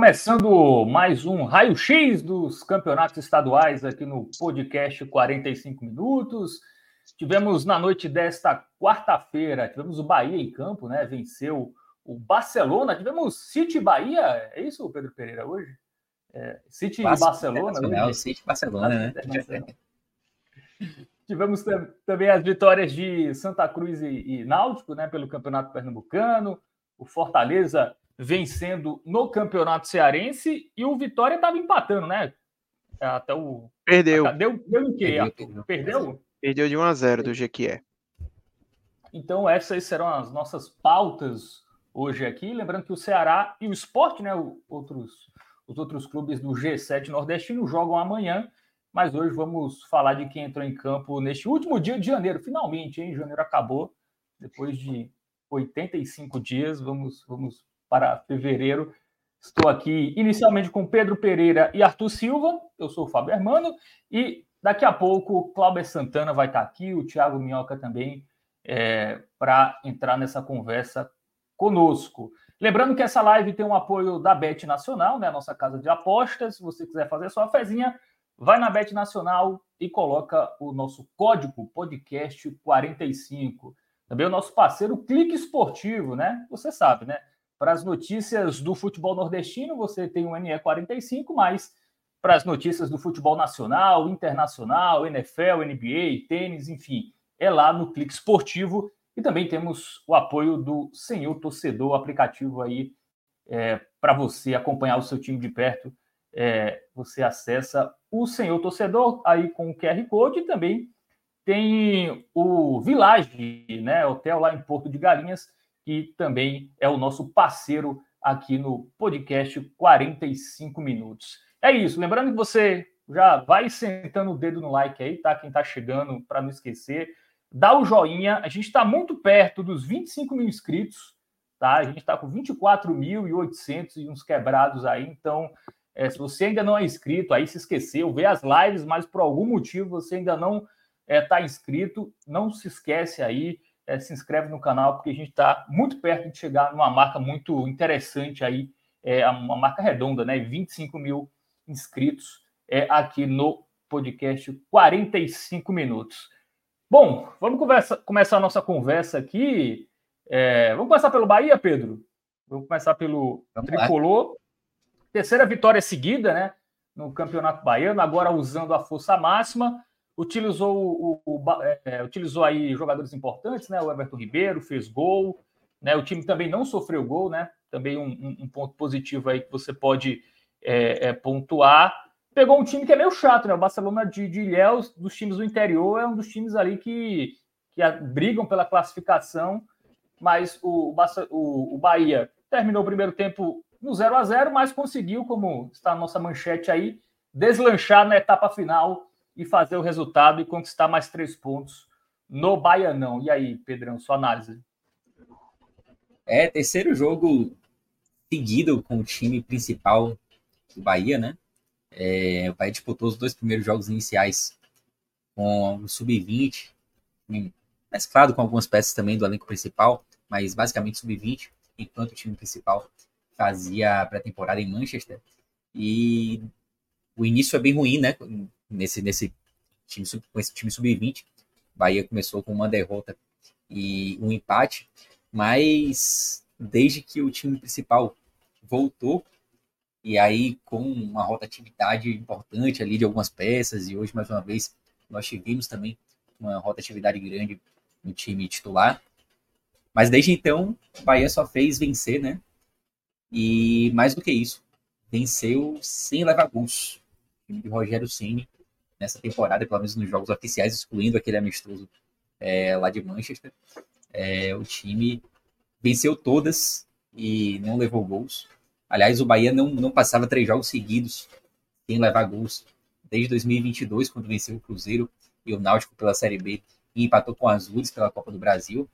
Começando mais um raio-x dos campeonatos estaduais aqui no podcast 45 Minutos. Tivemos na noite desta quarta-feira, tivemos o Bahia em campo, né? Venceu o Barcelona. Tivemos City Bahia, é isso, Pedro Pereira, hoje? É, City e Barcelona. Hoje? City Barcelona, né? Tivemos também as vitórias de Santa Cruz e, e Náutico, né? Pelo Campeonato Pernambucano. O Fortaleza vencendo no Campeonato Cearense e o Vitória estava empatando, né? Até o. Perdeu. Até, deu, deu em quê? Perdeu? Perdeu, Perdeu de 1 a 0 do Jequié. Então, essas serão as nossas pautas hoje aqui. Lembrando que o Ceará e o Sport, né? Outros, os outros clubes do G7 nordestino jogam amanhã. Mas hoje vamos falar de quem entrou em campo neste último dia de janeiro. Finalmente, hein? Janeiro acabou. Depois de 85 dias, vamos, vamos para fevereiro. Estou aqui inicialmente com Pedro Pereira e Arthur Silva. Eu sou o Fábio Hermano e daqui a pouco o Cláudio Santana vai estar aqui, o Thiago Minhoca também, é, para entrar nessa conversa conosco. Lembrando que essa live tem um apoio da Bet Nacional, né, a nossa casa de apostas. Se você quiser fazer sua fezinha, vai na Bet Nacional e coloca o nosso código podcast 45. Também o nosso parceiro Clique Esportivo, né? Você sabe, né? Para as notícias do futebol nordestino, você tem o NE45, mas para as notícias do futebol nacional, internacional, NFL, NBA, tênis, enfim, é lá no Clique Esportivo. E também temos o apoio do Senhor Torcedor, aplicativo aí é, para você acompanhar o seu time de perto. É, você acessa o Senhor Torcedor aí com o QR Code e também tem o Village, né, hotel lá em Porto de Galinhas, que também é o nosso parceiro aqui no podcast 45 minutos. É isso, lembrando que você já vai sentando o dedo no like aí, tá? Quem está chegando, para não esquecer, dá o joinha. A gente está muito perto dos 25 mil inscritos, tá? A gente está com 24.800 e uns quebrados aí, então é, se você ainda não é inscrito, aí se esqueceu, vê as lives, mas por algum motivo você ainda não está é, tá inscrito, não se esquece aí, é, se inscreve no canal, porque a gente está muito perto de chegar numa marca muito interessante aí, é, uma marca redonda, né? 25 mil inscritos é, aqui no podcast 45 minutos. Bom, vamos conversa, começar a nossa conversa aqui. É, vamos começar pelo Bahia, Pedro? Vamos começar pelo vamos Tricolor. Lá. Terceira vitória seguida, né? No Campeonato Baiano, agora usando a força máxima utilizou, o, o é, utilizou aí jogadores importantes, né? O Everton Ribeiro fez gol, né? O time também não sofreu gol, né? Também um, um ponto positivo aí que você pode é, é, pontuar. Pegou um time que é meio chato, né? O Barcelona de, de Ilhéus, dos times do interior, é um dos times ali que, que brigam pela classificação, mas o, o, o Bahia terminou o primeiro tempo no 0 a 0 mas conseguiu, como está a nossa manchete aí, deslanchar na etapa final e fazer o resultado e conquistar mais três pontos no Baianão. E aí, Pedrão, sua análise? É, terceiro jogo seguido com o time principal do Bahia, né? É, o Bahia disputou os dois primeiros jogos iniciais com o Sub-20, mesclado com algumas peças também do elenco principal, mas basicamente Sub-20, enquanto o time principal fazia a pré-temporada em Manchester. E o início é bem ruim, né? nesse, nesse time, com esse time sub-20. Bahia começou com uma derrota e um empate, mas desde que o time principal voltou, e aí com uma rotatividade importante ali de algumas peças, e hoje mais uma vez nós tivemos também uma rotatividade grande no time titular. Mas desde então, o Bahia só fez vencer, né? E mais do que isso, venceu sem levar gols. O time de Rogério Ceni nessa temporada, pelo menos nos jogos oficiais, excluindo aquele amistoso é, lá de Manchester, é, o time venceu todas e não levou gols. Aliás, o Bahia não, não passava três jogos seguidos sem levar gols desde 2022, quando venceu o Cruzeiro e o Náutico pela Série B e empatou com as Azules pela Copa do Brasil.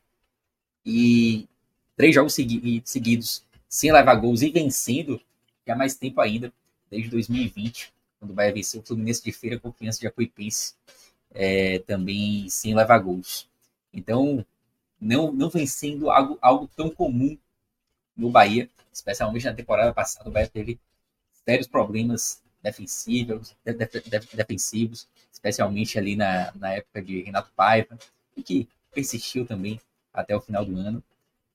E três jogos segui seguidos sem levar gols e vencendo há mais tempo ainda, desde 2020, quando o Bahia venceu o Fluminense de Feira, Confiança de Acuipense, é, também sem levar gols. Então, não, não vem sendo algo, algo tão comum no Bahia, especialmente na temporada passada, o Bahia teve sérios problemas defensivos, defensivos especialmente ali na, na época de Renato Paiva, e que persistiu também até o final do ano.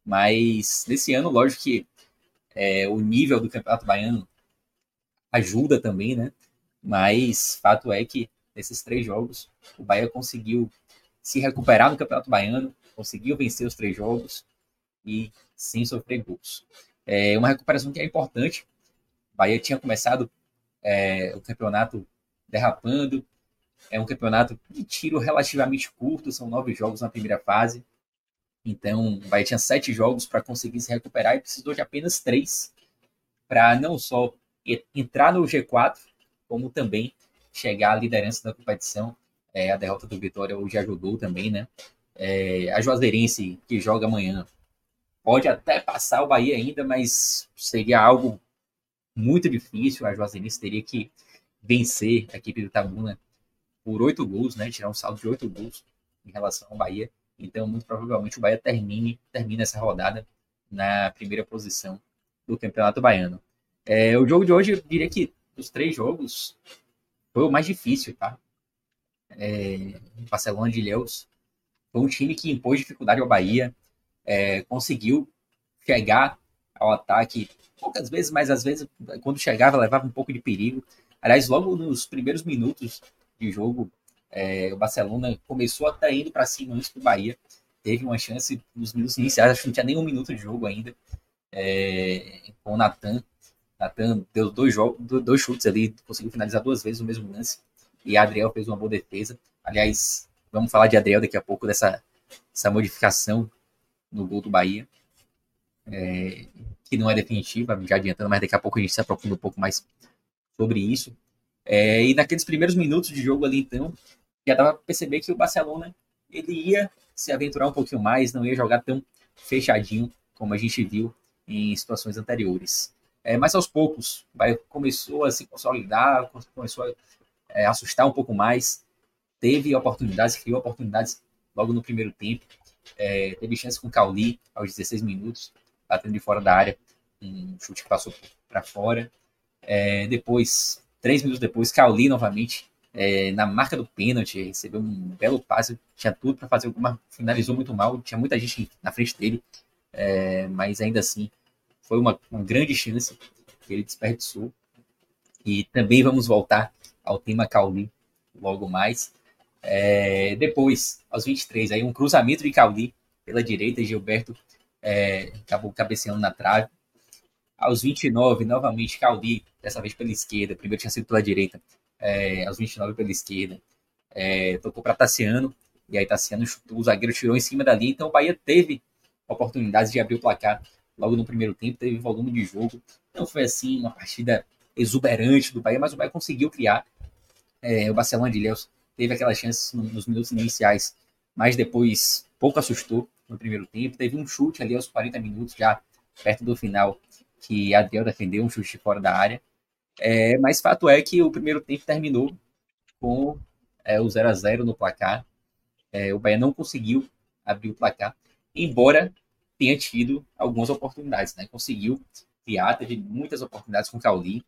Mas nesse ano, lógico que é, o nível do Campeonato Baiano ajuda também, né? Mas fato é que nesses três jogos o Bahia conseguiu se recuperar no Campeonato Baiano, conseguiu vencer os três jogos e sem sofrer gols. É uma recuperação que é importante. O Bahia tinha começado é, o campeonato derrapando. É um campeonato de tiro relativamente curto, são nove jogos na primeira fase. Então, o Bahia tinha sete jogos para conseguir se recuperar e precisou de apenas três para não só entrar no G4, como também chegar à liderança da competição. É, a derrota do Vitória hoje ajudou também, né? É, a Juazeirense, que joga amanhã, pode até passar o Bahia ainda, mas seria algo muito difícil. A Juazeirense teria que vencer a equipe do Tabuna por oito gols, né? Tirar um saldo de oito gols em relação ao Bahia. Então, muito provavelmente o Bahia termine, termina essa rodada na primeira posição do Campeonato Baiano. É, o jogo de hoje, eu diria que dos três jogos foi o mais difícil, tá? É, Barcelona de Ilhéus foi um time que impôs dificuldade ao Bahia, é, conseguiu chegar ao ataque poucas vezes, mas às vezes, quando chegava, levava um pouco de perigo. Aliás, logo nos primeiros minutos de jogo, é, o Barcelona começou até indo para cima antes do Bahia. Teve uma chance nos minutos iniciais, acho que não tinha nem um minuto de jogo ainda, é, com o Natan. Natan deu dois, jogos, dois chutes ali, conseguiu finalizar duas vezes o mesmo lance. E Adriel fez uma boa defesa. Aliás, vamos falar de Adriel daqui a pouco, dessa, dessa modificação no gol do Bahia. É, que não é definitiva, já adiantando, mas daqui a pouco a gente se aprofunda um pouco mais sobre isso. É, e naqueles primeiros minutos de jogo ali, então, já dava para perceber que o Barcelona ele ia se aventurar um pouquinho mais, não ia jogar tão fechadinho como a gente viu em situações anteriores. É, mas aos poucos, vai, começou a se consolidar, começou a é, assustar um pouco mais, teve oportunidades, criou oportunidades logo no primeiro tempo, é, teve chance com o Cauli aos 16 minutos, batendo de fora da área, um chute que passou para fora. É, depois, três minutos depois, Cauli novamente é, na marca do pênalti, recebeu um belo passe, tinha tudo para fazer alguma, finalizou muito mal, tinha muita gente na frente dele, é, mas ainda assim foi uma, uma grande chance que ele desperdiçou. E também vamos voltar ao tema Cauli logo mais. É, depois, aos 23, aí um cruzamento de Cauli pela direita, Gilberto é, acabou cabeceando na trave. Aos 29, novamente Cauli, dessa vez pela esquerda, primeiro tinha sido pela direita, é, aos 29 pela esquerda. É, tocou para Tassiano, e aí Tassiano chutou, o zagueiro tirou em cima dali, então o Bahia teve oportunidades de abrir o placar logo no primeiro tempo, teve volume de jogo. Não foi assim uma partida exuberante do Bahia, mas o Bahia conseguiu criar. É, o Barcelona de Ilhéus teve aquelas chances nos minutos iniciais, mas depois pouco assustou no primeiro tempo. Teve um chute ali aos 40 minutos, já perto do final, que Adriel defendeu um chute fora da área. É, mas fato é que o primeiro tempo terminou com é, o 0 a 0 no placar. É, o Bahia não conseguiu abrir o placar, embora tenha tido algumas oportunidades. Né? Conseguiu criar, teve muitas oportunidades com o Cauli,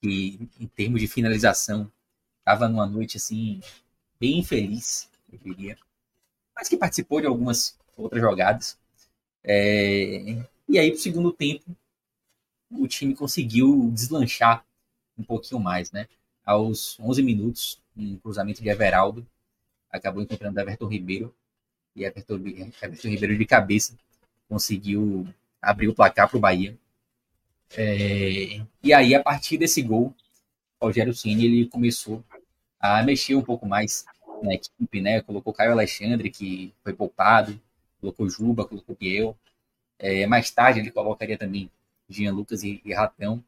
que em termos de finalização estava numa noite assim bem infeliz, eu diria, mas que participou de algumas outras jogadas. É, e aí, para o segundo tempo, o time conseguiu deslanchar um pouquinho mais, né? aos 11 minutos, um cruzamento de Everaldo, acabou encontrando Everton Ribeiro, e Everton, Everton Ribeiro de cabeça conseguiu abrir o placar para o Bahia. É, e aí, a partir desse gol, o Rogério Ceni ele começou a mexer um pouco mais na equipe, né? Colocou Caio Alexandre, que foi poupado, colocou Juba, colocou Biel. É, mais tarde ele colocaria também Jean Lucas e, e Ratão.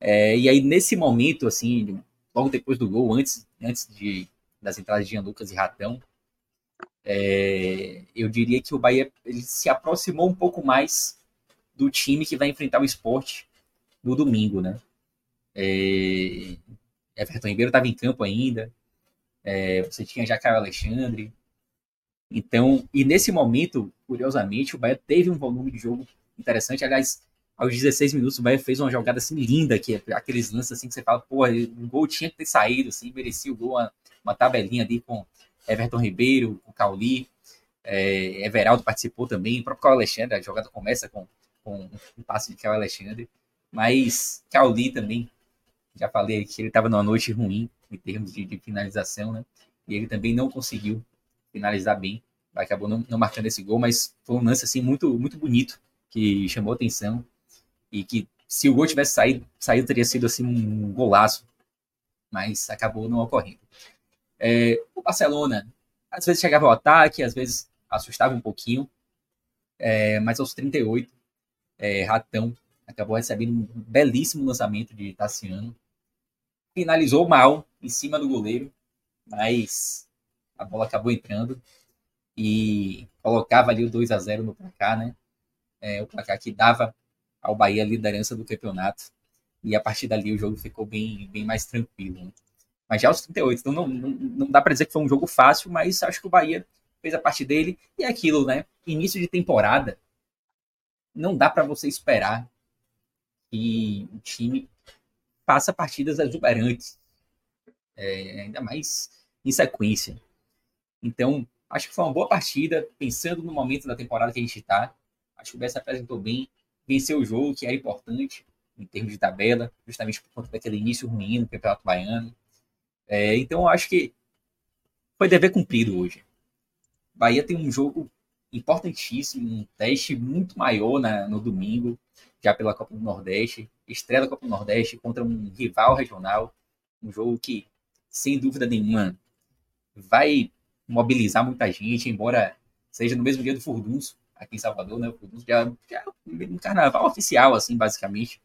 É, e aí, nesse momento, assim, logo depois do gol, antes, antes de, das entradas de Jean Lucas e Ratão, é, eu diria que o Bahia ele se aproximou um pouco mais do time que vai enfrentar o esporte no domingo, né? É, Everton Ribeiro estava em campo ainda, é, você tinha já Caio Alexandre. Então, e nesse momento, curiosamente, o Bahia teve um volume de jogo interessante. Aliás, aos 16 minutos, o Bahia fez uma jogada assim linda, que é aqueles lances assim que você fala, pô, o gol tinha que ter saído, assim, merecia o gol, uma, uma tabelinha ali com Everton Ribeiro, o Cauli, é, Everaldo participou também, o próprio Alexandre, a jogada começa com, com um passe de Caio Alexandre, mas Cauli também, já falei que ele estava numa noite ruim em termos de, de, finalização, né? E ele também não conseguiu finalizar bem, acabou não, não marcando esse gol, mas foi um lance assim muito muito bonito que chamou atenção e que se o gol tivesse saído, saído teria sido assim um golaço, mas acabou não ocorrendo. É, o Barcelona, às vezes chegava ao ataque, às vezes assustava um pouquinho, é, mas aos 38, é, Ratão acabou recebendo um belíssimo lançamento de Tassiano. Finalizou mal em cima do goleiro, mas a bola acabou entrando e colocava ali o 2 a 0 no placar, né? É, o placar que dava ao Bahia a liderança do campeonato. E a partir dali o jogo ficou bem, bem mais tranquilo. Né? mas já aos 38. Então não, não, não dá para dizer que foi um jogo fácil, mas acho que o Bahia fez a parte dele. E é aquilo, né? Início de temporada, não dá para você esperar que o time faça partidas exuberantes, é, ainda mais em sequência. Então, acho que foi uma boa partida, pensando no momento da temporada que a gente está. Acho que o se apresentou bem, venceu o jogo, que era importante em termos de tabela, justamente por conta daquele início ruim no Campeonato Baiano. É, então eu acho que foi dever cumprido hoje. Bahia tem um jogo importantíssimo, um teste muito maior na, no domingo, já pela Copa do Nordeste, estreia Copa do Nordeste contra um rival regional, um jogo que, sem dúvida nenhuma, vai mobilizar muita gente, embora seja no mesmo dia do Furdunço, aqui em Salvador, né? Já, já é um carnaval oficial, assim, basicamente.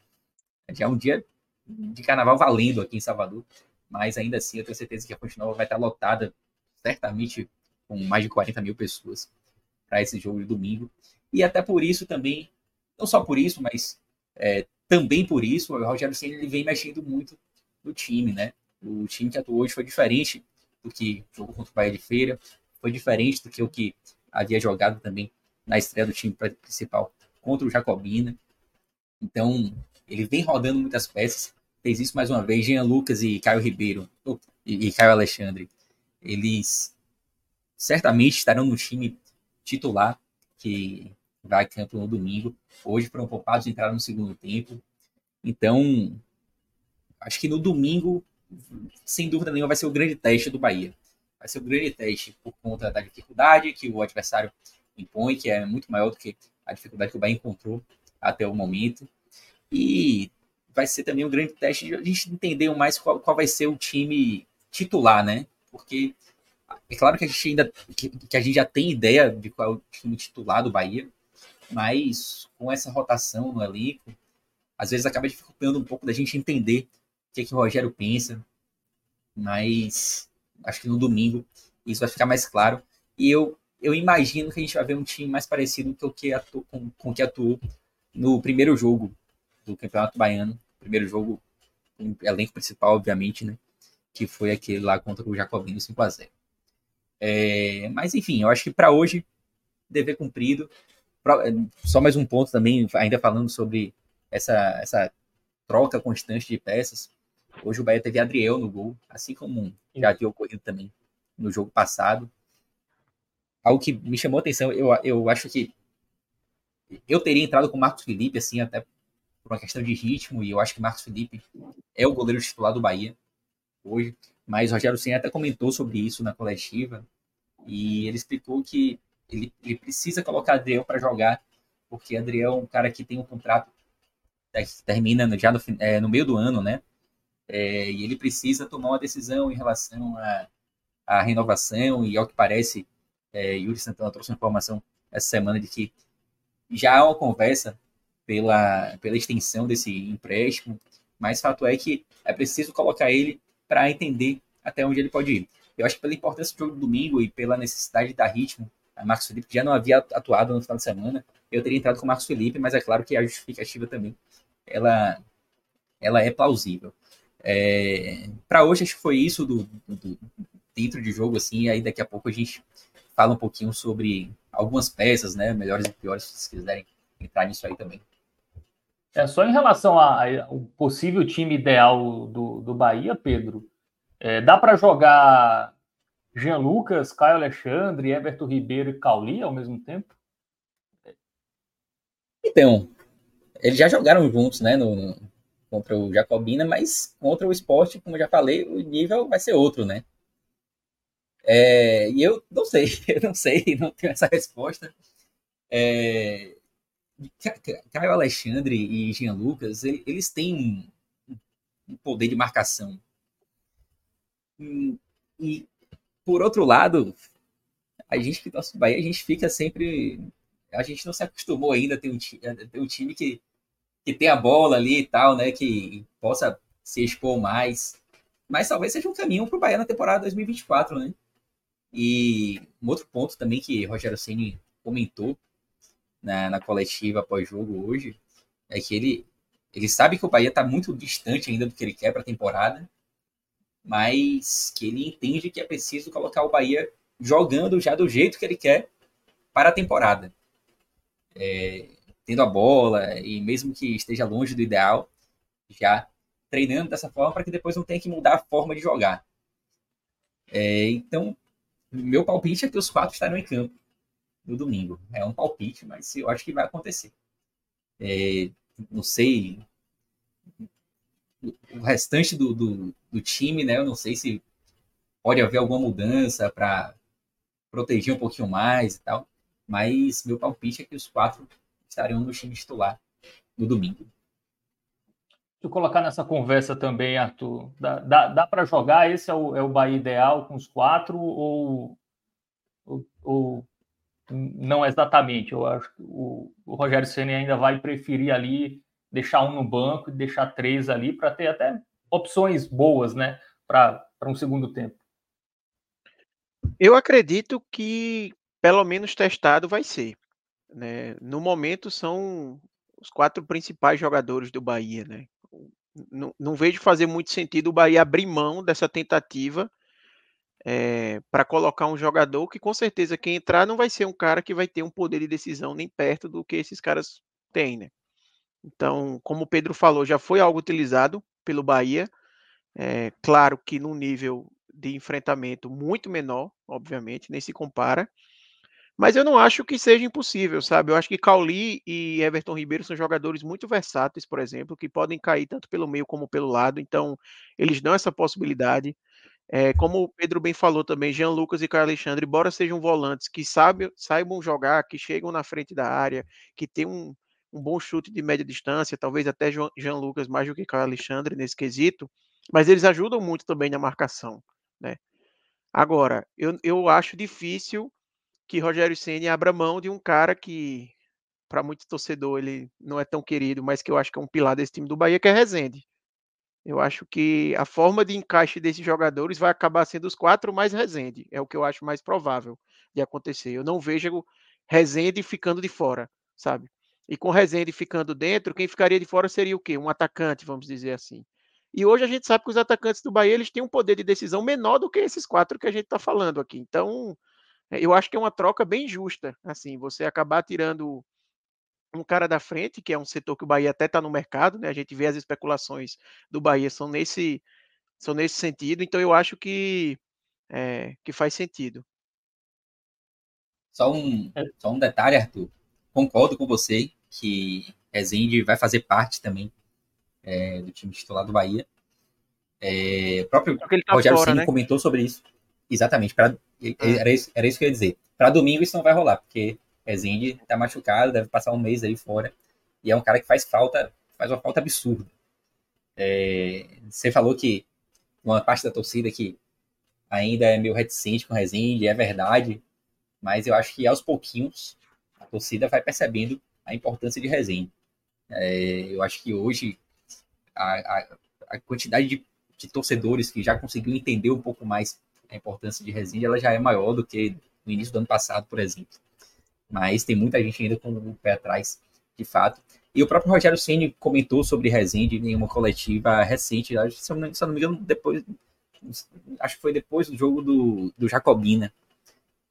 Já é um dia de carnaval valendo aqui em Salvador mas ainda assim eu tenho certeza que a Fonte Nova vai estar lotada, certamente com mais de 40 mil pessoas para esse jogo de domingo. E até por isso também, não só por isso, mas é, também por isso, o Rogério Senna ele vem mexendo muito no time, né? O time que atuou hoje foi diferente do que jogou contra o Bahia de Feira, foi diferente do que o que havia jogado também na estreia do time principal contra o Jacobina. Então, ele vem rodando muitas peças, fez isso mais uma vez. Jean Lucas e Caio Ribeiro e, Caio Alexandre, eles certamente estarão no time titular que vai a campo no domingo. Hoje foram poupados entraram no segundo tempo. Então, acho que no domingo, sem dúvida nenhuma, vai ser o grande teste do Bahia. Vai ser o grande teste por conta da dificuldade que o adversário impõe, que é muito maior do que a dificuldade que o Bahia encontrou até o momento. E vai ser também um grande teste de a gente entender mais qual, qual vai ser o time titular, né? Porque é claro que a gente ainda que, que, a gente já tem ideia de qual é o time titular do Bahia, mas com essa rotação no elenco, às vezes acaba dificultando um pouco da gente entender o que, é que o Rogério pensa. Mas acho que no domingo isso vai ficar mais claro. E eu, eu imagino que a gente vai ver um time mais parecido com o que atuou, com, com que atuou no primeiro jogo do Campeonato Baiano, primeiro jogo, um elenco principal, obviamente, né? Que foi aquele lá contra o Jacobino 5 a 0 é, Mas, enfim, eu acho que para hoje, dever cumprido. É, só mais um ponto também, ainda falando sobre essa, essa troca constante de peças. Hoje o Bahia teve Adriel no gol, assim como já havia ocorrido também no jogo passado. Algo que me chamou a atenção, eu, eu acho que eu teria entrado com o Marcos Felipe, assim, até por uma questão de ritmo, e eu acho que Marcos Felipe é o goleiro titular do Bahia. hoje, mas Rogério Senna até comentou sobre isso na coletiva e ele explicou que ele, ele precisa colocar Adriel para jogar, porque Adriel é um cara que tem um contrato que termina já no, é, no meio do ano, né? É, e ele precisa tomar uma decisão em relação à renovação, e ao que parece, é, Yuri Santana trouxe uma informação essa semana de que já há uma conversa pela, pela extensão desse empréstimo, mas fato é que é preciso colocar ele para entender até onde ele pode ir. Eu acho que pela importância do jogo do domingo e pela necessidade de dar ritmo, a Marcos Felipe já não havia atuado no final de semana, eu teria entrado com o Marcos Felipe, mas é claro que a justificativa também ela, ela é plausível. É, para hoje acho que foi isso do, do, dentro de jogo assim, aí daqui a pouco a gente fala um pouquinho sobre algumas peças, né, melhores e piores, se quiserem entrar nisso aí também. É só em relação ao possível time ideal do, do Bahia, Pedro. É, dá para jogar Jean Lucas, Caio Alexandre, Everton Ribeiro e Cauli ao mesmo tempo? Então, eles já jogaram juntos, né, no, contra o Jacobina, mas contra o esporte, como eu já falei, o nível vai ser outro, né? É, e eu não sei, eu não sei, não tenho essa resposta. É, Caio Alexandre e Jean Lucas, eles têm um poder de marcação. E, por outro lado, a gente que torce Bahia, a gente fica sempre. A gente não se acostumou ainda a ter um, ter um time que, que tem a bola ali e tal, né? Que possa se expor mais. Mas talvez seja um caminho para o Bahia na temporada 2024, né? E um outro ponto também que Rogério Ceni comentou na, na coletiva pós-jogo hoje, é que ele, ele sabe que o Bahia está muito distante ainda do que ele quer para a temporada, mas que ele entende que é preciso colocar o Bahia jogando já do jeito que ele quer para a temporada. É, tendo a bola e mesmo que esteja longe do ideal, já treinando dessa forma para que depois não tenha que mudar a forma de jogar. É, então, meu palpite é que os quatro estarão em campo no domingo. É um palpite, mas eu acho que vai acontecer. É, não sei o restante do, do, do, time, né? Eu não sei se pode haver alguma mudança para proteger um pouquinho mais e tal. Mas meu palpite é que os quatro estarão no time titular no domingo. Eu colocar nessa conversa também, Arthur, dá, dá, dá para jogar? Esse é o, é o Bahia ideal com os quatro ou, ou, ou não exatamente. Eu acho que o, o Rogério Senna ainda vai preferir ali deixar um no banco e deixar três ali para ter até opções boas, né, para um segundo tempo. Eu acredito que pelo menos testado vai ser. Né? No momento são os quatro principais jogadores do Bahia, né? Não, não vejo fazer muito sentido o Bahia abrir mão dessa tentativa é, para colocar um jogador que com certeza quem entrar não vai ser um cara que vai ter um poder de decisão nem perto do que esses caras têm, né? Então, como o Pedro falou, já foi algo utilizado pelo Bahia. É, claro que num nível de enfrentamento muito menor, obviamente, nem se compara. Mas eu não acho que seja impossível, sabe? Eu acho que Cauli e Everton Ribeiro são jogadores muito versáteis, por exemplo, que podem cair tanto pelo meio como pelo lado. Então, eles dão essa possibilidade. É, como o Pedro bem falou também, Jean Lucas e Caio Alexandre, embora sejam volantes que sabe, saibam jogar, que chegam na frente da área, que tem um, um bom chute de média distância, talvez até Jean Lucas mais do que Caio Alexandre nesse quesito, mas eles ajudam muito também na marcação, né? Agora, eu, eu acho difícil que Rogério Ceni abra mão de um cara que, para muito torcedor, ele não é tão querido, mas que eu acho que é um pilar desse time do Bahia, que é Rezende. Eu acho que a forma de encaixe desses jogadores vai acabar sendo os quatro mais Rezende. É o que eu acho mais provável de acontecer. Eu não vejo Rezende ficando de fora, sabe? E com Rezende ficando dentro, quem ficaria de fora seria o quê? Um atacante, vamos dizer assim. E hoje a gente sabe que os atacantes do Bahia eles têm um poder de decisão menor do que esses quatro que a gente está falando aqui. Então, eu acho que é uma troca bem justa. Assim, você acabar tirando um cara da frente, que é um setor que o Bahia até está no mercado, né? A gente vê as especulações do Bahia são nesse, são nesse sentido, então eu acho que, é, que faz sentido. Só um, é. só um detalhe, Arthur. Concordo com você que Rezende vai fazer parte também é, do time titular do Bahia. É, o próprio tá Rogério fora, Ceni né? comentou sobre isso. Exatamente. Pra, era, isso, era isso que eu ia dizer. Para domingo isso não vai rolar, porque Rezende tá machucado, deve passar um mês aí fora. E é um cara que faz falta, faz uma falta absurda. É, você falou que uma parte da torcida que ainda é meio reticente com o Rezende, é verdade, mas eu acho que aos pouquinhos a torcida vai percebendo a importância de Rezende. É, eu acho que hoje a, a, a quantidade de, de, torcedores que já conseguiu entender um pouco mais a importância de Rezende, ela já é maior do que no início do ano passado, por exemplo. Mas tem muita gente ainda com o pé atrás, de fato. E o próprio Rogério Ceni comentou sobre Rezende em uma coletiva recente, se eu não, se eu não me engano, depois, acho que foi depois do jogo do, do Jacobina,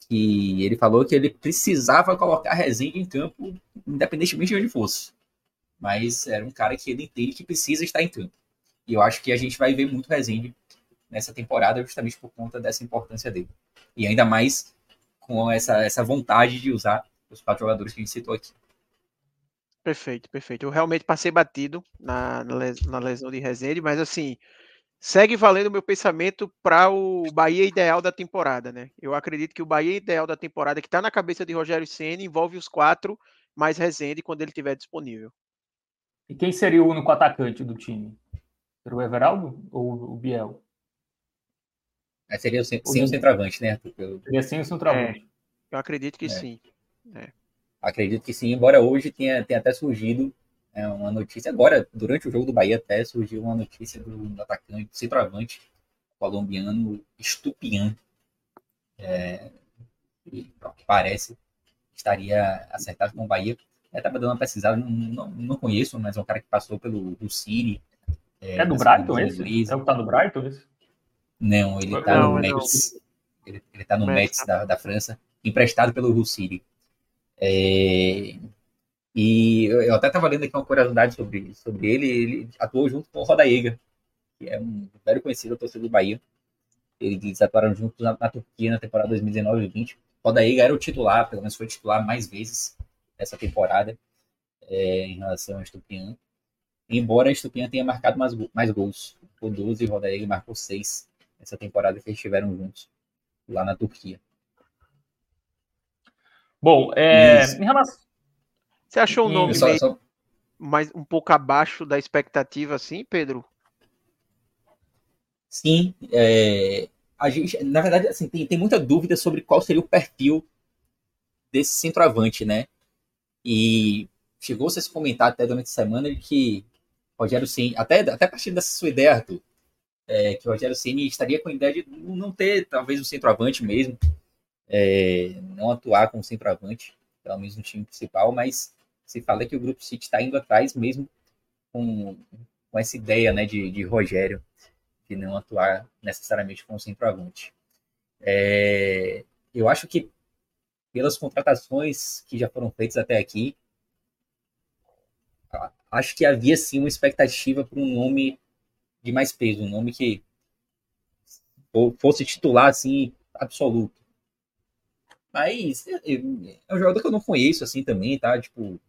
que ele falou que ele precisava colocar Rezende em campo, independentemente de onde fosse. Mas era um cara que ele entende que precisa estar em campo. E eu acho que a gente vai ver muito Rezende nessa temporada, justamente por conta dessa importância dele. E ainda mais com essa, essa vontade de usar os quatro jogadores que a gente citou aqui. Perfeito, perfeito. Eu realmente passei batido na, na lesão de Rezende, mas assim, segue valendo o meu pensamento para o Bahia ideal da temporada, né? Eu acredito que o Bahia ideal da temporada, que está na cabeça de Rogério Senna, envolve os quatro mais Rezende quando ele estiver disponível. E quem seria o único atacante do time? Seria o Everaldo ou o Biel? É, seria sem, sem o centroavante, né? Pelo... Seria sem o centroavante. É, eu acredito que é. sim. É. Acredito que sim, embora hoje tenha, tenha até surgido é, uma notícia, agora, durante o jogo do Bahia, até surgiu uma notícia do, do atacante, do centroavante colombiano Estupian. É, que, que parece estaria acertado com o Bahia. Eu estava dando uma pesquisada, não, não, não, conheço, mas é um cara que passou pelo do City. É, é do Brighton esse? É o que tá do Brighton esse? Não, ele tá não, no Metz. Ele, ele tá no Metz da, da França, emprestado pelo Hull City. É, e eu até estava lendo aqui uma curiosidade sobre, sobre ele. Ele atuou junto com o Rodaega, que é um velho conhecido torcedor do Bahia. Eles atuaram juntos na, na Turquia na temporada 2019-20. Rodaega era o titular, pelo menos foi titular mais vezes essa temporada é, em relação a Estupian. Embora a Estupian tenha marcado mais, mais gols, por 12 e Rodaega marcou 6 essa temporada que eles estiveram juntos lá na Turquia. Bom, é, em relação. Você achou o nome só, só... mais um pouco abaixo da expectativa, assim, Pedro? Sim, é, a gente, na verdade, assim, tem, tem muita dúvida sobre qual seria o perfil desse centroavante, né? E chegou-se a se comentar até durante a semana de que Rogério Ceni, até, até a partir dessa sua ideia, Arthur, é, que o Rogério Ceni estaria com a ideia de não ter, talvez, um centroavante mesmo, é, não atuar como centroavante, pelo menos no time principal, mas se fala que o Grupo City está indo atrás mesmo com, com essa ideia né, de, de Rogério, de não atuar necessariamente como centroavante. É, eu acho que pelas contratações que já foram feitas até aqui, acho que havia sim uma expectativa para um nome de mais peso, um nome que fosse titular assim absoluto. Mas é, é, é um jogador que eu não conheço assim também, tá? Tipo,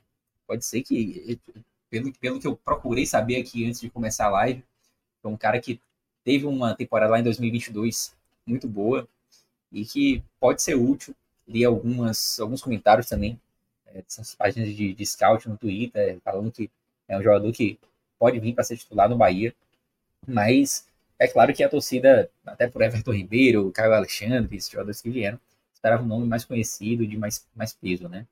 pode ser que pelo, pelo que eu procurei saber aqui antes de começar a live, foi um cara que teve uma temporada lá em 2022 muito boa e que pode ser útil. Li algumas, alguns comentários também é, dessas páginas de, de scout no Twitter, falando que é um jogador que pode vir para ser titular no Bahia. Mas é claro que a torcida, até por Everton Ribeiro, Caio Alexandre, esses jogadores que vieram, esperava um nome mais conhecido, de mais, mais peso, né?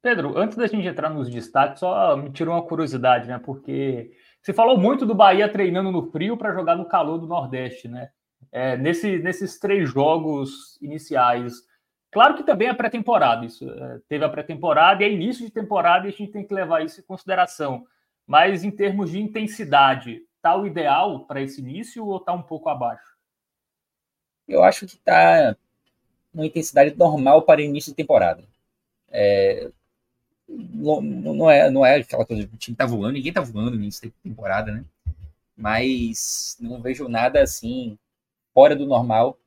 Pedro, antes da gente entrar nos destaques, só me tirou uma curiosidade, né? Porque você falou muito do Bahia treinando no frio para jogar no calor do Nordeste, né? É, nesse, nesses três jogos iniciais. Claro que também é pré-temporada, isso é, teve a pré-temporada e é início de temporada e a gente tem que levar isso em consideração. Mas em termos de intensidade, tá o ideal para esse início ou tá um pouco abaixo? Eu acho que tá uma intensidade normal para início de temporada. É, não, não, é, não é aquela coisa do time tá voando, ninguém tá voando no início de temporada, né? Mas não vejo nada assim fora do normal,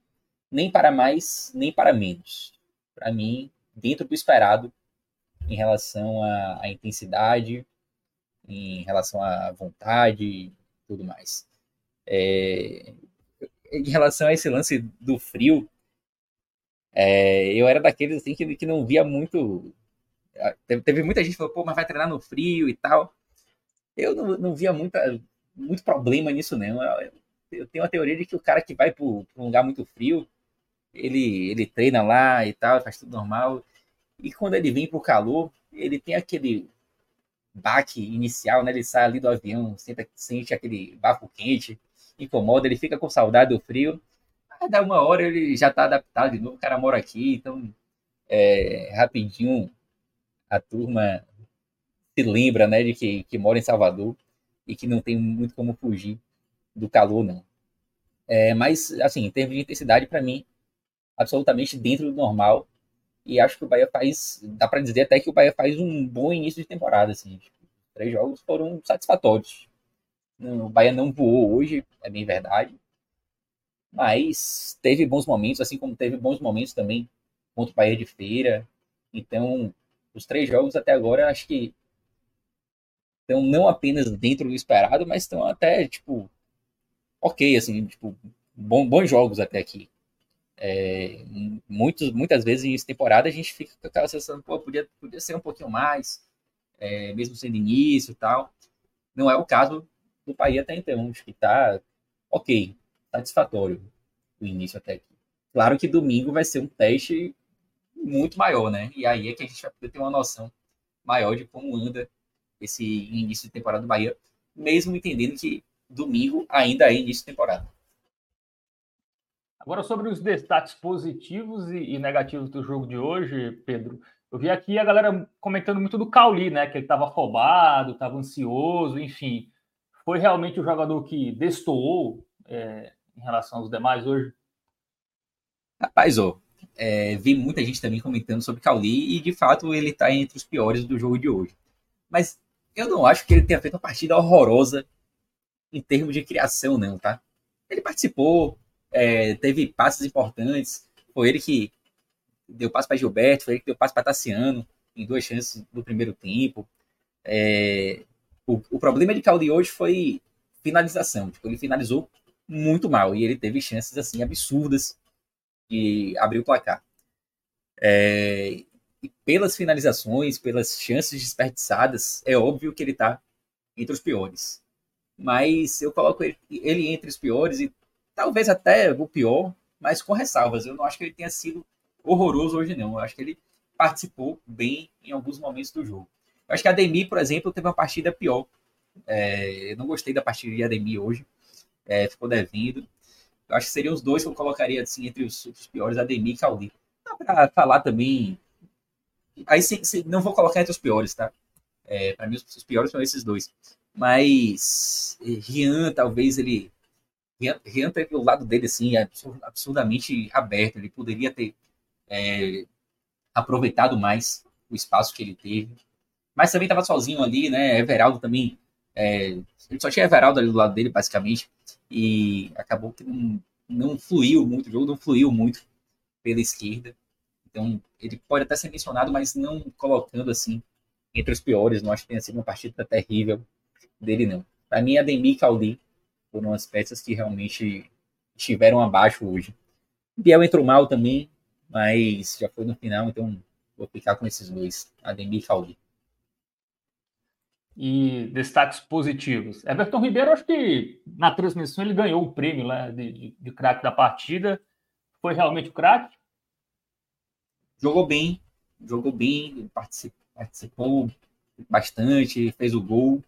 nem para mais, nem para menos. Para mim, dentro do esperado em relação à intensidade, em relação à vontade, tudo mais. É, em relação a esse lance do frio, é, eu era daqueles assim que, que não via muito. Teve, teve, muita gente que falou, pô, mas vai treinar no frio e tal. Eu não, não via muita, muito problema nisso, não. Eu, eu tenho a teoria de que o cara que vai para um lugar muito frio, ele, ele treina lá e tal, faz tudo normal. E quando ele vem para o calor, ele tem aquele baque inicial, né? Ele sai ali do avião, sente, sente aquele bafo quente, incomoda, ele fica com saudade do frio. Aí dá uma hora ele já está adaptado de novo, o cara mora aqui, então é, rapidinho a turma se lembra, né, de que, que mora em Salvador e que não tem muito como fugir do calor, não. É, mas, assim, em termos de intensidade, para mim, absolutamente dentro do normal. E acho que o Bahia faz, dá para dizer até que o Bahia faz um bom início de temporada, assim. Tipo, três jogos foram satisfatórios. O Bahia não voou hoje, é bem verdade. Mas teve bons momentos, assim como teve bons momentos também contra o Bahia de Feira. Então, os três jogos até agora, acho que estão não apenas dentro do esperado, mas estão até, tipo, ok, assim, tipo, bom, bons jogos até aqui. É, muitas vezes em temporada a gente fica com aquela sensação, pô, podia, podia ser um pouquinho mais, é, mesmo sendo início e tal. Não é o caso do Bahia até então, acho que tá ok, satisfatório o início até aqui. Claro que domingo vai ser um teste muito maior, né? E aí é que a gente vai poder ter uma noção maior de como anda esse início de temporada do Bahia, mesmo entendendo que domingo ainda é início de temporada. Agora, sobre os destaques positivos e, negativos do jogo de hoje, Pedro, eu vi aqui a galera comentando muito do Cauli, né? Que ele estava afobado, estava ansioso, enfim. Foi realmente o jogador que destoou é, em relação aos demais hoje? Rapaz, ó, é, vi muita gente também comentando sobre Cauli e de fato ele está entre os piores do jogo de hoje. Mas eu não acho que ele tenha feito uma partida horrorosa em termos de criação, não, tá? Ele participou, é, teve passes importantes, foi ele que deu passe para Gilberto, foi ele que deu passe para Tassiano em duas chances no primeiro tempo. É, o, o, problema de Caldi hoje foi finalização. Tipo, ele finalizou muito mal e ele teve chances assim absurdas de abrir o placar. É, e pelas finalizações, pelas chances desperdiçadas, é óbvio que ele está entre os piores. Mas eu coloco ele, ele, entre os piores e talvez até o pior, mas com ressalvas. Eu não acho que ele tenha sido horroroso hoje, não. Eu acho que ele participou bem em alguns momentos do jogo. Eu acho que a Ademir, por exemplo, teve uma partida pior. É, eu não gostei da partida de Ademir hoje. É, ficou devendo. Eu acho que seriam os dois que eu colocaria assim, entre os, os piores, Ademir e Caldi. Dá para falar também Aí sim, sim, não vou colocar entre os piores, tá? É, para mim, os, os piores são esses dois. Mas Rian, talvez ele. Rian, teve o lado dele assim, absurdamente aberto. Ele poderia ter é, aproveitado mais o espaço que ele teve. Mas também estava sozinho ali, né? Everaldo também. É, ele só tinha Everaldo ali do lado dele, basicamente. E acabou que não, não fluiu muito, o jogo não fluiu muito pela esquerda. Então, ele pode até ser mencionado, mas não colocando assim entre os piores. Não acho que tenha sido uma partida terrível dele, não. Para mim, Ademir e Cauli foram as peças que realmente estiveram abaixo hoje. Biel entrou mal também, mas já foi no final, então vou ficar com esses dois, Ademir e Cauli. E destaques positivos. Everton Ribeiro, acho que na transmissão ele ganhou o prêmio né, de, de, de craque da partida. Foi realmente o craque? jogou bem, jogou bem, participou, bastante, fez o gol.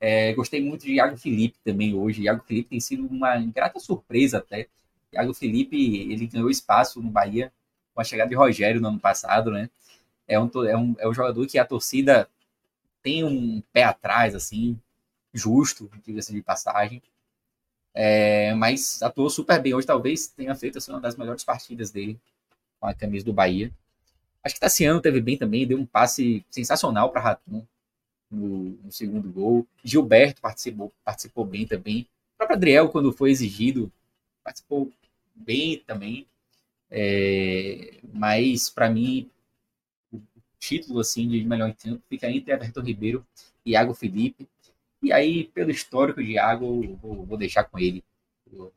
É, gostei muito de Iago Felipe também hoje. Iago Felipe tem sido uma grata surpresa até. Iago Felipe, ele ganhou espaço no Bahia com a chegada de Rogério no ano passado, né? É um, é um, é um jogador que a torcida tem um pé atrás, assim, justo, diga-se de passagem. É, mas atuou super bem. Hoje talvez tenha feito assim, uma das melhores partidas dele com a camisa do Bahia. Acho que Tassiano teve bem também, deu um passe sensacional para Ratum no, no, segundo gol. Gilberto participou, participou bem também. O próprio Adriel, quando foi exigido, participou bem também. É, mas, para mim, o título assim de melhor em campo fica entre Everton Ribeiro e Iago Felipe. E aí, pelo histórico de Iago, vou, vou deixar com ele o,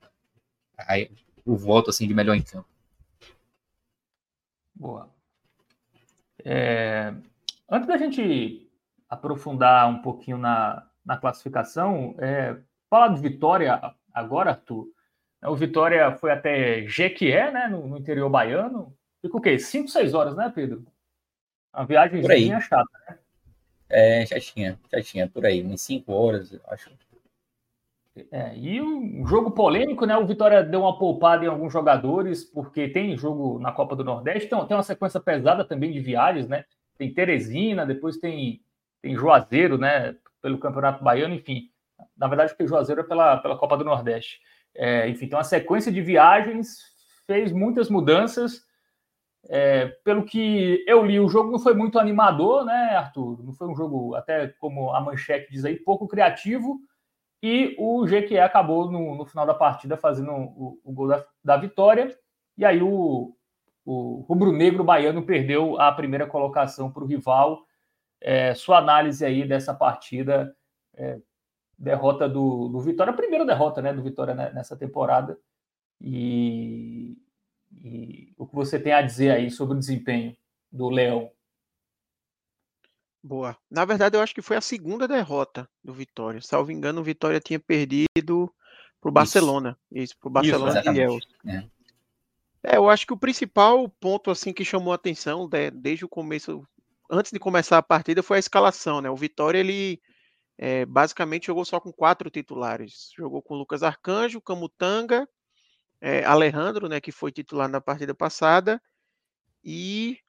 o voto assim, de melhor em campo. Boa. É, antes da gente aprofundar um pouquinho na, na classificação, é, falar de Vitória agora, Arthur. O Vitória foi até Jequié, né, no, no interior baiano. Fica o quê? 5, 6 horas, né, Pedro? Uma viagem chata, né? É, já tinha, já tinha, por aí, umas 5 horas, eu acho. É, e um jogo polêmico, né? O Vitória deu uma poupada em alguns jogadores, porque tem jogo na Copa do Nordeste, então tem uma sequência pesada também de viagens, né? Tem Teresina, depois tem, tem Juazeiro, né? Pelo Campeonato Baiano, enfim. Na verdade, porque Juazeiro é pela, pela Copa do Nordeste. É, enfim, tem uma sequência de viagens, fez muitas mudanças. É, pelo que eu li, o jogo não foi muito animador, né, Arthur? Não foi um jogo, até como a manchete diz aí, pouco criativo e o Jequié acabou no, no, final da partida fazendo o, o gol da, da, vitória. E aí o, o rubro-negro baiano perdeu a primeira colocação para o rival. É, sua análise aí dessa partida, é, derrota do, do Vitória, a primeira derrota né, do Vitória nessa temporada. E, e o que você tem a dizer aí sobre o desempenho do Leão? Boa. Na verdade, eu acho que foi a segunda derrota do Vitória. Salvo engano, o Vitória tinha perdido para o Barcelona. Isso, para o Barcelona Isso, de Ilhéus. É. é. eu acho que o principal ponto assim que chamou a atenção de, desde o começo, antes de começar a partida, foi a escalação. Né? O Vitória, ele é, basicamente jogou só com quatro titulares. Jogou com Lucas Arcanjo, Camutanga, é, Alejandro, né, que foi titular na partida passada, e.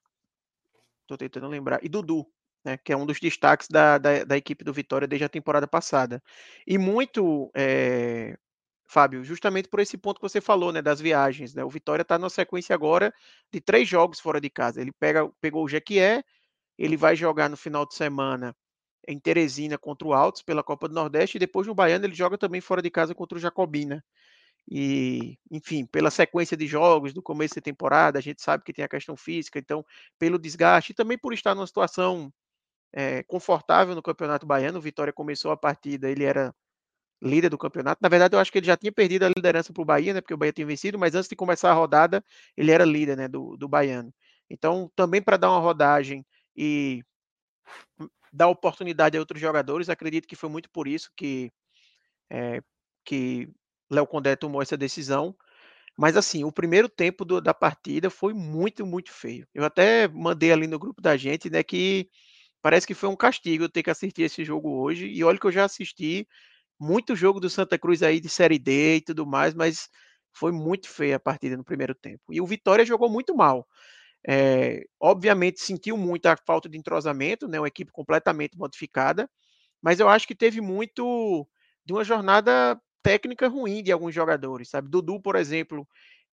Estou tentando lembrar. E Dudu, né, que é um dos destaques da, da, da, equipe do Vitória desde a temporada passada. E muito, é, Fábio, justamente por esse ponto que você falou, né, das viagens. Né, o Vitória está na sequência agora de três jogos fora de casa. Ele pega, pegou o Jequié, ele vai jogar no final de semana em Teresina contra o Altos pela Copa do Nordeste e depois no Baiano ele joga também fora de casa contra o Jacobina. E, enfim, pela sequência de jogos do começo da temporada, a gente sabe que tem a questão física, então, pelo desgaste e também por estar numa situação é, confortável no Campeonato Baiano. O Vitória começou a partida, ele era líder do campeonato. Na verdade, eu acho que ele já tinha perdido a liderança para o Bahia, né? Porque o Bahia tinha vencido, mas antes de começar a rodada, ele era líder né, do, do Baiano. Então, também para dar uma rodagem e dar oportunidade a outros jogadores, acredito que foi muito por isso que, é, que Léo Condé tomou essa decisão. Mas assim, o primeiro tempo do, da partida foi muito, muito feio. Eu até mandei ali no grupo da gente, né, que parece que foi um castigo eu ter que assistir esse jogo hoje. E olha que eu já assisti muito jogo do Santa Cruz aí de Série D e tudo mais, mas foi muito feia a partida no primeiro tempo. E o Vitória jogou muito mal. É, obviamente sentiu muito a falta de entrosamento, né, uma equipe completamente modificada, mas eu acho que teve muito de uma jornada técnica ruim de alguns jogadores, sabe? Dudu, por exemplo,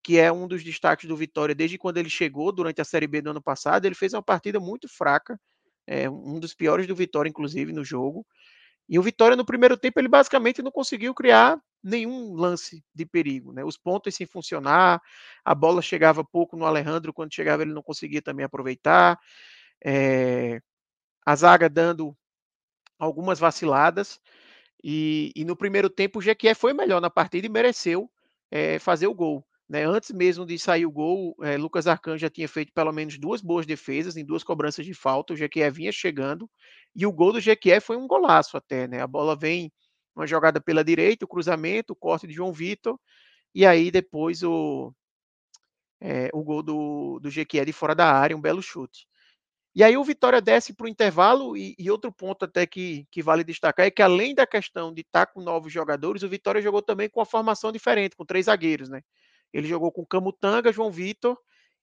que é um dos destaques do Vitória desde quando ele chegou durante a Série B do ano passado, ele fez uma partida muito fraca, é, um dos piores do Vitória, inclusive, no jogo. E o Vitória, no primeiro tempo, ele basicamente não conseguiu criar nenhum lance de perigo. Né? Os pontos sem funcionar, a bola chegava pouco no Alejandro, quando chegava ele não conseguia também aproveitar. É, a zaga dando algumas vaciladas. E, e, no primeiro tempo o Jequié foi melhor na partida e mereceu é, fazer o gol. Né? Antes mesmo de sair o gol, é, Lucas Arcanjo já tinha feito pelo menos duas boas defesas em duas cobranças de falta. O Jequié vinha chegando e o gol do Jequié foi um golaço até. Né? A bola vem uma jogada pela direita, o cruzamento, o corte de João Vitor e aí depois o, é, o gol do, do Jequié de fora da área, um belo chute. E aí o Vitória desce para o intervalo, e, e, outro ponto até que, que vale destacar é que além da questão de estar tá com novos jogadores, o Vitória jogou também com uma formação diferente, com três zagueiros, né? Ele jogou com Camutanga, João Vitor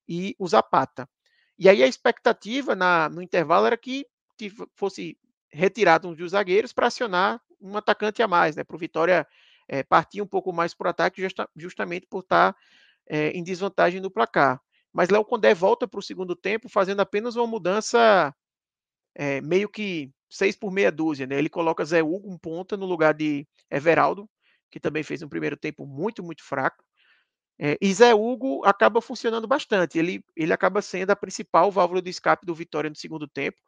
e o Zapata. E aí a expectativa na, no intervalo era que, que fosse retirado um dos zagueiros para acionar um atacante a mais, né? Para o Vitória é, partir um pouco mais para o ataque, justa, justamente por estar tá, é, em desvantagem no placar. Mas Léo Condé volta para o segundo tempo, fazendo apenas uma mudança é, meio que seis por meia dúzia, né? Ele coloca Zé Hugo um ponta no lugar de Everaldo, que também fez um primeiro tempo muito, muito fraco. É, e Zé Hugo acaba funcionando bastante. Ele, ele acaba sendo a principal válvula de escape do Vitória no segundo tempo.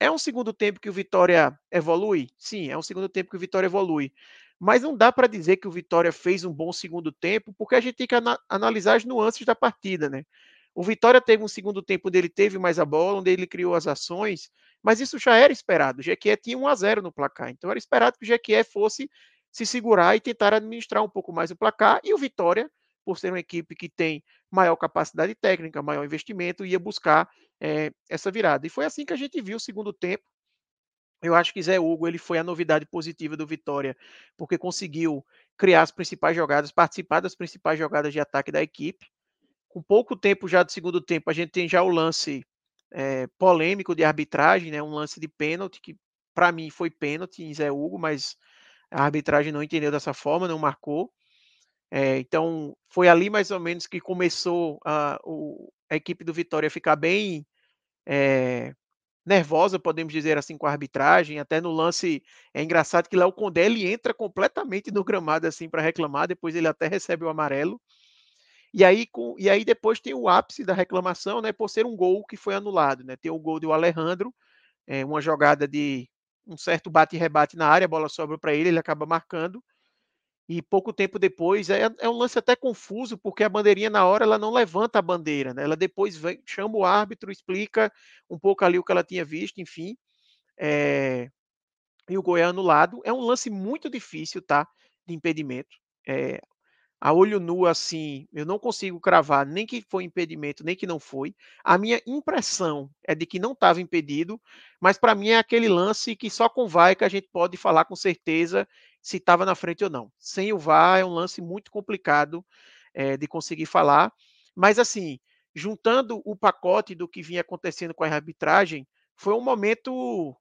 É um segundo tempo que o Vitória evolui? Sim, é um segundo tempo que o Vitória evolui. Mas não dá para dizer que o Vitória fez um bom segundo tempo, porque a gente tem que ana analisar as nuances da partida, né? O Vitória teve um segundo tempo onde ele teve mais a bola, onde ele criou as ações, mas isso já era esperado. O Jequié tinha 1 a 0 no placar, então era esperado que o Jequié fosse se segurar e tentar administrar um pouco mais o placar, e o Vitória, por ser uma equipe que tem maior capacidade técnica, maior investimento, ia buscar é, essa virada. E foi assim que a gente viu o segundo tempo. Eu acho que Zé Hugo ele foi a novidade positiva do Vitória, porque conseguiu criar as principais jogadas, participar das principais jogadas de ataque da equipe. Com pouco tempo já do segundo tempo, a gente tem já o lance é, polêmico de arbitragem, né? um lance de pênalti, que para mim foi pênalti em Zé Hugo, mas a arbitragem não entendeu dessa forma, não marcou. É, então, foi ali mais ou menos que começou a, o, a equipe do Vitória a ficar bem é, nervosa, podemos dizer assim, com a arbitragem. Até no lance é engraçado que Léo Condé ele entra completamente no gramado assim para reclamar, depois ele até recebe o amarelo. E aí, com, e aí depois tem o ápice da reclamação, né, por ser um gol que foi anulado, né? Tem o gol do Alejandro, é, uma jogada de um certo bate e rebate na área, a bola sobra para ele, ele acaba marcando e pouco tempo depois é, é, um lance até confuso porque a bandeirinha na hora ela não levanta a bandeira, né? Ela depois vem, chama o árbitro, explica um pouco ali o que ela tinha visto, enfim, é, e o gol é anulado. É um lance muito difícil, tá? De impedimento. É, a olho nu, assim, eu não consigo cravar nem que foi impedimento, nem que não foi. A minha impressão é de que não estava impedido, mas para mim é aquele lance que só com VAR que a gente pode falar com certeza se estava na frente ou não. Sem o VAR é um lance muito complicado é, de conseguir falar. Mas assim, juntando o pacote do que vinha acontecendo com a arbitragem, foi um momento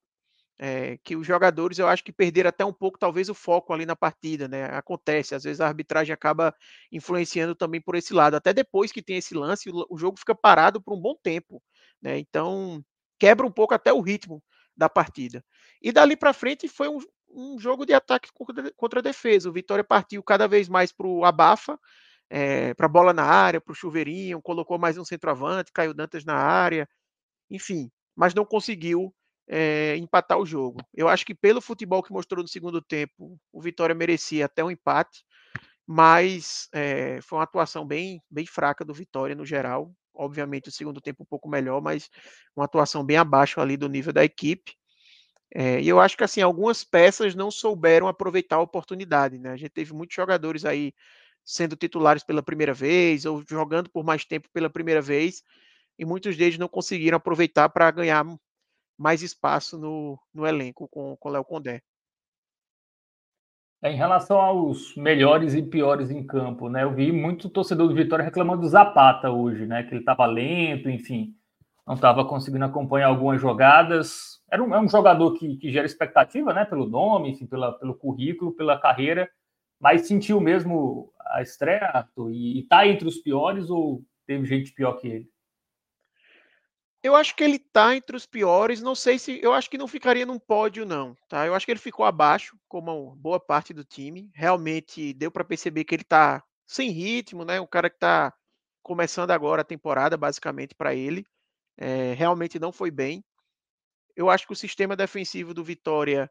é, que os jogadores eu acho que perderam até um pouco talvez o foco ali na partida, né? Acontece, às vezes a arbitragem acaba influenciando também por esse lado. Até depois que tem esse lance, o, jogo fica parado por um bom tempo, né? Então quebra um pouco até o ritmo da partida. E dali para frente foi um, um, jogo de ataque contra, defesa. O Vitória partiu cada vez mais para o abafa, é, para a bola na área, para o chuveirinho, colocou mais um centroavante, caiu Dantas na área, enfim, mas não conseguiu é, empatar o jogo. Eu acho que pelo futebol que mostrou no segundo tempo, o Vitória merecia até um empate, mas é, foi uma atuação bem, bem fraca do Vitória no geral. Obviamente o segundo tempo um pouco melhor, mas uma atuação bem abaixo ali do nível da equipe. É, e eu acho que assim algumas peças não souberam aproveitar a oportunidade. Né? A gente teve muitos jogadores aí sendo titulares pela primeira vez ou jogando por mais tempo pela primeira vez e muitos deles não conseguiram aproveitar para ganhar mais espaço no, no elenco com o Léo Condé. É, em relação aos melhores e piores em campo, né? Eu vi muito torcedor do Vitória reclamando do Zapata hoje, né? Que ele estava lento, enfim, não estava conseguindo acompanhar algumas jogadas. Era um, é um jogador que, que gera expectativa, né? Pelo nome, enfim, pela, pelo currículo, pela carreira, mas sentiu mesmo a estreia, Arthur, e está entre os piores ou teve gente pior que ele? Eu acho que ele tá entre os piores. Não sei se. Eu acho que não ficaria num pódio, não. Tá? Eu acho que ele ficou abaixo, como boa parte do time. Realmente deu para perceber que ele tá sem ritmo, né? O cara que tá começando agora a temporada, basicamente, para ele. É, realmente não foi bem. Eu acho que o sistema defensivo do Vitória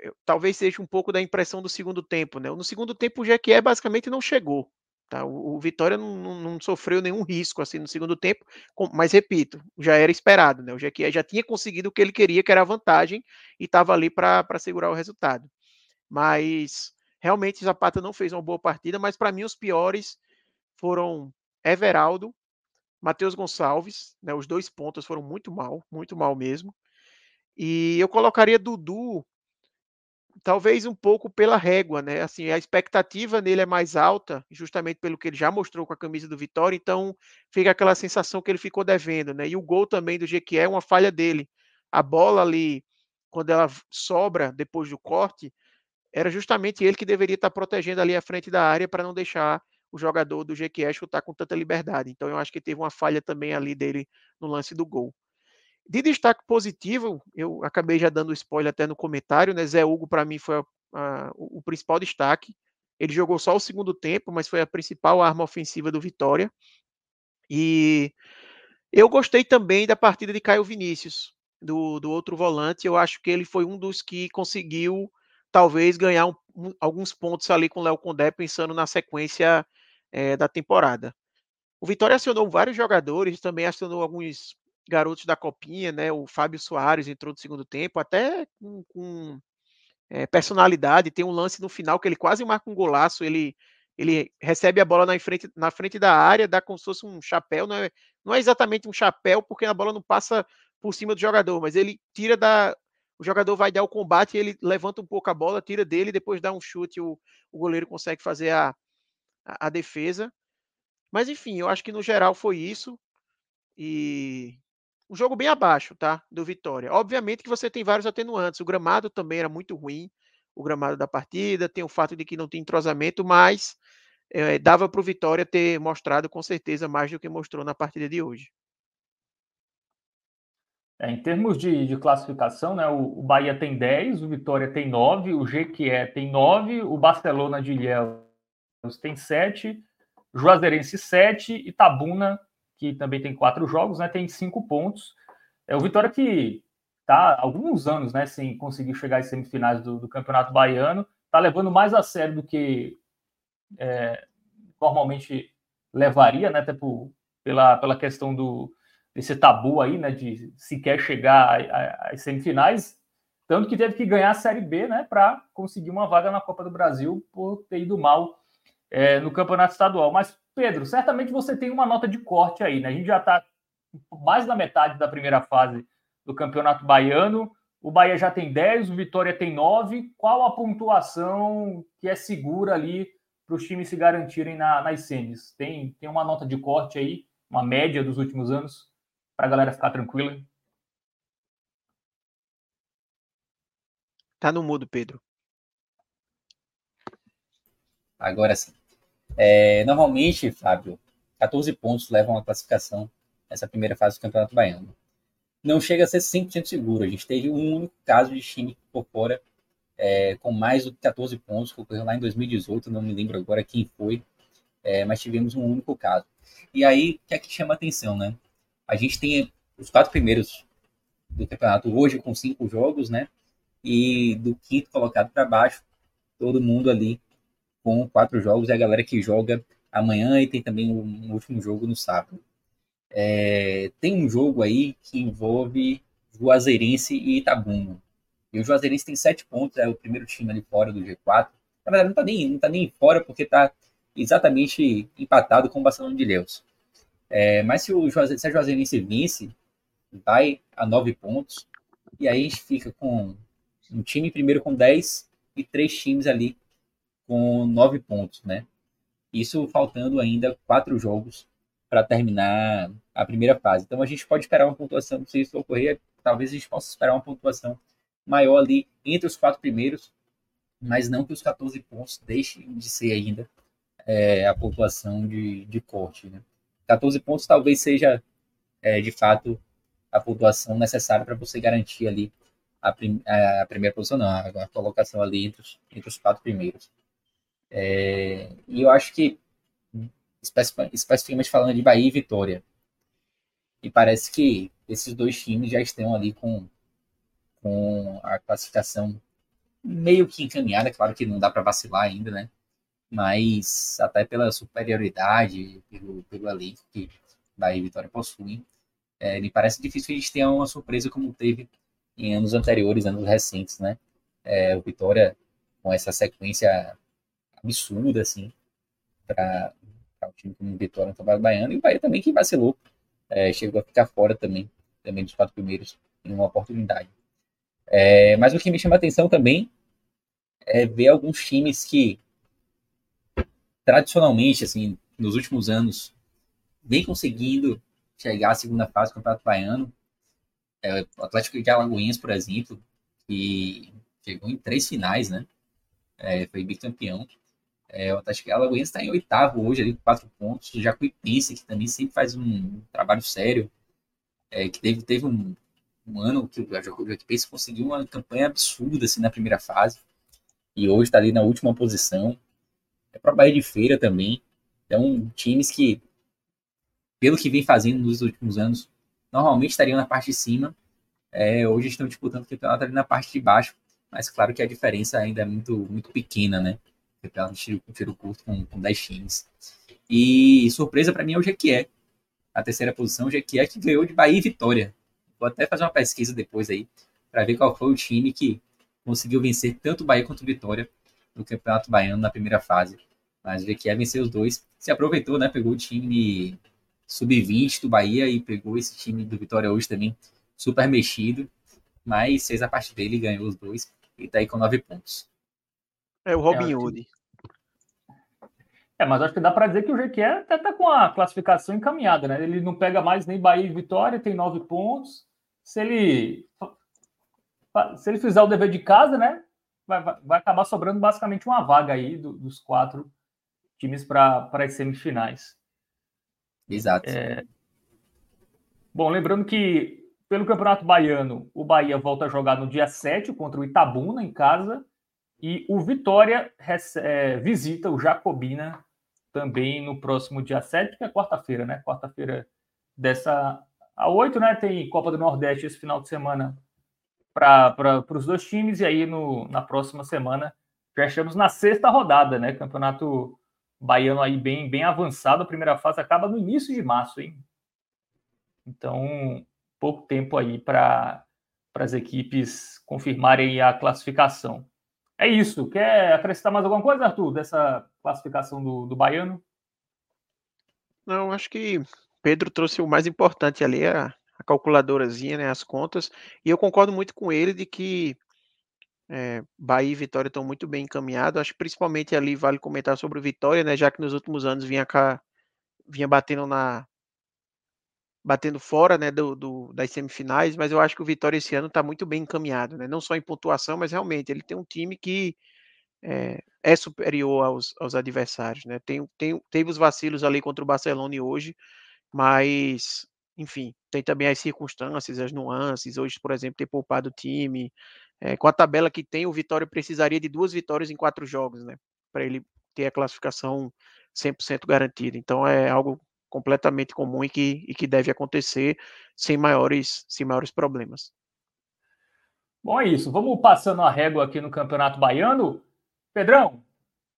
eu, talvez seja um pouco da impressão do segundo tempo, né? No segundo tempo, o Jequié basicamente não chegou. Tá? O, o Vitória não, não, não, sofreu nenhum risco assim no segundo tempo, mas repito, já era esperado, né? O Jequié já tinha conseguido o que ele queria, que era a vantagem, e estava ali para segurar o resultado. Mas realmente Zapata não fez uma boa partida, mas para mim os piores foram Everaldo, Matheus Gonçalves, né? Os dois pontos foram muito mal, muito mal mesmo. E eu colocaria Dudu talvez um pouco pela régua, né? Assim, a expectativa nele é mais alta, justamente pelo que ele já mostrou com a camisa do Vitória, então fica aquela sensação que ele ficou devendo, né? E o gol também do Jequié é uma falha dele. A bola ali, quando ela sobra depois do corte, era justamente ele que deveria estar protegendo ali a frente da área para não deixar o jogador do Jequié chutar com tanta liberdade. Então eu acho que teve uma falha também ali dele no lance do gol. De destaque positivo, eu acabei já dando spoiler até no comentário, né? Zé Hugo, para mim, foi a, a, o principal destaque. Ele jogou só o segundo tempo, mas foi a principal arma ofensiva do Vitória. E eu gostei também da partida de Caio Vinícius. do, do outro volante. Eu acho que ele foi um dos que conseguiu, talvez, ganhar um, um, alguns pontos ali com o Léo Condé, pensando na sequência é, da temporada. O Vitória acionou vários jogadores, também acionou alguns garotos da Copinha, né? O Fábio Soares entrou no segundo tempo, até com, com é, personalidade. Tem um lance no final que ele quase marca um golaço. Ele, ele recebe a bola na frente, na frente da área, dá como se fosse um chapéu. Não é, não é exatamente um chapéu, porque a bola não passa por cima do jogador, mas ele tira da. O jogador vai dar o combate, ele levanta um pouco a bola, tira dele, depois dá um chute, o, o goleiro consegue fazer a, a, a defesa. Mas enfim, eu acho que no geral foi isso. E um jogo bem abaixo, tá? Do Vitória. Obviamente que você tem vários atenuantes. O gramado também era muito ruim, o gramado da partida. Tem o fato de que não tem entrosamento, mas é, dava para o Vitória ter mostrado com certeza mais do que mostrou na partida de hoje. É, em termos de, de classificação, né, o, o, Bahia tem 10, o Vitória tem 9, o Jequié tem 9, o Barcelona de Ilhéus tem 7, Juazeirense 7, Itabuna que também tem quatro jogos, né, tem cinco pontos. É o Vitória que há alguns anos né, sem conseguir chegar às semifinais do, do Campeonato Baiano, está levando mais a sério do que é, normalmente levaria, né, até por, pela, pela questão do, desse tabu aí, né, de sequer chegar às semifinais, tanto que teve que ganhar a Série B, né, para conseguir uma vaga na Copa do Brasil por ter ido mal é, no Campeonato Estadual. Mas Pedro, certamente você tem uma nota de corte aí, né? A gente já está mais da metade da primeira fase do Campeonato Baiano. O Bahia já tem 10, o Vitória tem 9. Qual a pontuação que é segura ali para os times se garantirem na, nas semis? Tem, tem uma nota de corte aí, uma média dos últimos anos, para a galera ficar tranquila? Tá no mudo, Pedro. Agora sim. É, normalmente, Fábio, 14 pontos levam a classificação nessa primeira fase do Campeonato Baiano. Não chega a ser 100% seguro. A gente teve um único caso de time por fora é, com mais do que 14 pontos, que ocorreu lá em 2018, não me lembro agora quem foi, é, mas tivemos um único caso. E aí, o que é que chama atenção, né? A gente tem os quatro primeiros do campeonato hoje com cinco jogos, né? E do quinto colocado para baixo, todo mundo ali com quatro jogos, é a galera que joga amanhã e tem também um último jogo no sábado. É, tem um jogo aí que envolve Juazeirense e Itabuna. E o Juazeirense tem sete pontos, é o primeiro time ali fora do G4. Na verdade, não está nem, não tá nem fora porque está exatamente empatado com o Barcelona de Leus. É, mas se, o se a Juazeirense vence, vai a nove pontos. E aí a gente fica com um time primeiro com 10 e três times ali com nove pontos, né? Isso faltando ainda quatro jogos para terminar a primeira fase. Então a gente pode esperar uma pontuação, se isso ocorrer, talvez a gente possa esperar uma pontuação maior ali entre os quatro primeiros, mas não que os 14 pontos deixem de ser ainda é, a pontuação de, de corte. Né? 14 pontos talvez seja, é, de fato, a pontuação necessária para você garantir ali a, prim a, primeira posição, não, a, colocação ali entre os, entre os quatro primeiros. É, e eu acho que, especificamente falando de Bahia e Vitória, e parece que esses dois times já estão ali com, com a classificação meio que encaminhada. Claro que não dá para vacilar ainda, né? Mas até pela superioridade, pelo, pelo elenco que Bahia e Vitória possuem, é, me parece difícil a gente ter uma surpresa como teve em anos anteriores, anos recentes, né? É, o Vitória, com essa sequência absurda, assim, para o time como Vitória no Campeonato Baiano. E o Bahia também que vacilou, é, chegou a ficar fora também, também dos quatro primeiros, em uma oportunidade. É, mas o que me chama atenção também é ver alguns times que, tradicionalmente, assim, nos últimos anos, vem conseguindo chegar à segunda fase do Campeonato Baiano. É, o Atlético de Alagoinhas, por exemplo, que chegou em três finais, né? É, foi bicampeão. É, o Atlético Alagoense está em oitavo hoje, ali com quatro pontos. O Jacuipense, que também sempre faz um trabalho sério, é, que teve, teve um, um, ano que o Jacuipense conseguiu uma campanha absurda assim, na primeira fase. E hoje está ali na última posição. É para Bahia de Feira também. Então, times que, pelo que vem fazendo nos últimos anos, normalmente estariam na parte de cima. é, hoje estão disputando o campeonato ali na parte de baixo, mas claro que a diferença ainda é muito, muito pequena, né? O campeonato de tiro, tiro curto com, com 10 times. E surpresa para mim é o Jequié. A terceira posição, o Jequié que ganhou de Bahia e Vitória. Vou até fazer uma pesquisa depois aí, para ver qual foi o time que conseguiu vencer tanto o Bahia quanto o Vitória no Campeonato Baiano na primeira fase. Mas o Jequié venceu os dois. Se aproveitou, né? Pegou o time sub-20 do Bahia e pegou esse time do Vitória hoje também, super mexido. Mas fez a parte dele, ganhou os dois e tá aí com nove pontos. É o Robin é, Hood. É, mas acho que dá para dizer que o Jequié até tá com a classificação encaminhada, né? Ele não pega mais nem Bahia e Vitória, tem nove pontos. Se ele se ele fizer o dever de casa, né? Vai, vai, vai acabar sobrando basicamente uma vaga aí do, dos quatro times para as semifinais. Exato. É... Bom, lembrando que pelo Campeonato Baiano, o Bahia volta a jogar no dia 7 contra o Itabuna em casa e o Vitória é, visita o Jacobina também no próximo dia 7, que é quarta-feira, né? Quarta-feira dessa a 8, né? Tem Copa do Nordeste esse final de semana para os dois times, e aí no, na próxima semana já estamos na sexta rodada, né? Campeonato baiano aí bem, bem avançado. A primeira fase acaba no início de março, hein? Então, pouco tempo aí para as equipes confirmarem a classificação. É isso. Quer acrescentar mais alguma coisa, Arthur, dessa classificação do, do baiano? Não, acho que Pedro trouxe o mais importante ali, a, a calculadorazinha, né, as contas, e eu concordo muito com ele de que é, Bahia e Vitória estão muito bem encaminhados. Acho que principalmente ali vale comentar sobre o Vitória, né? Já que nos últimos anos vinha cá, vinha batendo na batendo fora, né, do, do, das semifinais, mas eu acho que o Vitória esse ano está muito bem encaminhado, né? Não só em pontuação, mas realmente ele tem um time que é, é superior aos, aos, adversários, né? Tem, tem, teve os vacilos ali contra o Barcelona hoje, mas enfim, tem também as circunstâncias, as nuances. Hoje, por exemplo, ter poupado o time, é, com a tabela que tem, o Vitória precisaria de duas vitórias em quatro jogos, né? Para ele ter a classificação 100% garantida. Então é algo completamente comum e que, e que deve acontecer sem maiores, sem maiores problemas. Bom, é isso. Vamos passando a régua aqui no Campeonato Baiano. Pedrão,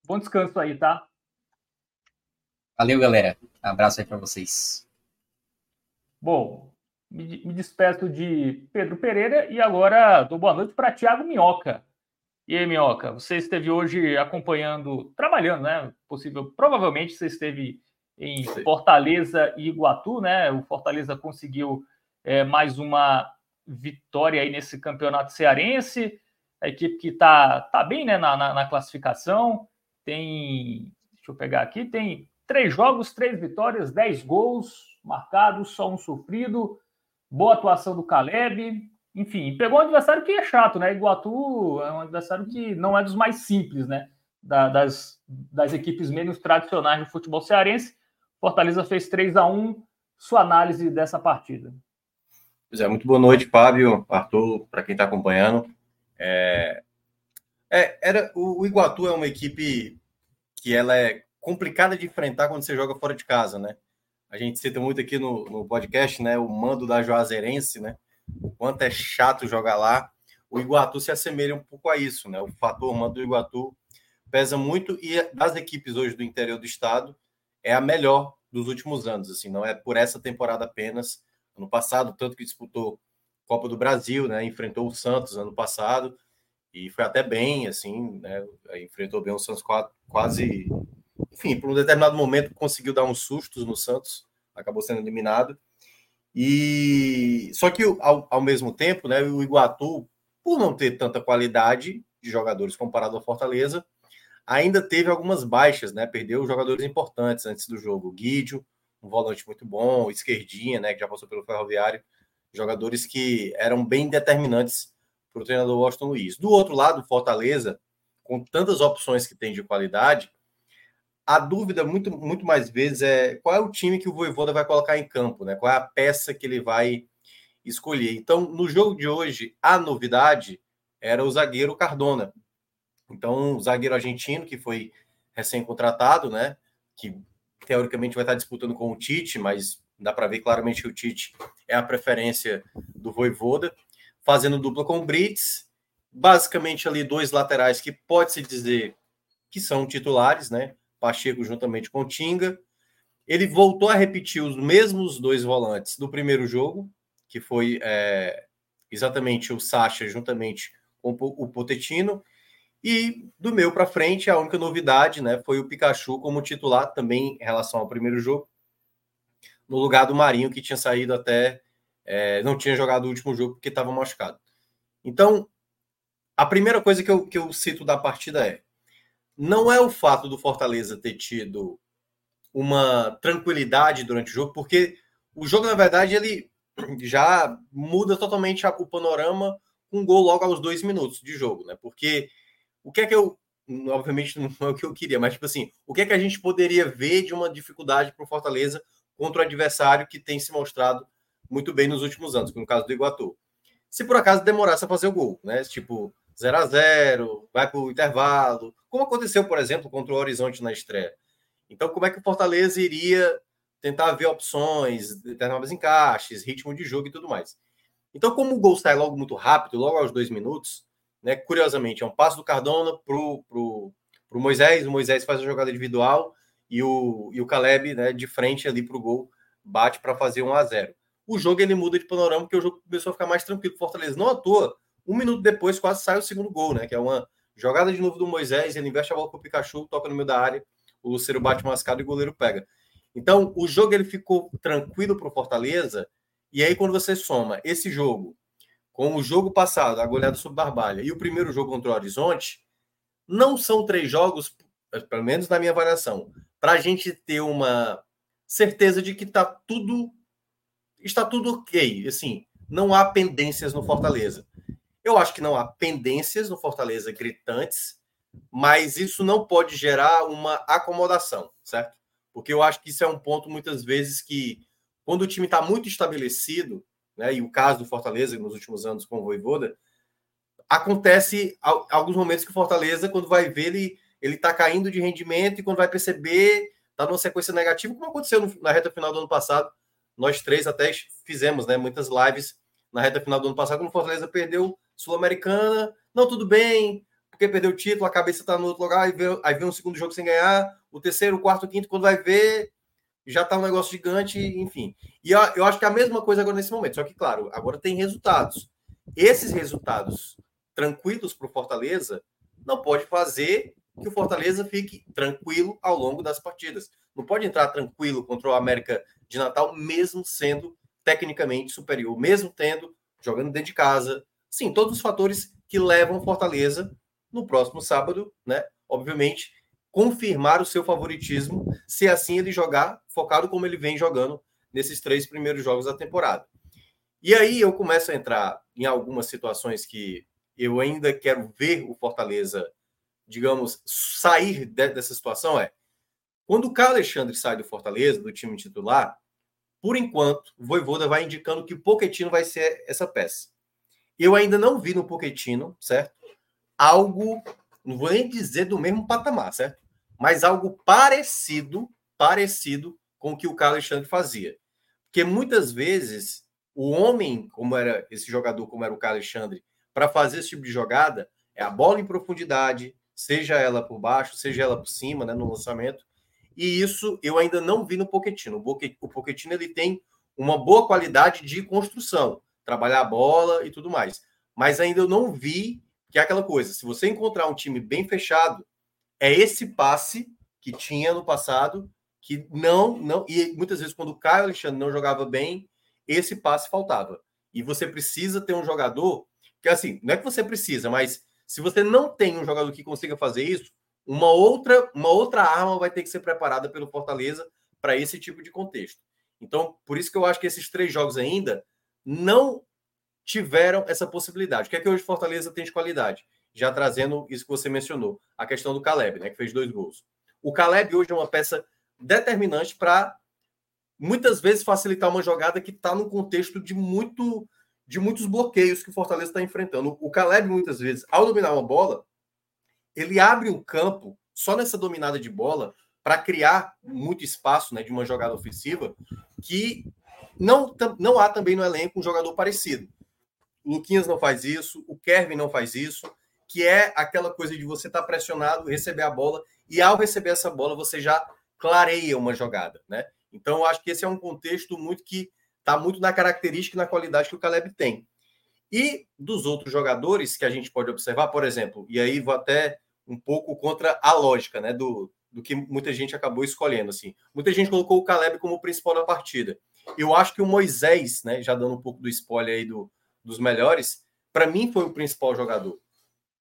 bom descanso aí, tá? Valeu, galera. Um abraço aí para vocês. Bom, me, me despeço de Pedro Pereira e agora dou boa noite para Tiago Minhoca. E aí, Minhoca, você esteve hoje acompanhando, trabalhando, né? Possível, provavelmente você esteve em Fortaleza e Iguatu, né? O Fortaleza conseguiu é, mais uma vitória aí nesse campeonato cearense. A equipe que está tá bem né, na, na, na, classificação. Tem, deixa eu pegar aqui, tem três jogos, três vitórias, dez gols marcados, só um sofrido boa atuação do Caleb, enfim, pegou um adversário que é chato, né? Iguatu é um adversário que não é dos mais simples, né? Da, das, das equipes menos tradicionais do futebol cearense. Fortaleza fez 3 a 1 Sua análise dessa partida. Pois é, muito boa noite, Fábio, Arthur, para quem está acompanhando. É, é, era, o, Iguatu é uma equipe que ela é complicada de enfrentar quando você joga fora de casa, né? a gente cita muito aqui no, no podcast, né? O mando da Juazeirense, né? O quanto é chato jogar lá. O Iguatu se assemelha um pouco a isso, né? O fator mando do Iguatu pesa muito e das equipes hoje do interior do estado é a melhor dos últimos anos, assim, não é por essa temporada apenas. Ano passado, tanto que disputou Copa do Brasil, né? Enfrentou o Santos ano passado e foi até bem, assim, né? Enfrentou bem o Santos quase enfim, por um determinado momento conseguiu dar uns sustos no Santos, acabou sendo eliminado. E só que ao, ao mesmo tempo, né, o Iguatu, por não ter tanta qualidade de jogadores comparado ao Fortaleza, ainda teve algumas baixas, né? Perdeu jogadores importantes antes do jogo. O Guidio, um volante muito bom, esquerdinha, né, que já passou pelo Ferroviário, jogadores que eram bem determinantes para o treinador Washington Luiz. Do outro lado, Fortaleza, com tantas opções que tem de qualidade, a dúvida muito, muito mais vezes é qual é o time que o Voivoda vai colocar em campo, né? Qual é a peça que ele vai escolher. Então, no jogo de hoje, a novidade era o zagueiro Cardona. Então, o zagueiro argentino que foi recém-contratado, né? Que teoricamente vai estar disputando com o Tite, mas dá para ver claramente que o Tite é a preferência do Voivoda. fazendo dupla com o Brits, basicamente ali dois laterais que pode-se dizer que são titulares, né? Pacheco juntamente com Tinga. Ele voltou a repetir os mesmos dois volantes do primeiro jogo, que foi é, exatamente o Sacha juntamente com o Potetino. E do meu para frente, a única novidade né, foi o Pikachu como titular também em relação ao primeiro jogo, no lugar do Marinho, que tinha saído até. É, não tinha jogado o último jogo porque estava machucado. Então, a primeira coisa que eu, que eu cito da partida é: não é o fato do Fortaleza ter tido uma tranquilidade durante o jogo, porque o jogo, na verdade, ele já muda totalmente o panorama com um gol logo aos dois minutos de jogo, né? Porque o que é que eu. Obviamente não é o que eu queria, mas tipo assim, o que é que a gente poderia ver de uma dificuldade para o Fortaleza contra o adversário que tem se mostrado muito bem nos últimos anos, no caso do Iguatu. Se por acaso demorasse a fazer o gol, né? Tipo, 0 a 0 vai para o intervalo, como aconteceu, por exemplo, contra o Horizonte na estreia. Então, como é que o Fortaleza iria tentar ver opções, novos encaixes, ritmo de jogo e tudo mais? Então, como o gol sai logo muito rápido, logo aos dois minutos, né? Curiosamente, é um passo do Cardona pro, pro, pro Moisés, o Moisés faz a jogada individual e o, e o Caleb, né, de frente ali pro gol, bate para fazer 1 a 0 O jogo ele muda de panorama porque o jogo começou a ficar mais tranquilo. Fortaleza não à toa, um minuto depois quase sai o segundo gol, né? Que é uma jogada de novo do Moisés, ele investe a bola com o Pikachu, toca no meio da área, o Lucero bate mascado e o goleiro pega. Então, o jogo ele ficou tranquilo para o Fortaleza, e aí quando você soma esse jogo com o jogo passado, a goleada sobre Barbalha, e o primeiro jogo contra o Horizonte, não são três jogos, pelo menos na minha avaliação, para a gente ter uma certeza de que está tudo está tudo ok. Assim, não há pendências no Fortaleza. Eu acho que não há pendências no Fortaleza gritantes, mas isso não pode gerar uma acomodação, certo? Porque eu acho que isso é um ponto muitas vezes que quando o time está muito estabelecido, né? E o caso do Fortaleza nos últimos anos com o Voivoda, acontece alguns momentos que o Fortaleza, quando vai ver, ele ele está caindo de rendimento e quando vai perceber, está numa sequência negativa, como aconteceu na reta final do ano passado. Nós três até fizemos né, muitas lives na reta final do ano passado, quando o Fortaleza perdeu Sul-Americana. Não, tudo bem, porque perdeu o título, a cabeça está no outro lugar, aí vem, aí vem um segundo jogo sem ganhar, o terceiro, o quarto, o quinto, quando vai ver, já está um negócio gigante, enfim. E eu, eu acho que é a mesma coisa agora nesse momento, só que, claro, agora tem resultados. Esses resultados tranquilos para o Fortaleza não pode fazer que o Fortaleza fique tranquilo ao longo das partidas. Não pode entrar tranquilo contra o América de Natal, mesmo sendo tecnicamente superior, mesmo tendo jogando dentro de casa. Sim, todos os fatores que levam Fortaleza no próximo sábado, né? Obviamente, confirmar o seu favoritismo, se assim ele jogar focado como ele vem jogando nesses três primeiros jogos da temporada. E aí eu começo a entrar em algumas situações que eu ainda quero ver o Fortaleza, digamos, sair dessa situação é quando o Carlos Alexandre sai do Fortaleza, do time titular, por enquanto, o Voivoda vai indicando que o Poquetino vai ser essa peça. Eu ainda não vi no Poquetino, certo? Algo, não vou nem dizer do mesmo patamar, certo? mas algo parecido, parecido com o que o Carlos Alexandre fazia. Porque muitas vezes o homem, como era esse jogador, como era o Carlos Alexandre, para fazer esse tipo de jogada, é a bola em profundidade, seja ela por baixo, seja ela por cima, né, no lançamento. E isso eu ainda não vi no Pochettino. O Pochettino ele tem uma boa qualidade de construção, trabalhar a bola e tudo mais. Mas ainda eu não vi que é aquela coisa. Se você encontrar um time bem fechado, é esse passe que tinha no passado que não não e muitas vezes quando o Caio Alexandre não jogava bem, esse passe faltava. E você precisa ter um jogador que assim, não é que você precisa, mas se você não tem um jogador que consiga fazer isso, uma outra uma outra arma vai ter que ser preparada pelo Fortaleza para esse tipo de contexto. Então, por isso que eu acho que esses três jogos ainda não tiveram essa possibilidade. O que é que hoje Fortaleza tem de qualidade? já trazendo isso que você mencionou, a questão do Caleb, né, que fez dois gols. O Caleb hoje é uma peça determinante para muitas vezes facilitar uma jogada que está no contexto de muito de muitos bloqueios que o Fortaleza está enfrentando. O Caleb muitas vezes, ao dominar uma bola, ele abre um campo só nessa dominada de bola para criar muito espaço, né, de uma jogada ofensiva que não não há também no elenco um jogador parecido. o Luquinhas não faz isso, o Kevin não faz isso, que é aquela coisa de você estar tá pressionado, receber a bola, e ao receber essa bola, você já clareia uma jogada, né? Então, eu acho que esse é um contexto muito que está muito na característica e na qualidade que o Caleb tem. E dos outros jogadores que a gente pode observar, por exemplo, e aí vou até um pouco contra a lógica, né, do, do que muita gente acabou escolhendo, assim. Muita gente colocou o Caleb como principal da partida. Eu acho que o Moisés, né, já dando um pouco do spoiler aí do, dos melhores, para mim foi o principal jogador.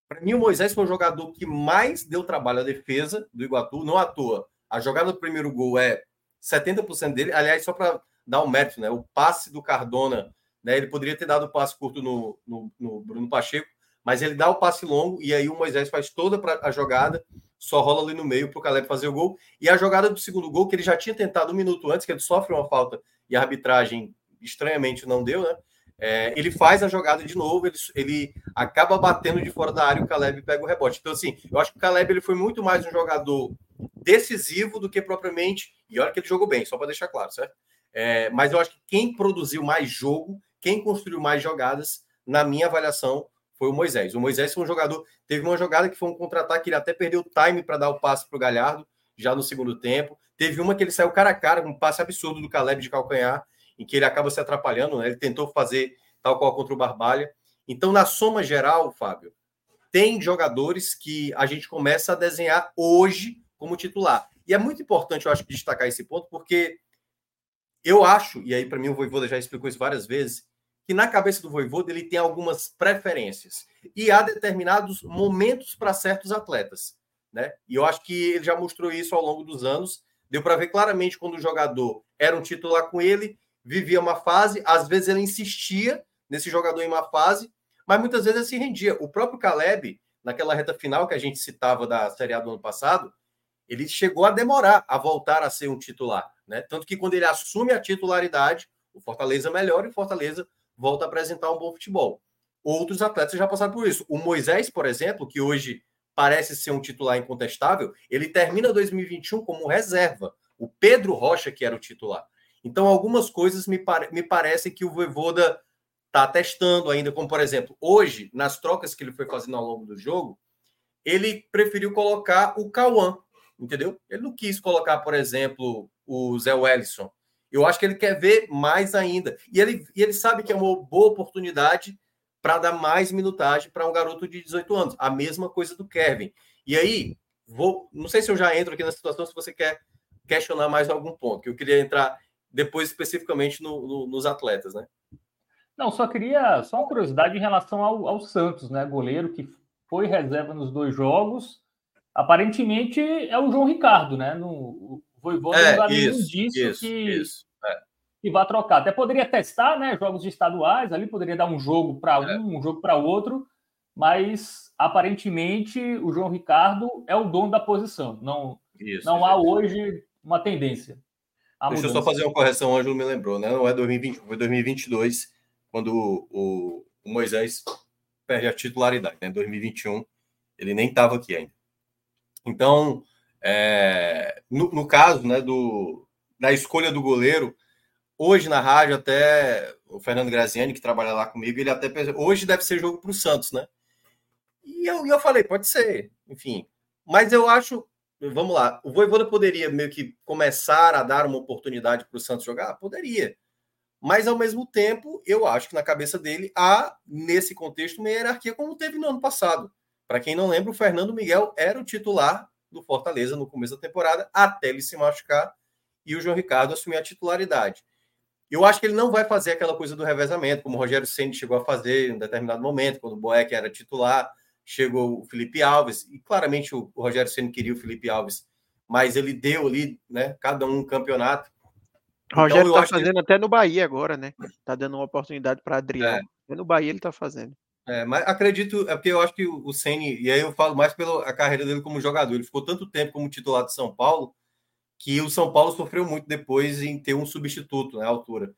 Para mim, o Moisés foi o jogador que mais deu trabalho à defesa do Iguatu, não à toa. A jogada do primeiro gol é 70% dele. Aliás, só para dar um mérito, né? O passe do Cardona, né? Ele poderia ter dado o passe curto no, no, no Bruno Pacheco, mas ele dá o passe longo e aí o Moisés faz toda a jogada, só rola ali no meio para o Caleb fazer o gol. E a jogada do segundo gol, que ele já tinha tentado um minuto antes, que ele sofre uma falta e a arbitragem estranhamente não deu, né? É, ele faz a jogada de novo, ele, ele acaba batendo de fora da área e o Caleb pega o rebote. Então, assim, eu acho que o Caleb ele foi muito mais um jogador decisivo do que propriamente. E olha que ele jogou bem, só para deixar claro, certo? É, mas eu acho que quem produziu mais jogo, quem construiu mais jogadas, na minha avaliação, foi o Moisés. O Moisés foi um jogador. Teve uma jogada que foi um contra-ataque, ele até perdeu o time para dar o passe para o Galhardo, já no segundo tempo. Teve uma que ele saiu cara a cara, um passe absurdo do Caleb de calcanhar, em que ele acaba se atrapalhando, né? Ele tentou fazer tal qual contra o Barbalha. Então, na soma geral, Fábio, tem jogadores que a gente começa a desenhar hoje como titular. E é muito importante, eu acho, destacar esse ponto, porque eu acho, e aí para mim o Voivoda já explicou isso várias vezes, que na cabeça do Voivoda ele tem algumas preferências e há determinados momentos para certos atletas, né? E eu acho que ele já mostrou isso ao longo dos anos. Deu para ver claramente quando o jogador era um titular com ele, vivia uma fase, às vezes ele insistia nesse jogador em uma fase, mas muitas vezes ele se rendia. O próprio Caleb, naquela reta final que a gente citava da Série A do ano passado, ele chegou a demorar a voltar a ser um titular, né? Tanto que quando ele assume a titularidade, o Fortaleza melhora e o Fortaleza volta a apresentar um bom futebol. Outros atletas já passaram por isso. O Moisés, por exemplo, que hoje parece ser um titular incontestável, ele termina 2021 como reserva. O Pedro Rocha, que era o titular. Então, algumas coisas me, pare me parecem que o Voivoda está testando ainda, como por exemplo, hoje, nas trocas que ele foi fazendo ao longo do jogo, ele preferiu colocar o Cauã, entendeu? Ele não quis colocar, por exemplo, o Zé Wellison. Eu acho que ele quer ver mais ainda. E ele, e ele sabe que é uma boa oportunidade para dar mais minutagem para um garoto de 18 anos. A mesma coisa do Kevin. E aí, vou, não sei se eu já entro aqui na situação, se você quer questionar mais algum ponto, que eu queria entrar depois especificamente no, no, nos atletas, né? Não, só queria só uma curiosidade em relação ao, ao Santos, né? Goleiro que foi reserva nos dois jogos. Aparentemente é o João Ricardo, né? No, o Voivoda é, não dá nenhum indício que, isso, é. que vai trocar. Até poderia testar, né? Jogos estaduais, ali poderia dar um jogo para é. um, um jogo para outro, mas aparentemente o João Ricardo é o dono da posição. Não, isso, não há hoje uma tendência. Deixa eu só fazer uma correção, o Ângelo me lembrou, né? Não é 2020, foi 2022 quando o, o Moisés perde a titularidade, né? 2021, ele nem estava aqui ainda. Então, é, no, no, caso né, do, da escolha do goleiro, hoje na rádio, até o Fernando Graziani, que trabalha lá comigo, ele até pensa, hoje deve ser jogo para o Santos, né? E eu, eu falei, pode ser, enfim. Mas eu acho, vamos lá, o Voivoda poderia meio que começar a dar uma oportunidade para o Santos jogar? Poderia. Mas, ao mesmo tempo, eu acho que na cabeça dele há, nesse contexto, uma hierarquia como teve no ano passado. Para quem não lembra, o Fernando Miguel era o titular do Fortaleza no começo da temporada, até ele se machucar e o João Ricardo assumir a titularidade. Eu acho que ele não vai fazer aquela coisa do revezamento, como o Rogério Ceni chegou a fazer em um determinado momento, quando o Boeck era titular, chegou o Felipe Alves, e claramente o, Rogério Ceni queria o Felipe Alves, mas ele deu ali, né, cada um um campeonato. Rogério então, tá fazendo que... até no Bahia agora, né? Tá dando uma oportunidade para Adriano. É. No Bahia ele tá fazendo. É, mas acredito, é porque eu acho que o Ceni e aí eu falo mais pela carreira dele como jogador, ele ficou tanto tempo como titular de São Paulo que o São Paulo sofreu muito depois em ter um substituto na né, altura.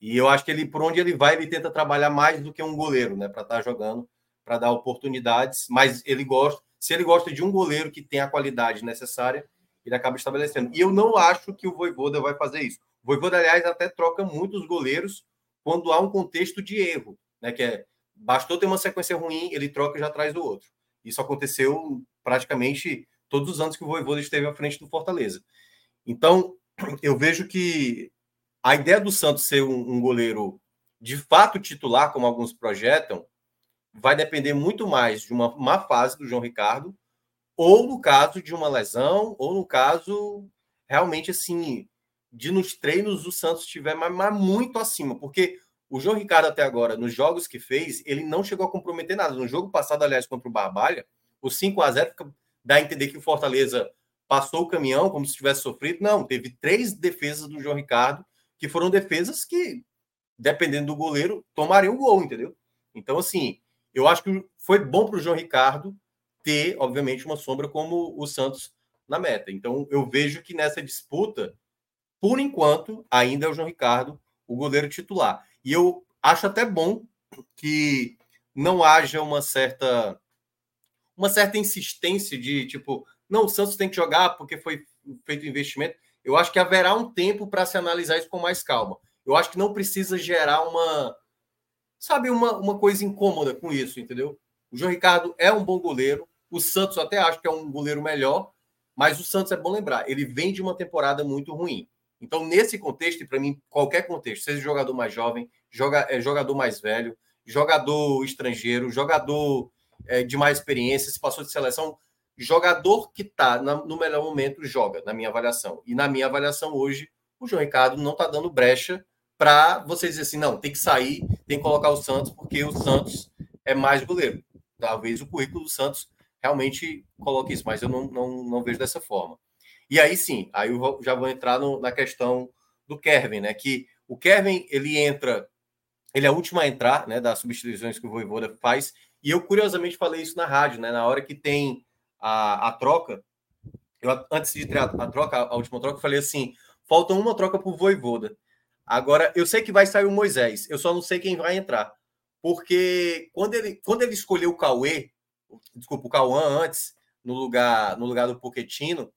E eu acho que ele, por onde ele vai, ele tenta trabalhar mais do que um goleiro, né, para estar tá jogando, para dar oportunidades, mas ele gosta, se ele gosta de um goleiro que tem a qualidade necessária, ele acaba estabelecendo. E eu não acho que o Voivoda vai fazer isso. O Voivoda, aliás, até troca muitos goleiros quando há um contexto de erro, né, que é bastou ter uma sequência ruim, ele troca e já traz o outro. Isso aconteceu praticamente todos os anos que o Voivoda esteve à frente do Fortaleza. Então, eu vejo que a ideia do Santos ser um, um goleiro de fato titular, como alguns projetam, vai depender muito mais de uma má fase do João Ricardo, ou no caso de uma lesão, ou no caso realmente assim, de nos treinos o Santos estiver mas muito acima, porque o João Ricardo até agora, nos jogos que fez, ele não chegou a comprometer nada. No jogo passado, aliás, contra o Barbalha, o 5 a 0 dá a entender que o Fortaleza passou o caminhão como se tivesse sofrido. Não, teve três defesas do João Ricardo, que foram defesas que, dependendo do goleiro, tomariam o gol, entendeu? Então, assim, eu acho que foi bom para o João Ricardo ter, obviamente, uma sombra como o Santos na meta. Então, eu vejo que nessa disputa, por enquanto, ainda é o João Ricardo o goleiro titular. E eu acho até bom que não haja uma certa uma certa insistência de tipo, não, o Santos tem que jogar porque foi feito investimento. Eu acho que haverá um tempo para se analisar isso com mais calma. Eu acho que não precisa gerar uma sabe, uma, uma coisa incômoda com isso, entendeu? O João Ricardo é um bom goleiro, o Santos até acho que é um goleiro melhor, mas o Santos é bom lembrar, ele vem de uma temporada muito ruim. Então, nesse contexto, e para mim, qualquer contexto, seja jogador mais jovem, joga, é, jogador mais velho, jogador estrangeiro, jogador é, de mais experiência, se passou de seleção, jogador que está no melhor momento joga, na minha avaliação. E na minha avaliação hoje, o João Ricardo não está dando brecha para você dizer assim, não, tem que sair, tem que colocar o Santos, porque o Santos é mais goleiro. Talvez o currículo do Santos realmente coloque isso, mas eu não, não, não vejo dessa forma. E aí sim, aí eu já vou entrar no, na questão do Kevin, né? Que o Kevin ele entra, ele é o último a entrar, né? Das substituições que o Voivoda faz. E eu curiosamente falei isso na rádio, né? Na hora que tem a, a troca, eu, antes de ter a, a troca, a última troca, eu falei assim: falta uma troca para o Voivoda. Agora, eu sei que vai sair o Moisés, eu só não sei quem vai entrar. Porque quando ele, quando ele escolheu o Cauê, desculpa, o Cauã antes, no lugar, no lugar do Poquetino,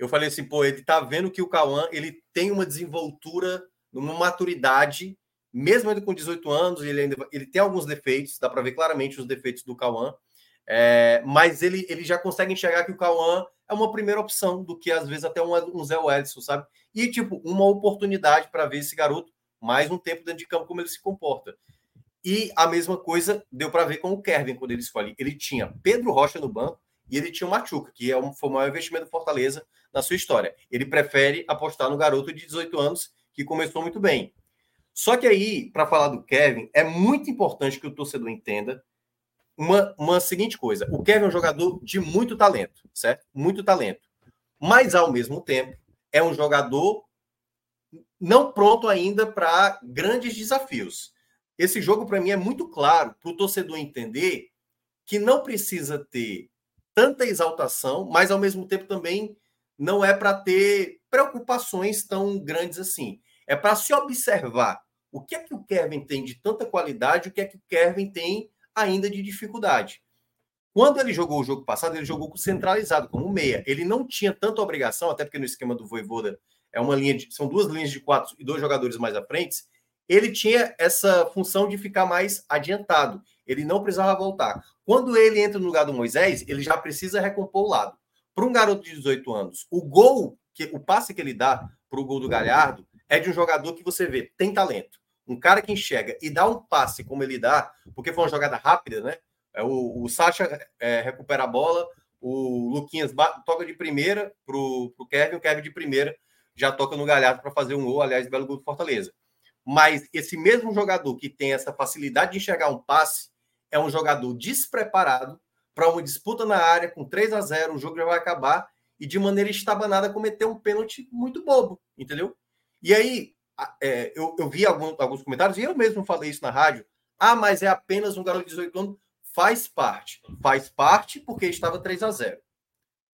eu falei assim, pô, ele tá vendo que o Cauã, ele tem uma desenvoltura, uma maturidade, mesmo ele com 18 anos, ele ainda ele tem alguns defeitos, dá para ver claramente os defeitos do Cauã, é, mas ele, ele já consegue enxergar que o Cauã é uma primeira opção do que às vezes até um, um Zé Edson, sabe? E tipo, uma oportunidade para ver esse garoto mais um tempo dentro de campo como ele se comporta. E a mesma coisa deu para ver com o Kevin quando ele escolhe. Ele tinha Pedro Rocha no banco e ele tinha o Machuca, que é um, foi o maior investimento do Fortaleza na sua história. Ele prefere apostar no garoto de 18 anos que começou muito bem. Só que aí, para falar do Kevin, é muito importante que o torcedor entenda uma, uma seguinte coisa: o Kevin é um jogador de muito talento, certo? Muito talento. Mas, ao mesmo tempo, é um jogador não pronto ainda para grandes desafios. Esse jogo, para mim, é muito claro para o torcedor entender que não precisa ter tanta exaltação, mas, ao mesmo tempo, também não é para ter preocupações tão grandes assim. É para se observar o que é que o Kevin tem de tanta qualidade, o que é que o Kevin tem ainda de dificuldade. Quando ele jogou o jogo passado, ele jogou centralizado, como meia. Ele não tinha tanta obrigação, até porque no esquema do Voivoda é uma linha de, são duas linhas de quatro e dois jogadores mais à frente. Ele tinha essa função de ficar mais adiantado. Ele não precisava voltar. Quando ele entra no lugar do Moisés, ele já precisa recompor o lado. Para um garoto de 18 anos, o gol, que o passe que ele dá para o gol do Galhardo é de um jogador que você vê, tem talento um cara que enxerga e dá um passe como ele dá, porque foi uma jogada rápida, né? É, o, o Sacha é, recupera a bola, o Luquinhas toca de primeira pro, pro Kevin, o Kevin de primeira já toca no Galhardo para fazer um gol, aliás, belo gol do Fortaleza. Mas esse mesmo jogador que tem essa facilidade de enxergar um passe é um jogador despreparado para uma disputa na área com 3 a 0 o jogo já vai acabar e de maneira estabanada cometer um pênalti muito bobo, entendeu? E aí, é, eu, eu, vi algum, alguns comentários, e eu mesmo falei isso na rádio. Ah, mas é apenas um garoto de 18 anos. Faz parte. Faz parte porque estava 3 a 0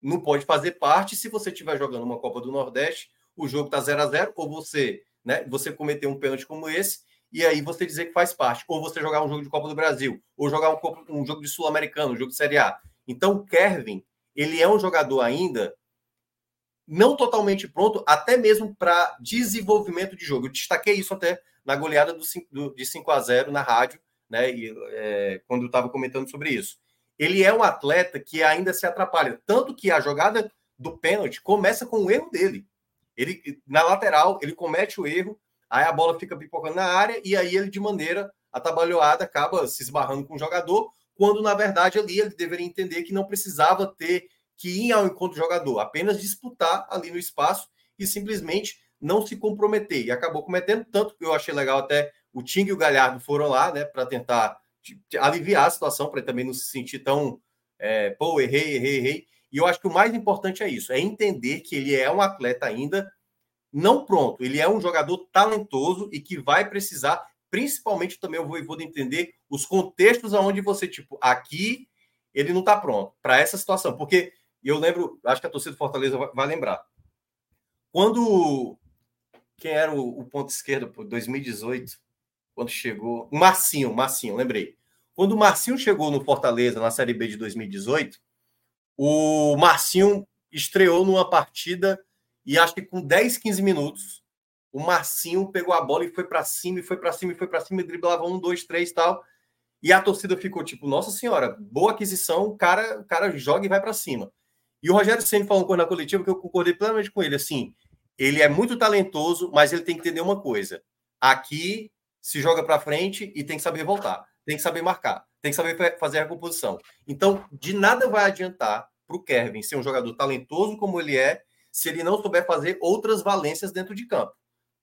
Não pode fazer parte se você estiver jogando uma Copa do Nordeste, o jogo está 0 a 0 ou você, né, você cometer um pênalti como esse, e aí você dizer que faz parte. Ou você jogar um jogo de Copa do Brasil, ou jogar um, um jogo de Sul-Americano, um jogo de Série A. Então, o Kevin, ele é um jogador ainda não totalmente pronto, até mesmo para desenvolvimento de jogo. Eu destaquei isso até na goleada do, do, de 5 a 0 na rádio, né? E, é, quando eu estava comentando sobre isso. Ele é um atleta que ainda se atrapalha. Tanto que a jogada do pênalti começa com o erro dele. Ele, na lateral, ele comete o erro, aí a bola fica pipocando na área, e aí ele, de maneira atabalhoada, acaba se esbarrando com o jogador, quando na verdade ali ele deveria entender que não precisava ter que ir ao encontro do jogador, apenas disputar ali no espaço e simplesmente não se comprometer. E acabou cometendo, tanto que eu achei legal até o Ting e o Galhardo foram lá, né, para tentar aliviar a situação, para também não se sentir tão, é, pô, errei, errei, errei. E eu acho que o mais importante é isso, é entender que ele é um atleta ainda não pronto, ele é um jogador talentoso e que vai precisar, principalmente também eu vou, entender os contextos aonde você, tipo, aqui ele não está pronto para essa situação, porque eu lembro, acho que a torcida do Fortaleza vai, lembrar, quando quem era o, o ponto esquerdo, 2018, quando chegou. Marcinho, Marcinho, lembrei. Quando o Marcinho chegou no Fortaleza na Série B de 2018, o Marcinho estreou numa partida e acho que com 10, 15 minutos, o Marcinho pegou a bola e foi para cima, e foi para cima, e foi para cima, e driblava um, dois, três tal. E a torcida ficou tipo, nossa senhora, boa aquisição, o cara, o cara joga e vai para cima. E o Rogério sempre falou coisa na coletiva que eu concordei plenamente com ele, assim, ele é muito talentoso, mas ele tem que entender uma coisa. Aqui se joga para frente e tem que saber voltar, tem que saber marcar, tem que saber fazer a recomposição. Então, de nada vai adiantar para o Kevin ser um jogador talentoso como ele é, se ele não souber fazer outras valências dentro de campo.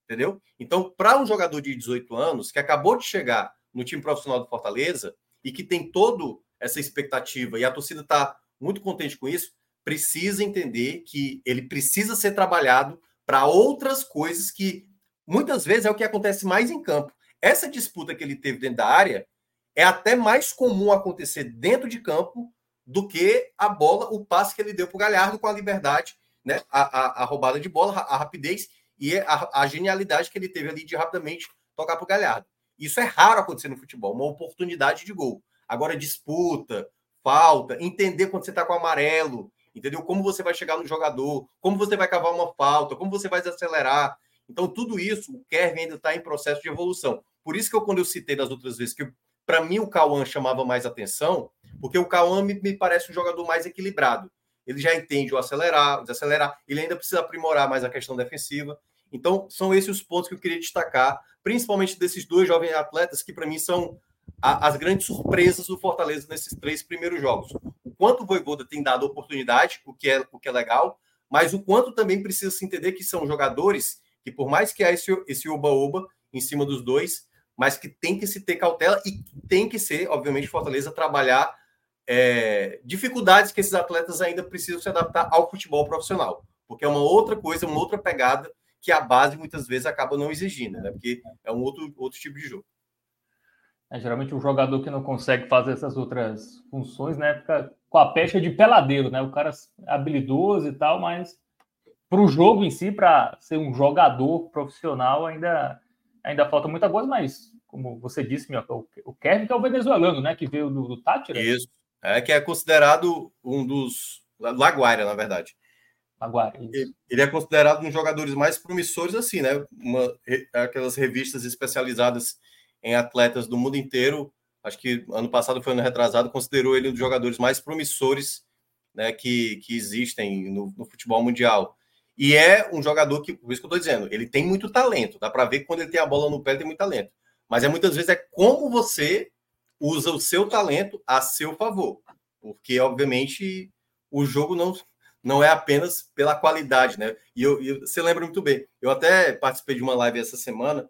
Entendeu? Então, para um jogador de 18 anos que acabou de chegar no time profissional do Fortaleza e que tem toda essa expectativa e a torcida está muito contente com isso, precisa entender que ele precisa ser trabalhado para outras coisas que muitas vezes é o que acontece mais em campo. Essa disputa que ele teve dentro da área é até mais comum acontecer dentro de campo do que a bola, o passe que ele deu para o Galhardo com a liberdade, né? A, a, a, roubada de bola, a, rapidez e a, a, genialidade que ele teve ali de rapidamente tocar para o Galhardo. Isso é raro acontecer no futebol, uma oportunidade de gol. Agora, disputa, falta, entender quando você está com amarelo, entendeu? Como você vai chegar no jogador, como você vai cavar uma falta, como você vai desacelerar. Então, tudo isso, o Kevin ainda está em processo de evolução. Por isso que eu, quando eu citei das outras vezes, que para mim o Cauã chamava mais atenção, porque o Cauã me, me, parece um jogador mais equilibrado. Ele já entende o acelerar, o desacelerar, ele ainda precisa aprimorar mais a questão defensiva. Então, são esses os pontos que eu queria destacar, principalmente desses dois jovens atletas, que para mim são a, as grandes surpresas do Fortaleza nesses três primeiros jogos. O quanto o Voivoda tem dado oportunidade, o que é, o que é legal, mas o quanto também precisa se entender que são jogadores que, por mais que há esse oba-oba em cima dos dois, mas que tem que se ter cautela e tem que ser, obviamente, Fortaleza trabalhar é, dificuldades que esses atletas ainda precisam se adaptar ao futebol profissional, porque é uma outra coisa, uma outra pegada que a base muitas vezes acaba não exigindo, né? Porque é um outro, outro tipo de jogo. É, geralmente o jogador que não consegue fazer essas outras funções, né, fica com a pecha de peladeiro, né? O cara é habilidoso e tal, mas para o jogo em si, para ser um jogador profissional, ainda ainda falta muita coisa, mas como você disse, meu, o Kevin que é o venezuelano, né? Que veio do, do Tátira. Isso. É que é considerado um dos. Laguaira, na verdade. Laguaira. Ele, ele é considerado um dos jogadores mais promissores, assim, né? Uma, aquelas revistas especializadas em atletas do mundo inteiro. Acho que ano passado foi ano retrasado, considerou ele um dos jogadores mais promissores né, que, que existem no, no futebol mundial. E é um jogador que, por isso que eu estou dizendo, ele tem muito talento. Dá para ver que quando ele tem a bola no pé, ele tem muito talento. Mas é muitas vezes é como você usa o seu talento a seu favor. Porque, obviamente, o jogo não, não é apenas pela qualidade, né? E eu, eu, você lembra muito bem. Eu até participei de uma live essa semana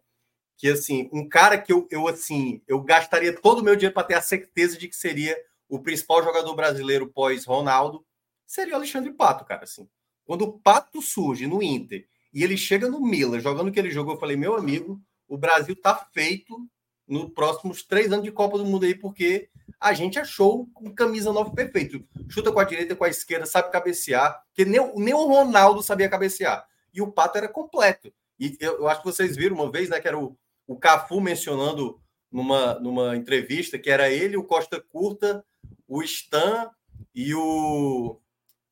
que, assim, um cara que eu, eu assim, eu gastaria todo o meu dinheiro para ter a certeza de que seria o principal jogador brasileiro pós-Ronaldo, seria o Alexandre Pato, cara, assim. Quando o Pato surge no Inter e ele chega no Milan, jogando aquele jogo, eu falei, meu amigo, o Brasil tá feito nos próximos três anos de Copa do Mundo aí, porque a gente achou um camisa nova perfeito. Chuta com a direita, com a esquerda, sabe cabecear, que nem, nem o Ronaldo sabia cabecear. E o Pato era completo. E eu, eu acho que vocês viram uma vez, né, que era o, o Cafu mencionando numa, numa entrevista que era ele, o Costa Curta, o Stan e o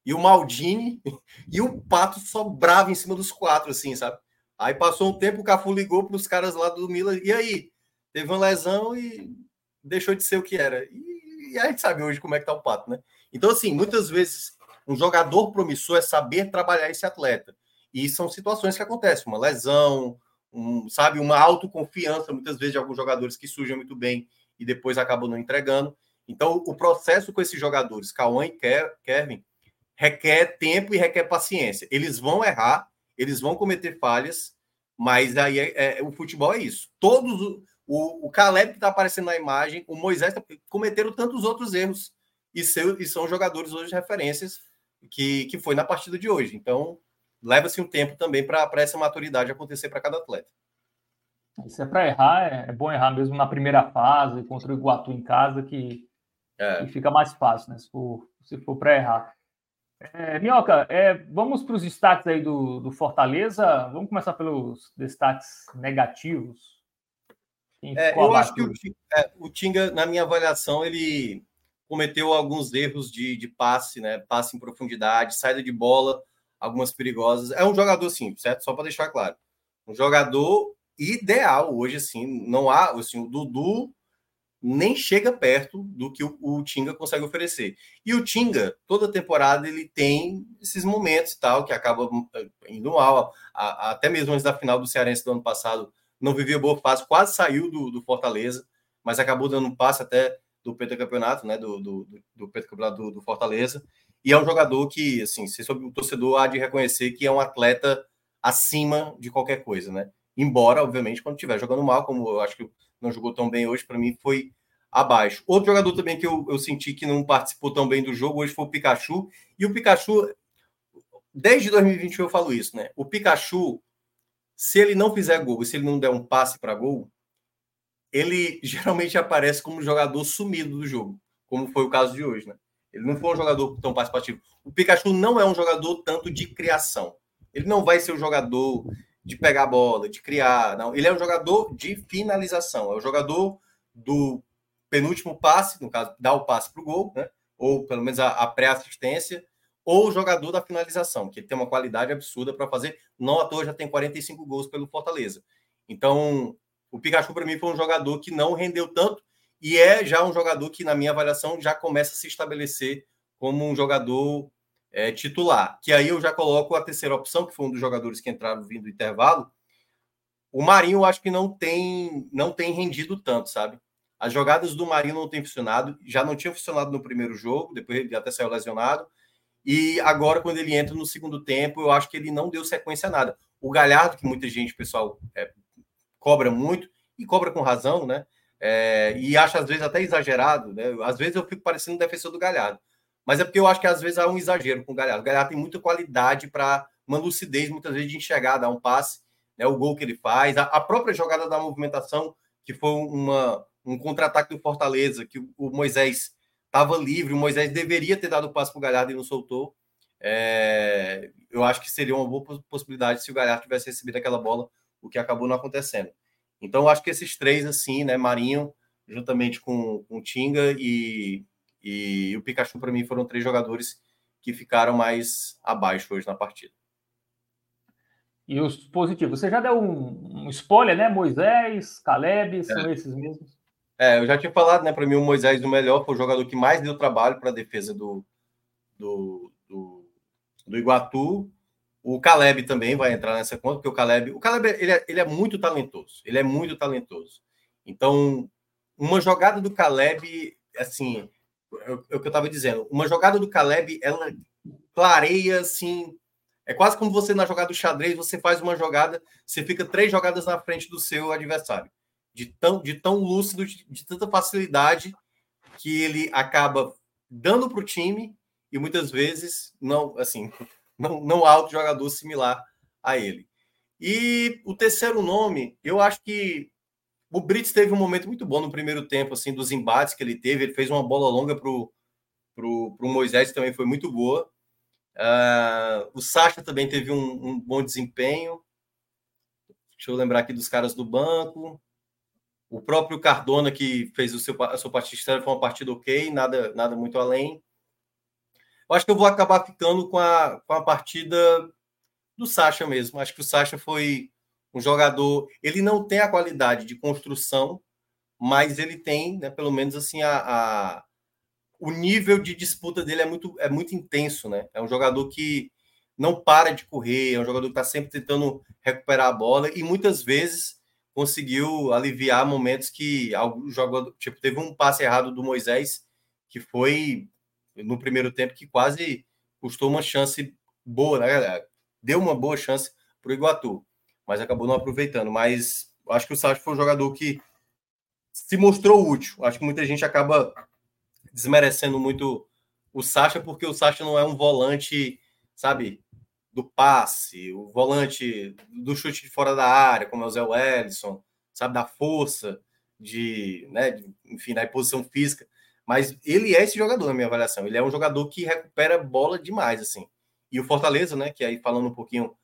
e o Maldini e o Pato só bravo em cima dos quatro, assim, sabe? Aí passou um tempo, o Cafu ligou para os caras lá do Milan, e aí? Teve uma lesão e deixou de ser o que era. E, e a gente sabe hoje como é que tá o Pato, né? Então, assim, muitas vezes um jogador promissor é saber trabalhar esse atleta. E são situações que acontecem, uma lesão, um, sabe, uma autoconfiança, muitas vezes, de alguns jogadores que surgem muito bem e depois acabam não entregando. Então, o processo com esses jogadores, Cauã e Kevin, requer tempo e requer paciência. Eles vão errar, eles vão cometer falhas, mas aí é, é, o futebol é isso. Todos o, o Caleb que está aparecendo na imagem, o Moisés cometeram tantos outros erros e, seu, e são jogadores hoje referências que, que foi na partida de hoje. Então, leva-se um tempo também para essa maturidade acontecer para cada atleta. Se é para errar, é, é, bom errar mesmo na primeira fase, contra o Iguatu em casa, que, é. que fica mais fácil, né? Se for, se for para errar. É, Minhoca, é, vamos para os destaques aí do, do Fortaleza. Vamos começar pelos destaques negativos. É, eu acho que o, é, o, Tinga, na minha avaliação, ele cometeu alguns erros de, de passe, né? Passe em profundidade, saída de bola, algumas perigosas. É um jogador, sim, certo? Só para deixar claro. Um jogador ideal hoje, assim. Não há, assim, o Dudu nem chega perto do que o, o Tinga consegue oferecer. E o Tinga, toda temporada, ele tem esses momentos e tal, que acaba eh, indo mal. A, a, até mesmo antes da final do Cearense do ano passado, não vivia boa fase, quase saiu do, do Fortaleza, mas acabou dando um passe até do Campeonato, né, do, do, do Campeonato do, do, Fortaleza. E é um jogador que, assim, se sobre o torcedor há de reconhecer que é um atleta acima de qualquer coisa, né? Embora, obviamente, quando estiver jogando mal, como eu acho que não jogou tão bem hoje, para mim foi abaixo. Outro jogador também que eu, eu senti que não participou tão bem do jogo hoje foi o Pikachu. E o Pikachu, desde 2021 eu falo isso, né? O Pikachu, se ele não fizer gol, se ele não der um passe para gol, ele geralmente aparece como jogador sumido do jogo, como foi o caso de hoje, né? Ele não foi um jogador tão participativo. O Pikachu não é um jogador tanto de criação. Ele não vai ser um jogador de pegar a bola, de criar, não. Ele é um jogador de finalização. É o jogador do penúltimo passe, no caso, dar o passe para o gol, né? ou pelo menos a, a pré-assistência, ou jogador da finalização, que tem uma qualidade absurda para fazer. Não à toa já tem 45 gols pelo Fortaleza. Então, o Pikachu, para mim, foi um jogador que não rendeu tanto e é já um jogador que, na minha avaliação, já começa a se estabelecer como um jogador é, titular. Que aí eu já coloco a terceira opção, que foi um dos jogadores que entraram vindo do intervalo. O Marinho, eu acho que não tem, não tem rendido tanto, sabe? As jogadas do Marinho não têm funcionado, já não tinha funcionado no primeiro jogo, depois ele até saiu lesionado. E agora, quando ele entra no segundo tempo, eu acho que ele não deu sequência a nada. O Galhardo, que muita gente, pessoal, é, cobra muito, e cobra com razão, né? É, e acha às vezes até exagerado, né? Às vezes eu fico parecendo um defensor do Galhardo. Mas é porque eu acho que às vezes há um exagero com o Galhardo. O Galhardo tem muita qualidade para uma lucidez, muitas vezes, de enxergar, dar um passe, né? o gol que ele faz, a, a própria jogada da movimentação, que foi uma, um contra-ataque do Fortaleza, que o Moisés estava livre, o Moisés deveria ter dado o passe para o Galhardo e não soltou. É, eu acho que seria uma boa possibilidade se o Galhardo tivesse recebido aquela bola o que acabou não acontecendo. Então, eu acho que esses três, assim, né, Marinho, juntamente com, com o Tinga e, e o Pikachu, para mim, foram três jogadores que ficaram mais abaixo hoje na partida. E os positivos? Você já deu um, um spoiler, né? Moisés, Caleb, são é. esses mesmos? É, eu já tinha falado, né? Para mim, o Moisés, o melhor, foi o jogador que mais deu trabalho para a defesa do, do, do, do Iguatu. O Caleb também vai entrar nessa conta, porque o Caleb, o Caleb ele é, ele é muito talentoso. Ele é muito talentoso. Então, uma jogada do Caleb, assim, é, o que eu estava dizendo, uma jogada do Caleb, ela clareia assim. É quase como você na jogada do xadrez, você faz uma jogada, você fica três jogadas na frente do seu adversário. De tão, de tão lúcido, de, de tanta facilidade que ele acaba dando para o time e muitas vezes não, assim, não, não há outro jogador similar a ele. E o terceiro nome, eu acho que o Brits teve um momento muito bom no primeiro tempo, assim, dos embates que ele teve. Ele fez uma bola longa para o Moisés, também foi muito boa. Uh, o Sacha também teve um, um, bom desempenho. Deixa eu lembrar aqui dos caras do banco. O próprio Cardona, que fez o seu, a sua partida, foi uma partida ok, nada, nada muito além. Eu acho que eu vou acabar ficando com a, com a partida do Sacha mesmo. Acho que o Sacha foi um jogador. Ele não tem a qualidade de construção, mas ele tem, né, pelo menos assim, a, a, o nível de disputa dele é muito, é muito intenso, né? É um jogador que não para de correr, é um jogador que está sempre tentando recuperar a bola e muitas vezes conseguiu aliviar momentos que algum jogador, tipo, teve um passe errado do Moisés que foi no primeiro tempo que quase custou uma chance boa, né? Deu uma boa chance para o Iguatu, mas acabou não aproveitando. Mas acho que o Sacha foi um jogador que se mostrou útil. Acho que muita gente acaba desmerecendo muito o Sacha, porque o Sacha não é um volante, sabe, do passe, o volante do chute de fora da área, como é o Zé Wellison, sabe, da força, de, né, de, enfim, da posição física. Mas ele é esse jogador, na minha avaliação. Ele é um jogador que recupera bola demais, assim. E o Fortaleza, né, que aí falando um pouquinho,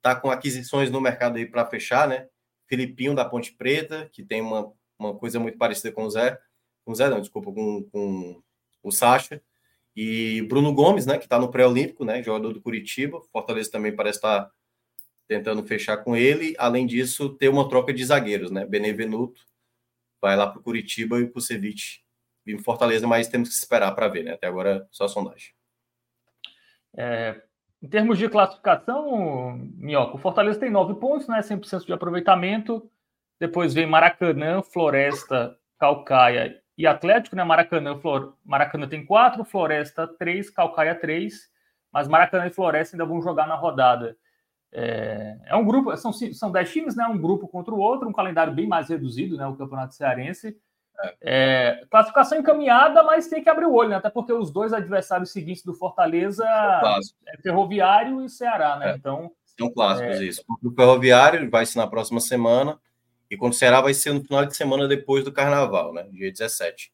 tá com aquisições no mercado aí para fechar, né? Filipinho da Ponte Preta, que tem uma, uma coisa muito parecida com o Zé. Com o Zé, não, desculpa, com, com o Sacha. E Bruno Gomes, né, que está no pré-olímpico, né, jogador do Curitiba. Fortaleza também parece estar tá tentando fechar com ele. Além disso, ter uma troca de zagueiros, né? Benevenuto vai lá para o Curitiba e o Kusevich em Fortaleza, mas temos que esperar para ver, né? Até agora só sondagem. É, em termos de classificação, Minhoca, o Fortaleza tem nove pontos, né? 100% de aproveitamento. Depois vem Maracanã, Floresta, Calcaia e Atlético, né? Maracanã, Flor... Maracanã tem quatro, Floresta três, Calcaia três, mas Maracanã e Floresta ainda vão jogar na rodada. É, é um grupo, são, são dez times, né? Um grupo contra o outro, um calendário bem mais reduzido, né? O Campeonato Cearense. É, classificação encaminhada, mas tem que abrir o olho, né? Até porque os dois adversários seguintes do Fortaleza é Ferroviário e Ceará, né? É, então. São clássicos, é... isso. O Ferroviário vai ser na próxima semana, e quando o Ceará vai ser no final de semana depois do Carnaval, né? Dia 17.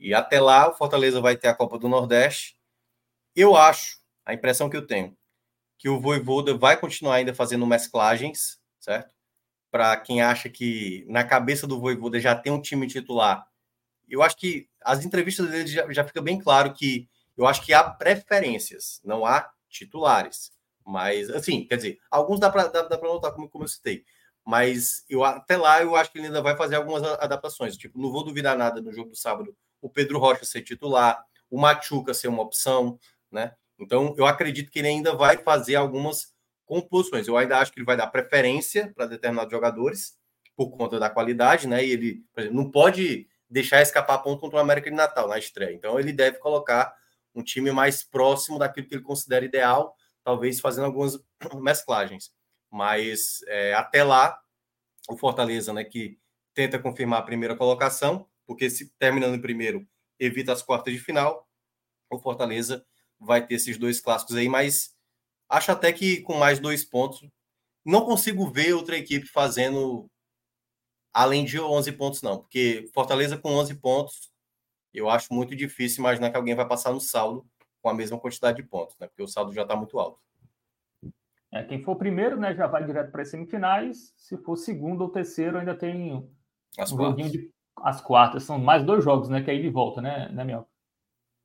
E até lá, o Fortaleza vai ter a Copa do Nordeste. Eu acho, a impressão que eu tenho, que o Voivoda vai continuar ainda fazendo mesclagens, certo? para quem acha que na cabeça do Voivoda já tem um time titular. Eu acho que as entrevistas dele já, já fica bem claro que eu acho que há preferências, não há titulares. Mas, assim, quer dizer, alguns dá para notar, como, como eu citei. Mas eu, até lá eu acho que ele ainda vai fazer algumas adaptações. Tipo, não vou duvidar nada no jogo do sábado o Pedro Rocha ser titular, o Machuca ser uma opção, né? Então, eu acredito que ele ainda vai fazer algumas composições. Eu ainda acho que ele vai dar preferência para determinados jogadores por conta da qualidade, né? E ele, exemplo, não pode deixar escapar ponto contra o América de Natal na estreia. Então ele deve colocar um time mais próximo daquilo que ele considera ideal, talvez fazendo algumas mesclagens. Mas é, até lá, o Fortaleza, né, que tenta confirmar a primeira colocação, porque se terminando em primeiro, evita as quartas de final. O Fortaleza vai ter esses dois clássicos aí, mas Acho até que com mais dois pontos, não consigo ver outra equipe fazendo além de 11 pontos, não. Porque Fortaleza com 11 pontos, eu acho muito difícil imaginar que alguém vai passar no saldo com a mesma quantidade de pontos, né? Porque o saldo já está muito alto. É, quem for primeiro, né, já vai direto para as semifinais. Se for segundo ou terceiro, ainda tem as um quartas. de as quartas. São mais dois jogos, né? Que aí ele volta, né, né, Mel?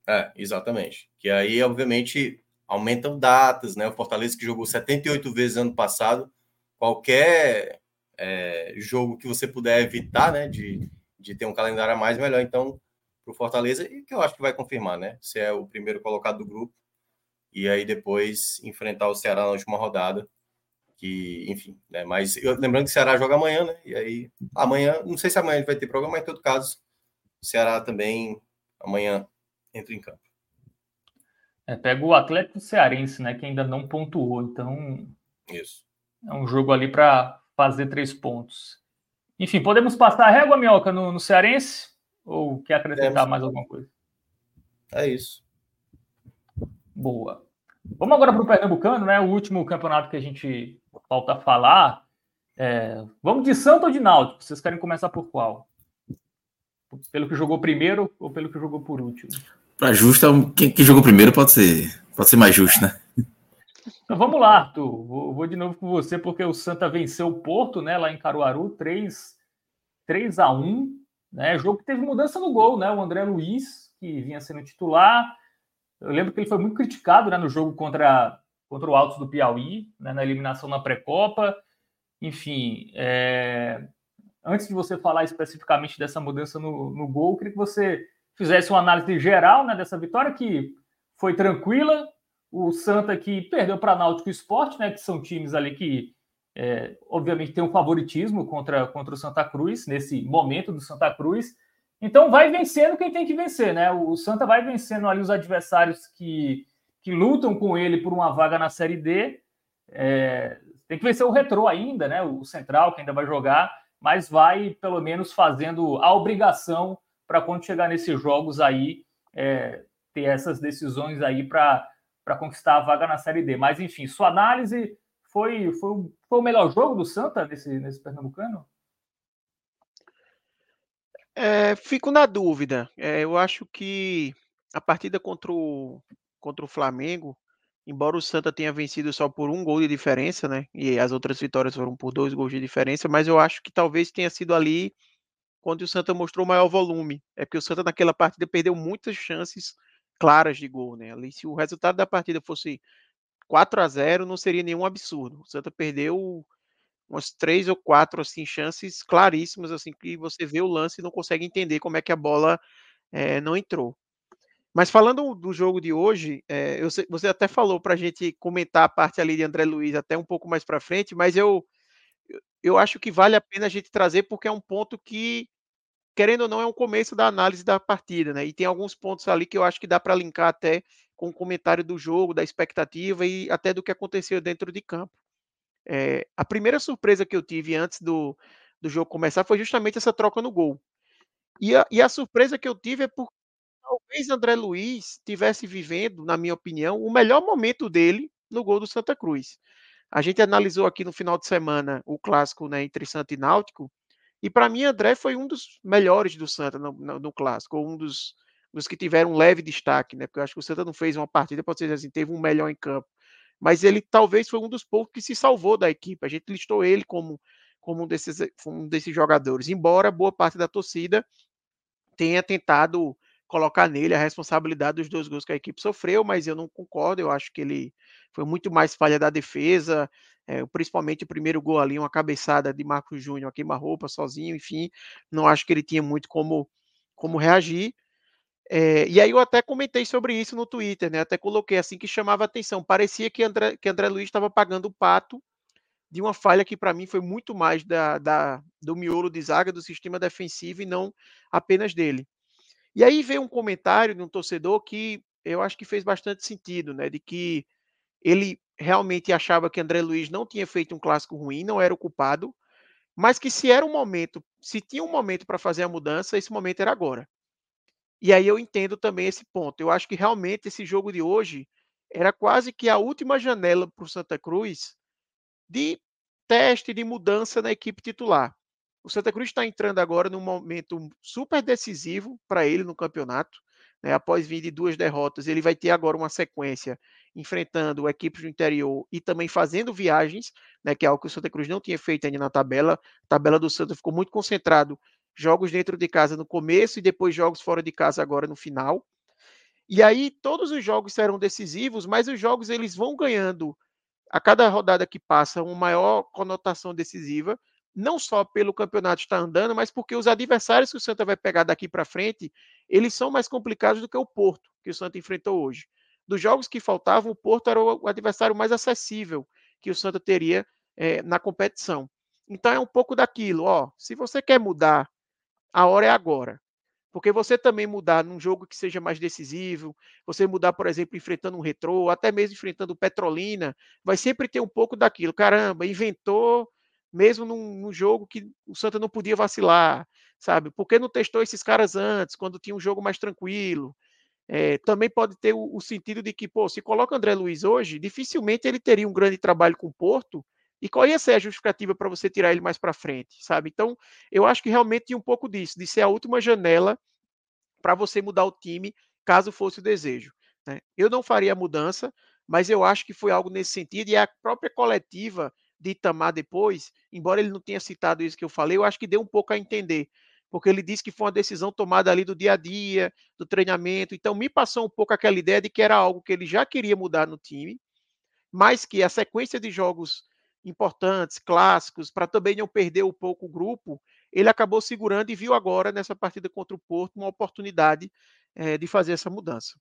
É, exatamente. Que aí, obviamente, aumentam datas, né? O Fortaleza que jogou 78 vezes ano passado, qualquer é, jogo que você puder evitar, né? De, de ter um calendário a mais, melhor. Então, para o Fortaleza, e que eu acho que vai confirmar, né? Se é o primeiro colocado do grupo, e aí depois enfrentar o Ceará na última rodada. Que, enfim, né? Mas eu, lembrando que o Ceará joga amanhã, né? E aí, amanhã, não sei se amanhã vai ter programa, mas em todo caso, o Ceará também amanhã entra em campo. É, pega o Atlético Cearense, né, que ainda não pontuou. Então, Isso. é um jogo ali para fazer três pontos. Enfim, podemos passar a régua, Minhoca, no, no Cearense? Ou quer acrescentar mais alguma coisa? É isso. Boa. Vamos agora para o Pernambucano, né? O último campeonato que a gente falta falar. É... Vamos de Santo ou de Náutico? Vocês querem começar por qual? Pelo que jogou primeiro ou pelo que jogou por último? Para justo, é quem, quem, jogou primeiro pode ser, pode ser mais justo, né? Então vamos lá, Arthur. Vou, vou, de novo com você, porque o Santa venceu o Porto, né? Lá em Caruaru, 3, 3 a 1 né? Jogo que teve mudança no gol, né? O André Luiz, que vinha sendo titular. Eu lembro que ele foi muito criticado né, no jogo contra, contra o Altos do Piauí, né, na eliminação na pré-copa. Enfim, é... antes de você falar especificamente dessa mudança no, no gol, queria que você fizesse uma análise geral né, dessa vitória que foi tranquila. O Santa que perdeu para Náutico Esporte, né, que são times ali que é, obviamente tem um favoritismo contra, contra o Santa Cruz, nesse momento do Santa Cruz. Então vai vencendo quem tem que vencer, né? O Santa vai vencendo ali os adversários que, que lutam com ele por uma vaga na Série D. É, tem que vencer o Retrô ainda, né? O Central, que ainda vai jogar, mas vai pelo menos fazendo a obrigação para quando chegar nesses jogos aí, é, ter essas decisões aí para conquistar a vaga na Série D. Mas enfim, sua análise foi, foi, foi o melhor jogo do Santa nesse, nesse Pernambucano? É, fico na dúvida. É, eu acho que a partida contra o, contra o Flamengo, embora o Santa tenha vencido só por um gol de diferença, né? E as outras vitórias foram por dois gols de diferença, mas eu acho que talvez tenha sido ali quando o Santa mostrou maior volume. É porque o Santa naquela partida perdeu muitas chances claras de gol, né? Ali, se o resultado da partida fosse 4 a 0 não seria nenhum absurdo. O Santa perdeu umas três ou quatro assim chances claríssimas assim que você vê o lance e não consegue entender como é que a bola é, não entrou. Mas falando do jogo de hoje, é, eu, você até falou para a gente comentar a parte ali de André Luiz até um pouco mais para frente, mas eu eu acho que vale a pena a gente trazer porque é um ponto que querendo ou não é um começo da análise da partida, né? E tem alguns pontos ali que eu acho que dá para linkar até com o comentário do jogo, da expectativa e até do que aconteceu dentro de campo. É, a primeira surpresa que eu tive antes do, do jogo começar foi justamente essa troca no gol. E a, e a surpresa que eu tive é porque talvez André Luiz tivesse vivendo, na minha opinião, o melhor momento dele no gol do Santa Cruz. A gente analisou aqui no final de semana o clássico né, entre Santa e Náutico, e para mim André foi um dos melhores do Santa no, no, no clássico, um dos, dos que tiveram um leve destaque, né? Porque eu acho que o Santa não fez uma partida, pode ser assim, teve um melhor em campo mas ele talvez foi um dos poucos que se salvou da equipe. A gente listou ele como, como um, desses, um desses jogadores, embora boa parte da torcida tenha tentado colocar nele a responsabilidade dos dois gols que a equipe sofreu, mas eu não concordo. Eu acho que ele foi muito mais falha da defesa, é, principalmente o primeiro gol ali, uma cabeçada de Marcos Júnior, queima-roupa sozinho, enfim. Não acho que ele tinha muito como, como reagir. É, e aí eu até comentei sobre isso no Twitter, né? Até coloquei assim que chamava atenção. Parecia que André, que André Luiz estava pagando o pato de uma falha que para mim foi muito mais da, da, do miolo de zaga do sistema defensivo e não apenas dele. E aí veio um comentário de um torcedor que eu acho que fez bastante sentido, né? De que ele realmente achava que André Luiz não tinha feito um clássico ruim, não era o culpado, mas que se era um momento, se tinha um momento para fazer a mudança, esse momento era agora. E aí eu entendo também esse ponto. Eu acho que realmente esse jogo de hoje era quase que a última janela para o Santa Cruz de teste, de mudança na equipe titular. O Santa Cruz está entrando agora num momento super decisivo para ele no campeonato. Né? Após vir de duas derrotas, ele vai ter agora uma sequência enfrentando equipes do interior e também fazendo viagens, né? que é algo que o Santa Cruz não tinha feito ainda na tabela. A tabela do Santa ficou muito concentrado jogos dentro de casa no começo e depois jogos fora de casa agora no final. E aí todos os jogos serão decisivos, mas os jogos eles vão ganhando a cada rodada que passa uma maior conotação decisiva, não só pelo campeonato estar andando, mas porque os adversários que o Santa vai pegar daqui para frente, eles são mais complicados do que o Porto, que o Santa enfrentou hoje. Dos jogos que faltavam, o Porto era o adversário mais acessível que o Santa teria é, na competição. Então é um pouco daquilo, ó. Se você quer mudar a hora é agora. Porque você também mudar num jogo que seja mais decisivo, você mudar, por exemplo, enfrentando um retrô, até mesmo enfrentando o Petrolina, vai sempre ter um pouco daquilo. Caramba, inventou mesmo num, num jogo que o Santa não podia vacilar, sabe? Por que não testou esses caras antes, quando tinha um jogo mais tranquilo? É, também pode ter o, o, sentido de que, pô, se coloca André Luiz hoje, dificilmente ele teria um grande trabalho com o Porto e qual ia ser a justificativa para você tirar ele mais para frente, sabe? Então, eu acho que realmente tinha um pouco disso, de ser a última janela para você mudar o time, caso fosse o desejo. Né? Eu não faria a mudança, mas eu acho que foi algo nesse sentido, e a própria coletiva de Itamar depois, embora ele não tenha citado isso que eu falei, eu acho que deu um pouco a entender, porque ele disse que foi uma decisão tomada ali do dia a dia, do treinamento, então me passou um pouco aquela ideia de que era algo que ele já queria mudar no time, mas que a sequência de jogos importantes, clássicos, para também não perder um pouco o grupo, ele acabou segurando e viu agora nessa partida contra o Porto uma oportunidade é, de fazer essa mudança.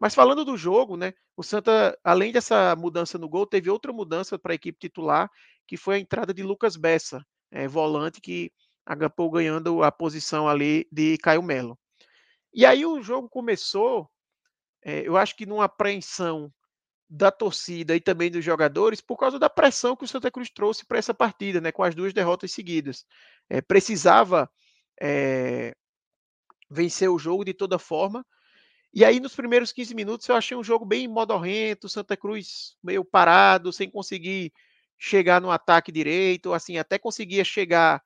Mas falando do jogo, né, o Santa, além dessa mudança no gol, teve outra mudança para a equipe titular, que foi a entrada de Lucas Bessa, é, volante, que acabou ganhando a posição ali de Caio Melo. E aí o jogo começou, é, eu acho que numa apreensão da torcida e também dos jogadores, por causa da pressão que o Santa Cruz trouxe para essa partida, né, com as duas derrotas seguidas. É, precisava é, vencer o jogo de toda forma, e aí, nos primeiros 15 minutos, eu achei um jogo bem modorrento, Santa Cruz meio parado, sem conseguir chegar no ataque direito, assim, até conseguia chegar,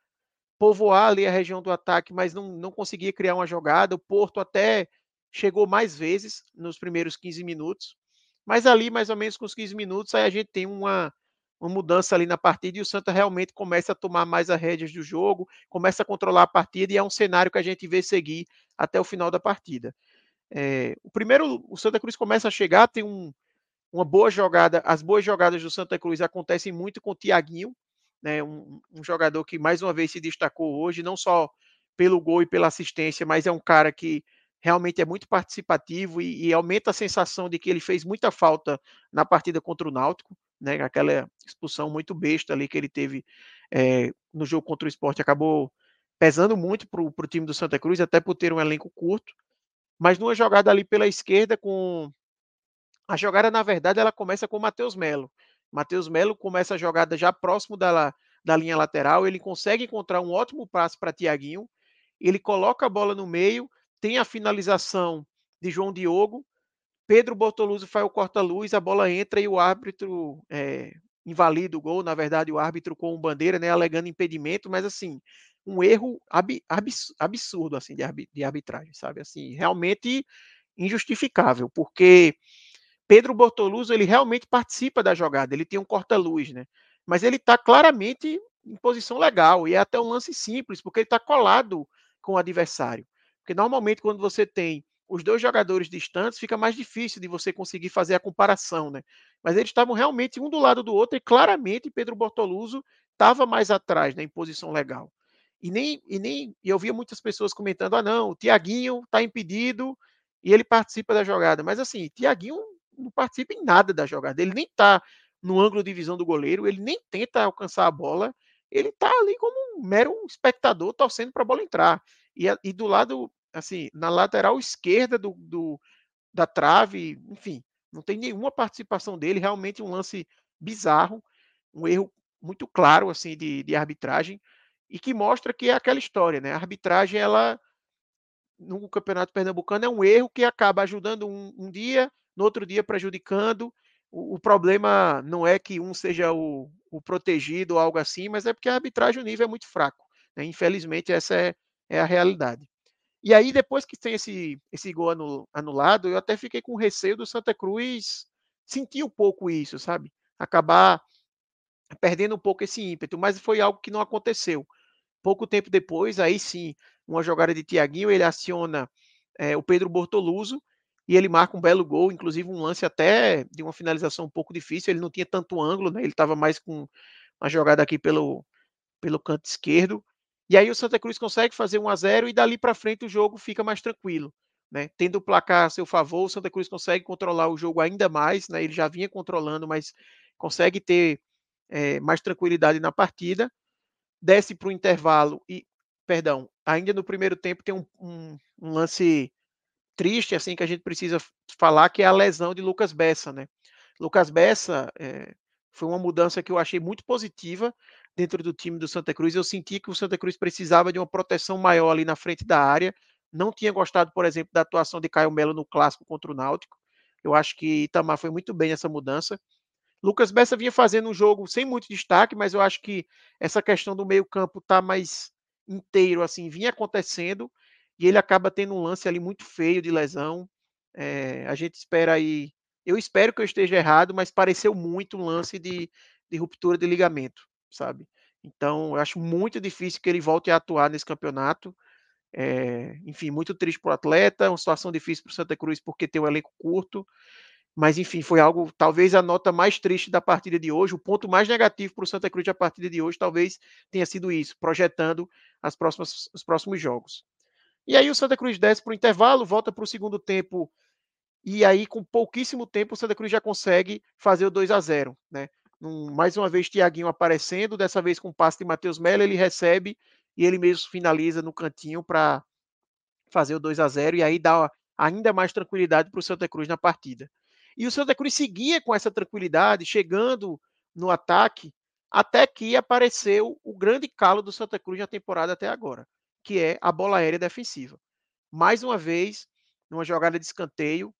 povoar ali a região do ataque, mas não, não conseguia criar uma jogada. O Porto até chegou mais vezes nos primeiros 15 minutos, mas ali, mais ou menos com os 15 minutos, aí a gente tem uma, uma mudança ali na partida e o Santa realmente começa a tomar mais as rédeas do jogo, começa a controlar a partida e é um cenário que a gente vê seguir até o final da partida. É, o primeiro, o Santa Cruz começa a chegar, tem um, uma boa jogada. As boas jogadas do Santa Cruz acontecem muito com o Tiaguinho, né, um, um, jogador que mais uma vez se destacou hoje, não só pelo gol e pela assistência, mas é um cara que realmente é muito participativo e, e aumenta a sensação de que ele fez muita falta na partida contra o Náutico, né, aquela expulsão muito besta ali que ele teve é, no jogo contra o esporte, acabou pesando muito para o time do Santa Cruz, até por ter um elenco curto. Mas numa jogada ali pela esquerda com a jogada, na verdade, ela começa com o Matheus Melo. Matheus Melo começa a jogada já próximo da, da linha lateral, ele consegue encontrar um ótimo passe para Tiaguinho, ele coloca a bola no meio, tem a finalização de João Diogo, Pedro Bortoluso faz o corta-luz, a bola entra e o árbitro é, invalida o gol, na verdade o árbitro com bandeira, né, alegando impedimento, mas assim, um erro ab, absurdo assim de, de arbitragem, sabe? Assim, realmente injustificável, porque Pedro Bortoluso ele realmente participa da jogada, ele tem um corta-luz, né? Mas ele está claramente em posição legal e é até um lance simples, porque ele está colado com o adversário. Porque normalmente quando você tem os dois jogadores distantes, fica mais difícil de você conseguir fazer a comparação, né? Mas eles estavam realmente um do lado do outro e claramente Pedro Bortoluso estava mais atrás, né, em posição legal. E nem, e nem e eu via muitas pessoas comentando: ah, não, o Tiaguinho está impedido e ele participa da jogada. Mas assim, Tiaguinho não participa em nada da jogada. Ele nem está no ângulo de visão do goleiro, ele nem tenta alcançar a bola, ele está ali como um mero espectador torcendo para a bola entrar. E, e, do lado, assim, na lateral esquerda do, do, da trave, enfim, não tem nenhuma participação dele, realmente um lance bizarro, um erro muito claro assim de, de arbitragem e que mostra que é aquela história, né? A arbitragem, ela, no Campeonato Pernambucano, é um erro que acaba ajudando um, um dia, no outro dia prejudicando. O, problema não é que um seja o, o, protegido ou algo assim, mas é porque a arbitragem, o nível é muito fraco. Né? Infelizmente, essa é, é a realidade. E aí, depois que tem esse, esse gol anulado, eu até fiquei com receio do Santa Cruz sentir um pouco isso, sabe? Acabar perdendo um pouco esse ímpeto, mas foi algo que não aconteceu. Pouco tempo depois, aí sim, uma jogada de Tiaguinho, ele aciona é, o Pedro Bortoluso e ele marca um belo gol, inclusive um lance até de uma finalização um pouco difícil. Ele não tinha tanto ângulo, né? Ele estava mais com uma jogada aqui pelo, pelo canto esquerdo. E aí o Santa Cruz consegue fazer 1 a 0 e dali para frente o jogo fica mais tranquilo. Né? Tendo o placar a seu favor, o Santa Cruz consegue controlar o jogo ainda mais. Né? Ele já vinha controlando, mas consegue ter é, mais tranquilidade na partida desce para o intervalo e, perdão, ainda no primeiro tempo tem um, um, um, lance triste, assim, que a gente precisa falar, que é a lesão de Lucas Bessa, né? Lucas Bessa é, foi uma mudança que eu achei muito positiva dentro do time do Santa Cruz. Eu senti que o Santa Cruz precisava de uma proteção maior ali na frente da área. Não tinha gostado, por exemplo, da atuação de Caio Melo no clássico contra o Náutico. Eu acho que Itamar foi muito bem nessa mudança. Lucas Bessa vinha fazendo um jogo sem muito destaque, mas eu acho que essa questão do meio-campo tá mais inteiro, assim, vinha acontecendo e ele acaba tendo um lance ali muito feio de lesão. É, a gente espera aí. Eu espero que eu esteja errado, mas pareceu muito um lance de, de ruptura de ligamento, sabe? Então, eu acho muito difícil que ele volte a atuar nesse campeonato. É, enfim, muito triste para o atleta, uma situação difícil para o Santa Cruz porque tem um elenco curto. Mas, enfim, foi algo, talvez a nota mais triste da partida de hoje. O ponto mais negativo para o Santa Cruz da partida de hoje talvez tenha sido isso, projetando as próximas, os próximos jogos. E aí o Santa Cruz desce para o intervalo, volta para o segundo tempo. E aí, com pouquíssimo tempo, o Santa Cruz já consegue fazer o 2 a 0 né? Mais uma vez, Tiaguinho aparecendo, dessa vez com o passe de Matheus Melo, ele recebe e ele mesmo finaliza no cantinho para fazer o 2 a 0 e aí dá ainda mais tranquilidade para o Santa Cruz na partida. E o Santa Cruz seguia com essa tranquilidade, chegando no ataque, até que apareceu o grande calo do Santa Cruz na temporada até agora, que é a bola aérea defensiva. Mais uma vez, numa jogada de escanteio,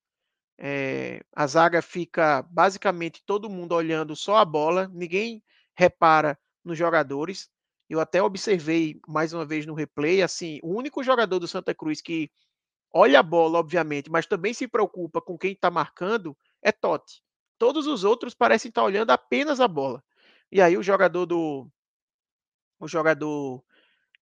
é, a zaga fica basicamente todo mundo olhando só a bola, ninguém repara nos jogadores. Eu até observei mais uma vez no replay, assim, o único jogador do Santa Cruz que olha a bola, obviamente, mas também se preocupa com quem está marcando, é Totti. Todos os outros parecem estar tá olhando apenas a bola. E aí o jogador do o jogador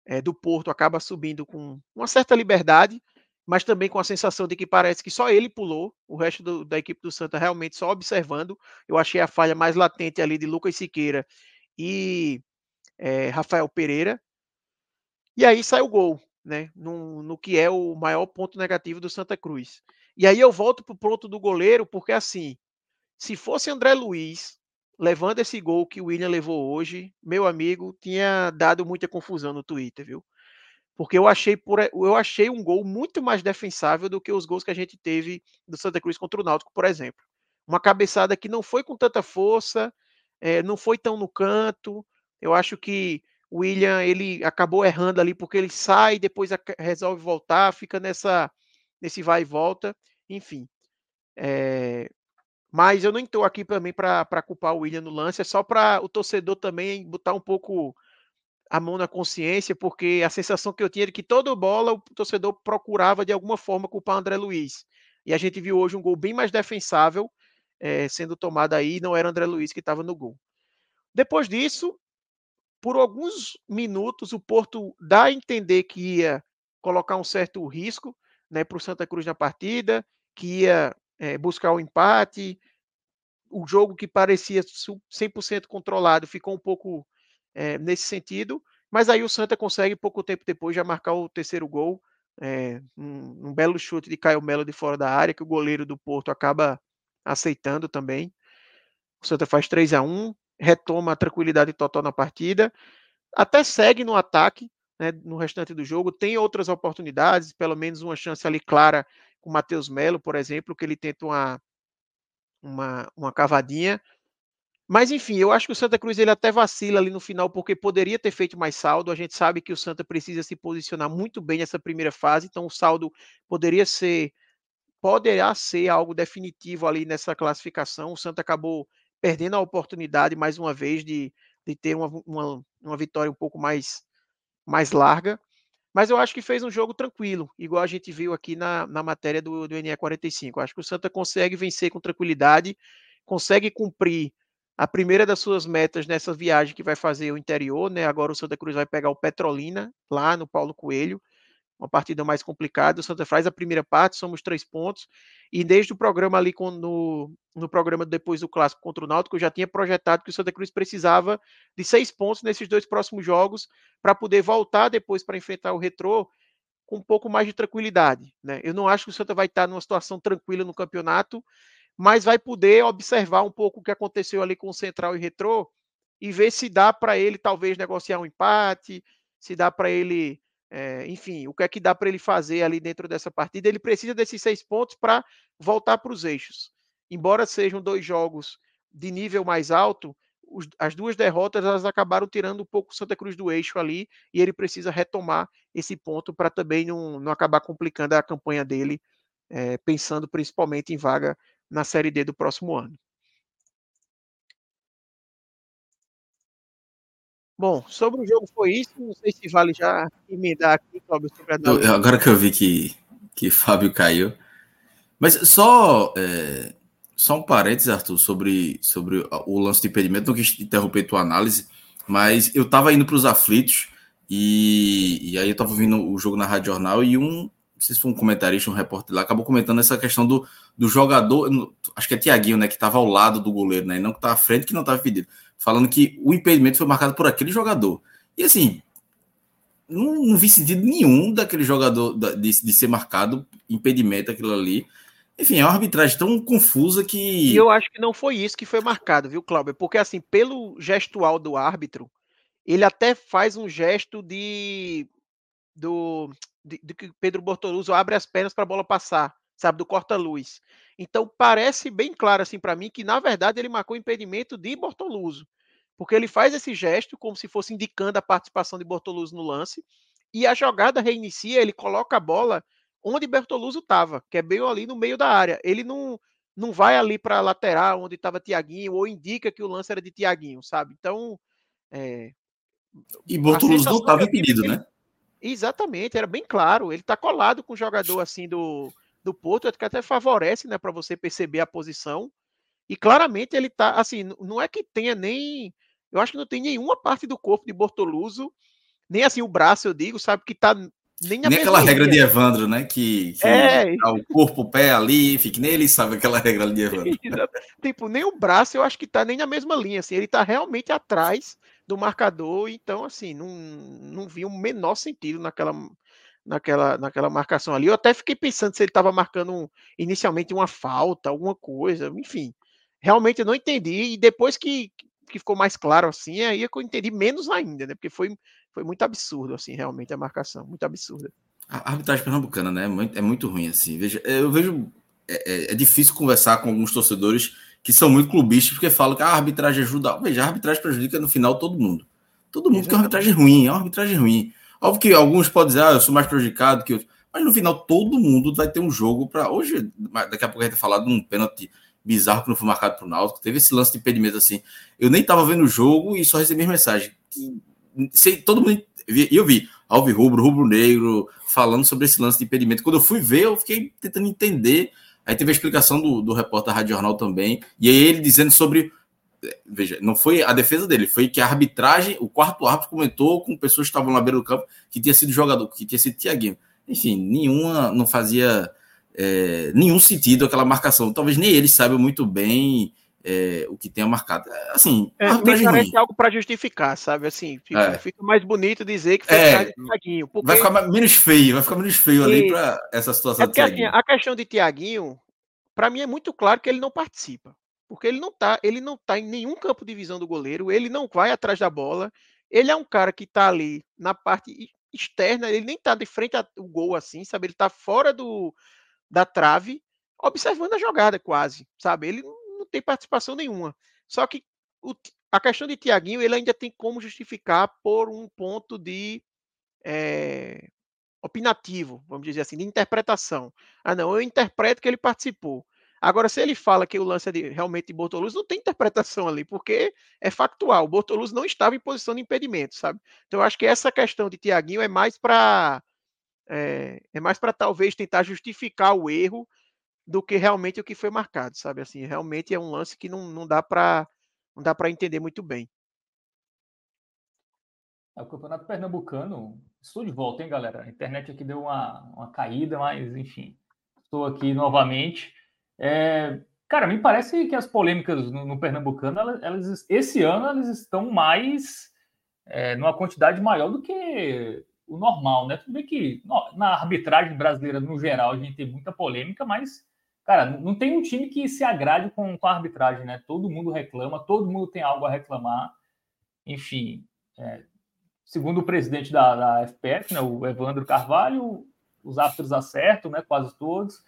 é, do Porto acaba subindo com uma certa liberdade, mas também com a sensação de que parece que só ele pulou, o resto do, da equipe do Santa realmente só observando. Eu achei a falha mais latente ali de Lucas Siqueira e é, Rafael Pereira. E aí sai o gol né? No, no que é o maior ponto negativo do Santa Cruz. E aí eu volto para o ponto do goleiro, porque assim, se fosse André Luiz levando esse gol que o William levou hoje, meu amigo, tinha dado muita confusão no Twitter, viu? Porque eu achei, por, eu achei um gol muito mais defensável do que os gols que a gente teve do Santa Cruz contra o Náutico, por exemplo. Uma cabeçada que não foi com tanta força, é, não foi tão no canto. Eu acho que o William ele acabou errando ali porque ele sai, depois resolve voltar, fica nessa nesse vai e volta, enfim. É, mas eu não estou aqui também para culpar o William no lance, é só para o torcedor também botar um pouco a mão na consciência, porque a sensação que eu tinha de que toda bola o torcedor procurava de alguma forma culpar André Luiz. E a gente viu hoje um gol bem mais defensável é, sendo tomado aí, não era André Luiz que estava no gol. Depois disso, por alguns minutos, o Porto dá a entender que ia colocar um certo risco né, para o Santa Cruz na partida, que ia é, buscar o empate. O jogo que parecia 100% controlado ficou um pouco é, nesse sentido, mas aí o Santa consegue, pouco tempo depois, já marcar o terceiro gol. É, um, um, belo chute de Caio Melo de fora da área, que o goleiro do Porto acaba aceitando também. O Santa faz 3 a 1 retoma a tranquilidade total na partida, até segue no ataque né, no restante do jogo, tem outras oportunidades, pelo menos uma chance ali clara com o Matheus Melo, por exemplo, que ele tenta uma, uma, uma cavadinha. Mas enfim, eu acho que o Santa Cruz ele até vacila ali no final, porque poderia ter feito mais saldo. A gente sabe que o Santa precisa se posicionar muito bem nessa primeira fase, então o saldo poderia ser poderá ser algo definitivo ali nessa classificação. O Santa acabou perdendo a oportunidade mais uma vez de, de ter uma, uma, uma vitória um pouco mais, mais larga. Mas eu acho que fez um jogo tranquilo, igual a gente viu aqui na, na matéria do, do NE45. Eu acho que o Santa consegue vencer com tranquilidade, consegue cumprir a primeira das suas metas nessa viagem que vai fazer o interior, né? Agora o Santa Cruz vai pegar o Petrolina lá no Paulo Coelho uma partida mais complicada. O Santa faz a primeira parte, somos três pontos. E desde o programa ali, no, no programa depois do clássico contra o Náutico, eu já tinha projetado que o Santa Cruz precisava de seis pontos nesses dois próximos jogos para poder voltar depois para enfrentar o Retrô com um pouco mais de tranquilidade. Né? Eu não acho que o Santa vai estar numa situação tranquila no campeonato, mas vai poder observar um pouco o que aconteceu ali com o Central e Retrô e ver se dá para ele talvez negociar um empate, se dá para ele é, enfim, o que é que dá para ele fazer ali dentro dessa partida? Ele precisa desses seis pontos para voltar para os eixos. Embora sejam dois jogos de nível mais alto, os, as duas derrotas elas acabaram tirando um pouco o Santa Cruz do eixo ali e ele precisa retomar esse ponto para também não, não acabar complicando a campanha dele, é, pensando principalmente em vaga na Série D do próximo ano. Bom, sobre o jogo foi isso. Não sei se vale já emendar aqui, Cláudio, sobre a eu, Agora que eu vi que, que Fábio caiu. Mas só, é, só um parênteses, Arthur, sobre, sobre o lance de impedimento. Não quis interromper tua análise, mas eu estava indo para os aflitos e, e aí eu estava ouvindo o jogo na Rádio Jornal e um sei se foi um comentarista, um repórter lá, acabou comentando essa questão do, do jogador, acho que é Tiaguinho, né, que estava ao lado do goleiro, né, não que estava à frente, que não estava impedido, falando que o impedimento foi marcado por aquele jogador. E assim, não, não vi sentido nenhum daquele jogador de, de ser marcado impedimento aquilo ali. Enfim, é uma arbitragem tão confusa que. E eu acho que não foi isso que foi marcado, viu, Cláudio? Porque, assim, pelo gestual do árbitro, ele até faz um gesto de. do. De, de que Pedro Bortoluso abre as pernas para a bola passar, sabe? Do corta-luz. Então, parece bem claro, assim, para mim, que na verdade ele marcou impedimento de Bortoluso porque ele faz esse gesto como se fosse indicando a participação de Bortoluso no lance, e a jogada reinicia, ele coloca a bola onde Bertoluso estava, que é bem ali no meio da área. Ele não, não vai ali para a lateral onde estava Tiaguinho, ou indica que o lance era de Tiaguinho, sabe? Então. É... E Bortoluso não estava impedido, né? Exatamente, era bem claro. Ele está colado com o jogador assim do, do Porto, que até favorece, né, para você perceber a posição. E claramente ele está assim, não é que tenha nem eu acho que não tem nenhuma parte do corpo de Bortoluso, nem assim o braço, eu digo, sabe, que tá nem, nem aquela regra de Evandro, né? Que, que é. Tá o corpo, o pé ali, fique nem ele sabe aquela regra de Evandro. tipo, nem o braço eu acho que tá nem na mesma linha, assim, ele tá realmente atrás do marcador, então assim, não, não vi o menor sentido naquela, naquela, naquela marcação ali. Eu até fiquei pensando se ele estava marcando um, inicialmente uma falta, alguma coisa, enfim. Realmente eu não entendi. E depois que, que ficou mais claro assim, aí é eu entendi menos ainda, né? Porque foi, foi muito absurdo, assim, realmente, a marcação, muito absurda. A arbitragem pernambucana, né? É muito ruim, assim. Veja, eu vejo. É, é, é, difícil conversar com alguns torcedores que são muito clubistas, porque falam que a arbitragem ajuda. Veja, a arbitragem prejudica no final todo mundo. Todo mundo que é uma arbitragem ruim, é uma arbitragem ruim. Óbvio que alguns podem dizer, ah, eu sou mais prejudicado que outros. Mas no final todo mundo vai ter um jogo para. Hoje, daqui a pouco a gente vai falar de um pênalti bizarro que não foi marcado pro Náutico. Teve esse lance de impedimento assim. Eu nem tava vendo o jogo e só recebi mensagem. Que, sei, todo mundo. E eu vi Alvi Rubro, Rubro Negro, falando sobre esse lance de impedimento. Quando eu fui ver, eu fiquei tentando entender. Aí teve a explicação do, do repórter Rádio Jornal também. E aí ele dizendo sobre. Veja, não foi a defesa dele, foi que a arbitragem, o quarto árbitro comentou com pessoas que estavam na beira do campo que tinha sido jogador, que tinha sido Tiaguinho. Enfim, nenhuma não fazia é, nenhum sentido aquela marcação. Talvez nem eles saibam muito bem é, o que tenha marcado. Assim, é, ruim. algo para justificar, sabe? Assim, fica, é. fica, mais bonito dizer que foi é, Tiaguinho. Porque... Vai ficar menos feio, vai ficar menos feio ali para essa situação. É porque, assim, a questão de Tiaguinho, para mim é muito claro que ele não participa. Porque ele não tá, ele não tá em nenhum campo de visão do goleiro, ele não vai atrás da bola. Ele é um cara que tá ali na parte externa, ele nem tá de frente ao gol assim, sabe? Ele tá fora do, da trave, observando a jogada quase, sabe? Ele não tem participação nenhuma. Só que o, a questão de Tiaguinho, ele ainda tem como justificar por um ponto de é, opinativo, vamos dizer assim, de interpretação. Ah, não, eu interpreto que ele participou. Agora, se ele fala que o lance é de, realmente de Bortoluz, não tem interpretação ali, porque é factual. O Bortoluz não estava em posição de impedimento, sabe? Então, eu acho que essa questão de Tiaguinho é mais para é, é mais para talvez tentar justificar o erro do que realmente o que foi marcado, sabe? Assim, realmente é um lance que não, não dá para não dá para entender muito bem. É, o Campeonato Pernambucano, estou de volta, hein, galera? A internet aqui deu uma, uma caída, mas enfim, estou aqui novamente. É, cara, me parece que as polêmicas no, no Pernambucano, elas, elas, esse ano, elas estão mais é, numa quantidade maior do que o normal, né? Tudo bem que na arbitragem brasileira, no geral, a gente tem muita polêmica, mas, cara, não tem um time que se agrade com, com a arbitragem, né? Todo mundo reclama, todo mundo tem algo a reclamar. Enfim, é, segundo o presidente da, da FPF, né, o Evandro Carvalho, os árbitros acertam, né? Quase todos.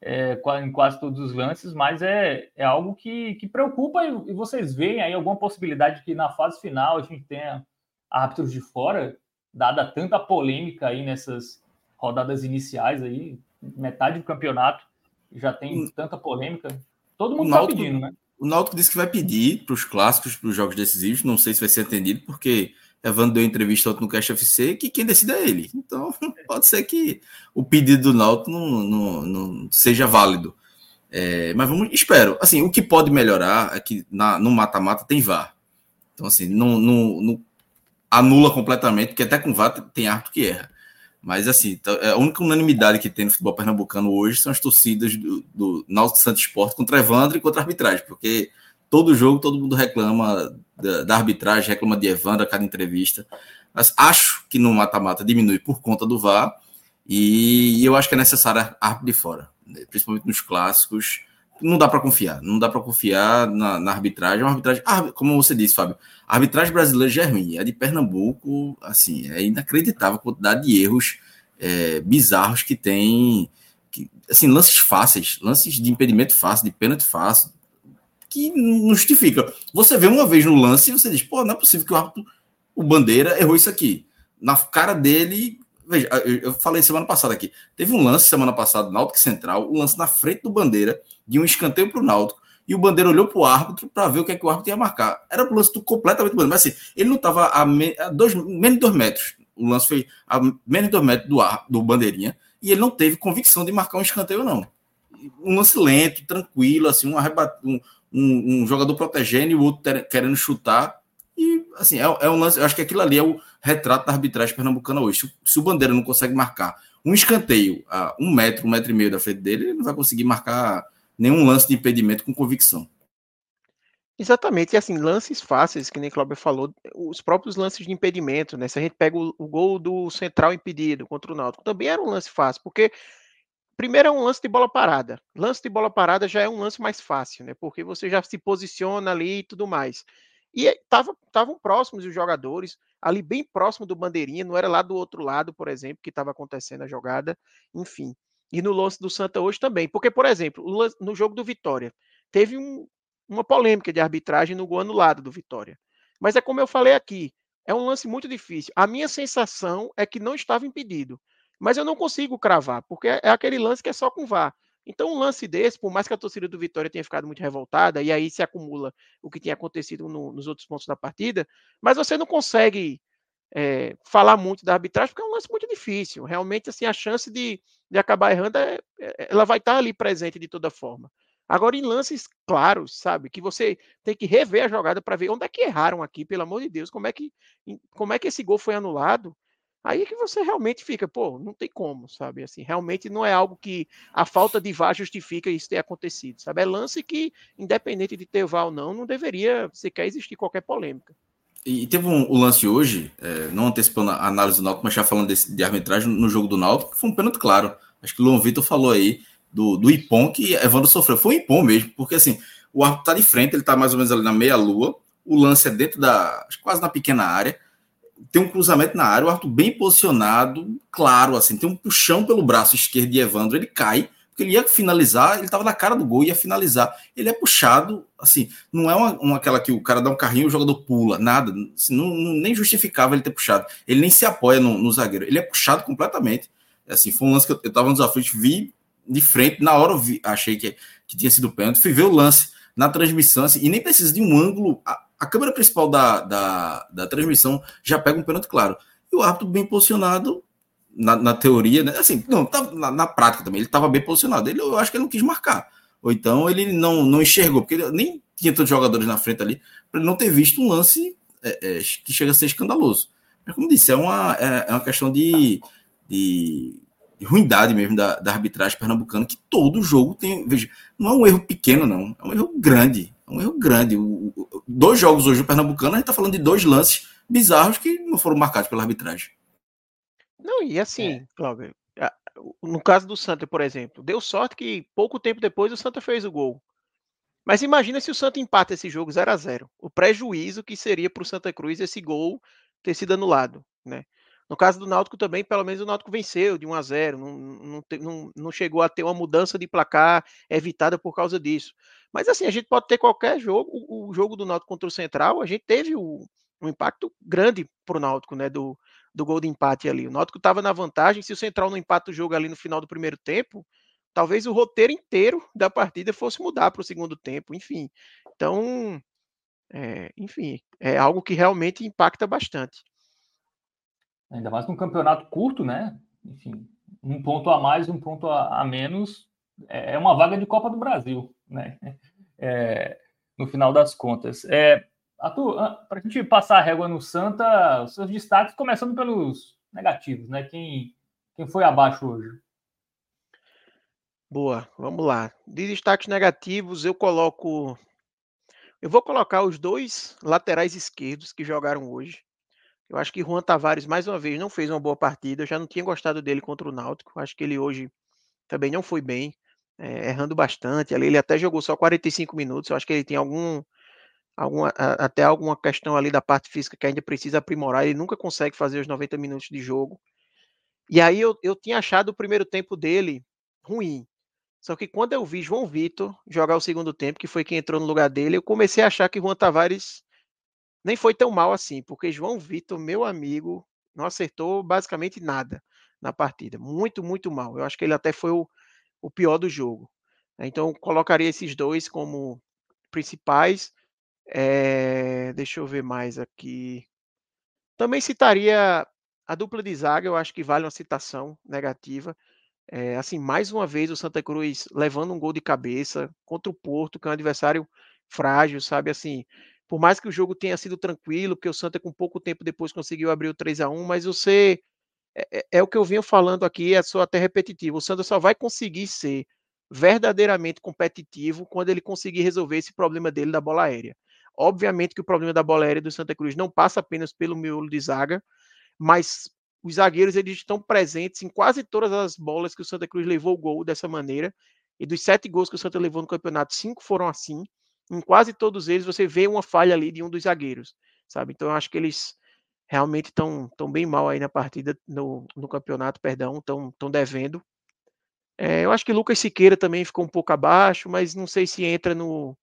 É, em quase todos os lances, mas é, é algo que, que preocupa e, e vocês veem aí alguma possibilidade que na fase final a gente tenha árbitros de fora dada tanta polêmica aí nessas rodadas iniciais aí, metade do campeonato já tem hum. tanta polêmica. Todo mundo está pedindo, né? O Náutico disse que vai pedir para os clássicos, para os jogos decisivos. Não sei se vai ser atendido, porque Evandro deu entrevista ontem no Cast FC que quem decide é ele. Então, pode ser que o pedido do Náutico não, não, não seja válido. É, mas vamos, espero. Assim, o que pode melhorar é que na, no mata-mata tem VAR. Então, assim, não, não, não, anula completamente, porque até com VAR tem árbitro que erra. Mas, assim, tá, é a única unanimidade que tem no futebol pernambucano hoje são as torcidas do, do Náutico Santo Esporte contra Evandro e contra a arbitragem, porque todo jogo todo mundo reclama da, da arbitragem, reclama de Evandro a cada entrevista. Mas acho que no mata-mata diminui por conta do VAR e eu acho que é necessário árbitro de fora, né? principalmente nos clássicos. Não dá para confiar, não dá para confiar na, na, arbitragem. Uma arbitragem, ah, como você disse, Fábio, a arbitragem brasileira já é ruim. A de Pernambuco, assim, é inacreditável a quantidade de erros é, bizarros que tem. Que, assim, lances fáceis, lances de impedimento fácil, de pênalti fácil, que não justifica. Você vê uma vez no lance e você diz, pô, não é possível que o árbitro, o Bandeira, errou isso aqui. Na cara dele, veja, eu falei semana passada aqui, teve um lance semana passada, Náutico Central, um lance na frente do Bandeira, de um escanteio para o Náutico, e o Bandeira olhou para o árbitro para ver o que é que o árbitro ia marcar. Era o lance do completamente Bandeira, mas assim, ele não estava a, me, a dois, menos de dois metros. O lance foi a menos de dois metros do, ar, do Bandeirinha, e ele não teve convicção de marcar um escanteio, não. Um lance lento, tranquilo, assim, um, arrebat, um, um, um jogador protegendo e o outro ter, querendo chutar. E, assim, é, é, um lance. Eu acho que aquilo ali é o retrato da arbitragem pernambucana hoje. Se, se o Bandeira não consegue marcar um escanteio a um metro, um metro e meio da frente dele, ele não vai conseguir marcar nenhum lance de impedimento com convicção. Exatamente, e assim, lances fáceis, que nem Cláudio falou, os próprios lances de impedimento, né? Se a gente pega o, o, gol do Central impedido contra o Náutico, também era um lance fácil, porque Primeiro é um lance de bola parada. Lance de bola parada já é um lance mais fácil, né? Porque você já se posiciona ali e tudo mais. E estavam próximos os jogadores, ali bem próximo do bandeirinha, não era lá do outro lado, por exemplo, que estava acontecendo a jogada, enfim. E no lance do Santa hoje também. Porque, por exemplo, no jogo do Vitória, teve um, uma polêmica de arbitragem no gol anulado do Vitória. Mas é como eu falei aqui, é um lance muito difícil. A minha sensação é que não estava impedido. Mas eu não consigo cravar, porque é aquele lance que é só com VAR. Então, um lance desse, por mais que a torcida do Vitória tenha ficado muito revoltada, e aí se acumula o que tinha acontecido no, nos outros pontos da partida, mas você não consegue é, falar muito da arbitragem, porque é um lance muito difícil. Realmente, assim, a chance de, de acabar errando, é, é, ela vai estar ali presente de toda forma. Agora, em lances claros, sabe, que você tem que rever a jogada para ver onde é que erraram aqui, pelo amor de Deus, como é que, como é que esse gol foi anulado, Aí que você realmente fica, pô, não tem como, sabe? Assim, realmente não é algo que a falta de VAR justifica isso ter acontecido, sabe? É lance que, independente de ter VAR ou não, não deveria sequer existir qualquer polêmica. E teve um, um lance hoje, é, não antecipando a análise do Náutico, mas já falando desse, de arbitragem no jogo do Náutico, que foi um pênalti claro. Acho que o Luan Vitor falou aí do, do Ipom que Evandro sofreu. Foi o Ipom mesmo, porque assim, o árbitro tá de frente, ele tá mais ou menos ali na meia-lua, o lance é dentro da, quase na pequena área, tem um cruzamento na área, o Arthur bem posicionado, claro, assim, tem um puxão pelo braço esquerdo de Evandro, ele cai, porque ele ia finalizar, ele estava na cara do gol, ia finalizar. Ele é puxado, assim, não é uma, uma, aquela que o cara dá um carrinho e o jogador pula, nada, assim, não, não, nem justificava ele ter puxado. Ele nem se apoia no, no, zagueiro, ele é puxado completamente. Assim, foi um lance que eu, eu tava nos aflitos, vi de frente, na hora eu vi, achei que, que tinha sido pênalti, fui ver o lance na transmissão, assim, e nem precisa de um ângulo a câmera principal da, da, da transmissão já pega um pênalti claro. E o árbitro bem posicionado, na, na teoria, né? assim, não, tá, na, na prática também, ele estava bem posicionado. Ele, eu acho que ele não quis marcar. Ou então ele não, não enxergou, porque nem tinha tantos jogadores na frente ali, para ele não ter visto um lance é, é, que chega a ser escandaloso. Mas, como disse, é uma, é, é uma questão de, de, de ruindade mesmo da, da arbitragem pernambucana, que todo jogo tem. Veja, não é um erro pequeno, não, é um erro grande. É um erro grande. O, o, dois jogos hoje do Pernambucano, a gente está falando de dois lances bizarros que não foram marcados pela arbitragem. Não, e assim, é. Cláudio, no caso do Santa, por exemplo, deu sorte que pouco tempo depois o Santa fez o gol. Mas imagina se o Santa empata esse jogo 0 a 0 O prejuízo que seria para o Santa Cruz esse gol ter sido anulado, né? No caso do Náutico também, pelo menos o Náutico venceu de 1 a 0 não, não, não, não chegou a ter uma mudança de placar evitada por causa disso. Mas assim, a gente pode ter qualquer jogo, o, o jogo do Náutico contra o Central, a gente teve o, um impacto grande para o Náutico, né, do, do gol de empate ali. O Náutico estava na vantagem, se o Central não empata o jogo ali no final do primeiro tempo, talvez o roteiro inteiro da partida fosse mudar para o segundo tempo, enfim. Então, é, enfim, é algo que realmente impacta bastante. Ainda mais num campeonato curto, né? Enfim, um ponto a mais, um ponto a, a menos, é, é uma vaga de Copa do Brasil, né? É, no final das contas. É, para a gente passar a régua no Santa, os seus destaques, começando pelos negativos, né? Quem, Quem foi abaixo hoje? Boa, vamos lá. De destaques negativos, eu coloco. Eu vou colocar os dois laterais esquerdos que jogaram hoje. Eu acho que Juan Tavares, mais uma vez, não fez uma boa partida. Eu já não tinha gostado dele contra o Náutico. Acho que ele hoje também não foi bem, é, errando bastante. Ali ele até jogou só 45 minutos. Eu acho que ele tem algum, alguma, até alguma questão ali da parte física que ainda precisa aprimorar. Ele nunca consegue fazer os 90 minutos de jogo. E aí eu, eu tinha achado o primeiro tempo dele ruim. Só que quando eu vi João Vitor jogar o segundo tempo, que foi quem entrou no lugar dele, eu comecei a achar que Juan Tavares nem foi tão mal assim, porque João Vitor, meu amigo, não acertou basicamente nada na partida. Muito, muito mal. Eu acho que ele até foi o, o pior do jogo. Então, colocaria esses dois como principais. É, deixa eu ver mais aqui. Também citaria a dupla de zaga, eu acho que vale uma citação negativa. É, assim, mais uma vez o Santa Cruz levando um gol de cabeça contra o Porto, que é um adversário frágil, sabe? Assim, por mais que o jogo tenha sido tranquilo, porque o Santa com pouco tempo depois conseguiu abrir o 3 a 1 mas você. É, é, é o que eu vinha falando aqui, é só até repetitivo. O Santa só vai conseguir ser verdadeiramente competitivo quando ele conseguir resolver esse problema dele da bola aérea. Obviamente que o problema da bola aérea do Santa Cruz não passa apenas pelo miolo de zaga, mas os zagueiros eles estão presentes em quase todas as bolas que o Santa Cruz levou o gol dessa maneira. E dos sete gols que o Santa levou no campeonato, cinco foram assim. Em quase todos eles você vê uma falha ali de um dos zagueiros, sabe? Então eu acho que eles realmente estão tão bem mal aí na partida, no, no campeonato, perdão, estão devendo. É, eu acho que Lucas Siqueira também ficou um pouco abaixo, mas não sei se entra no,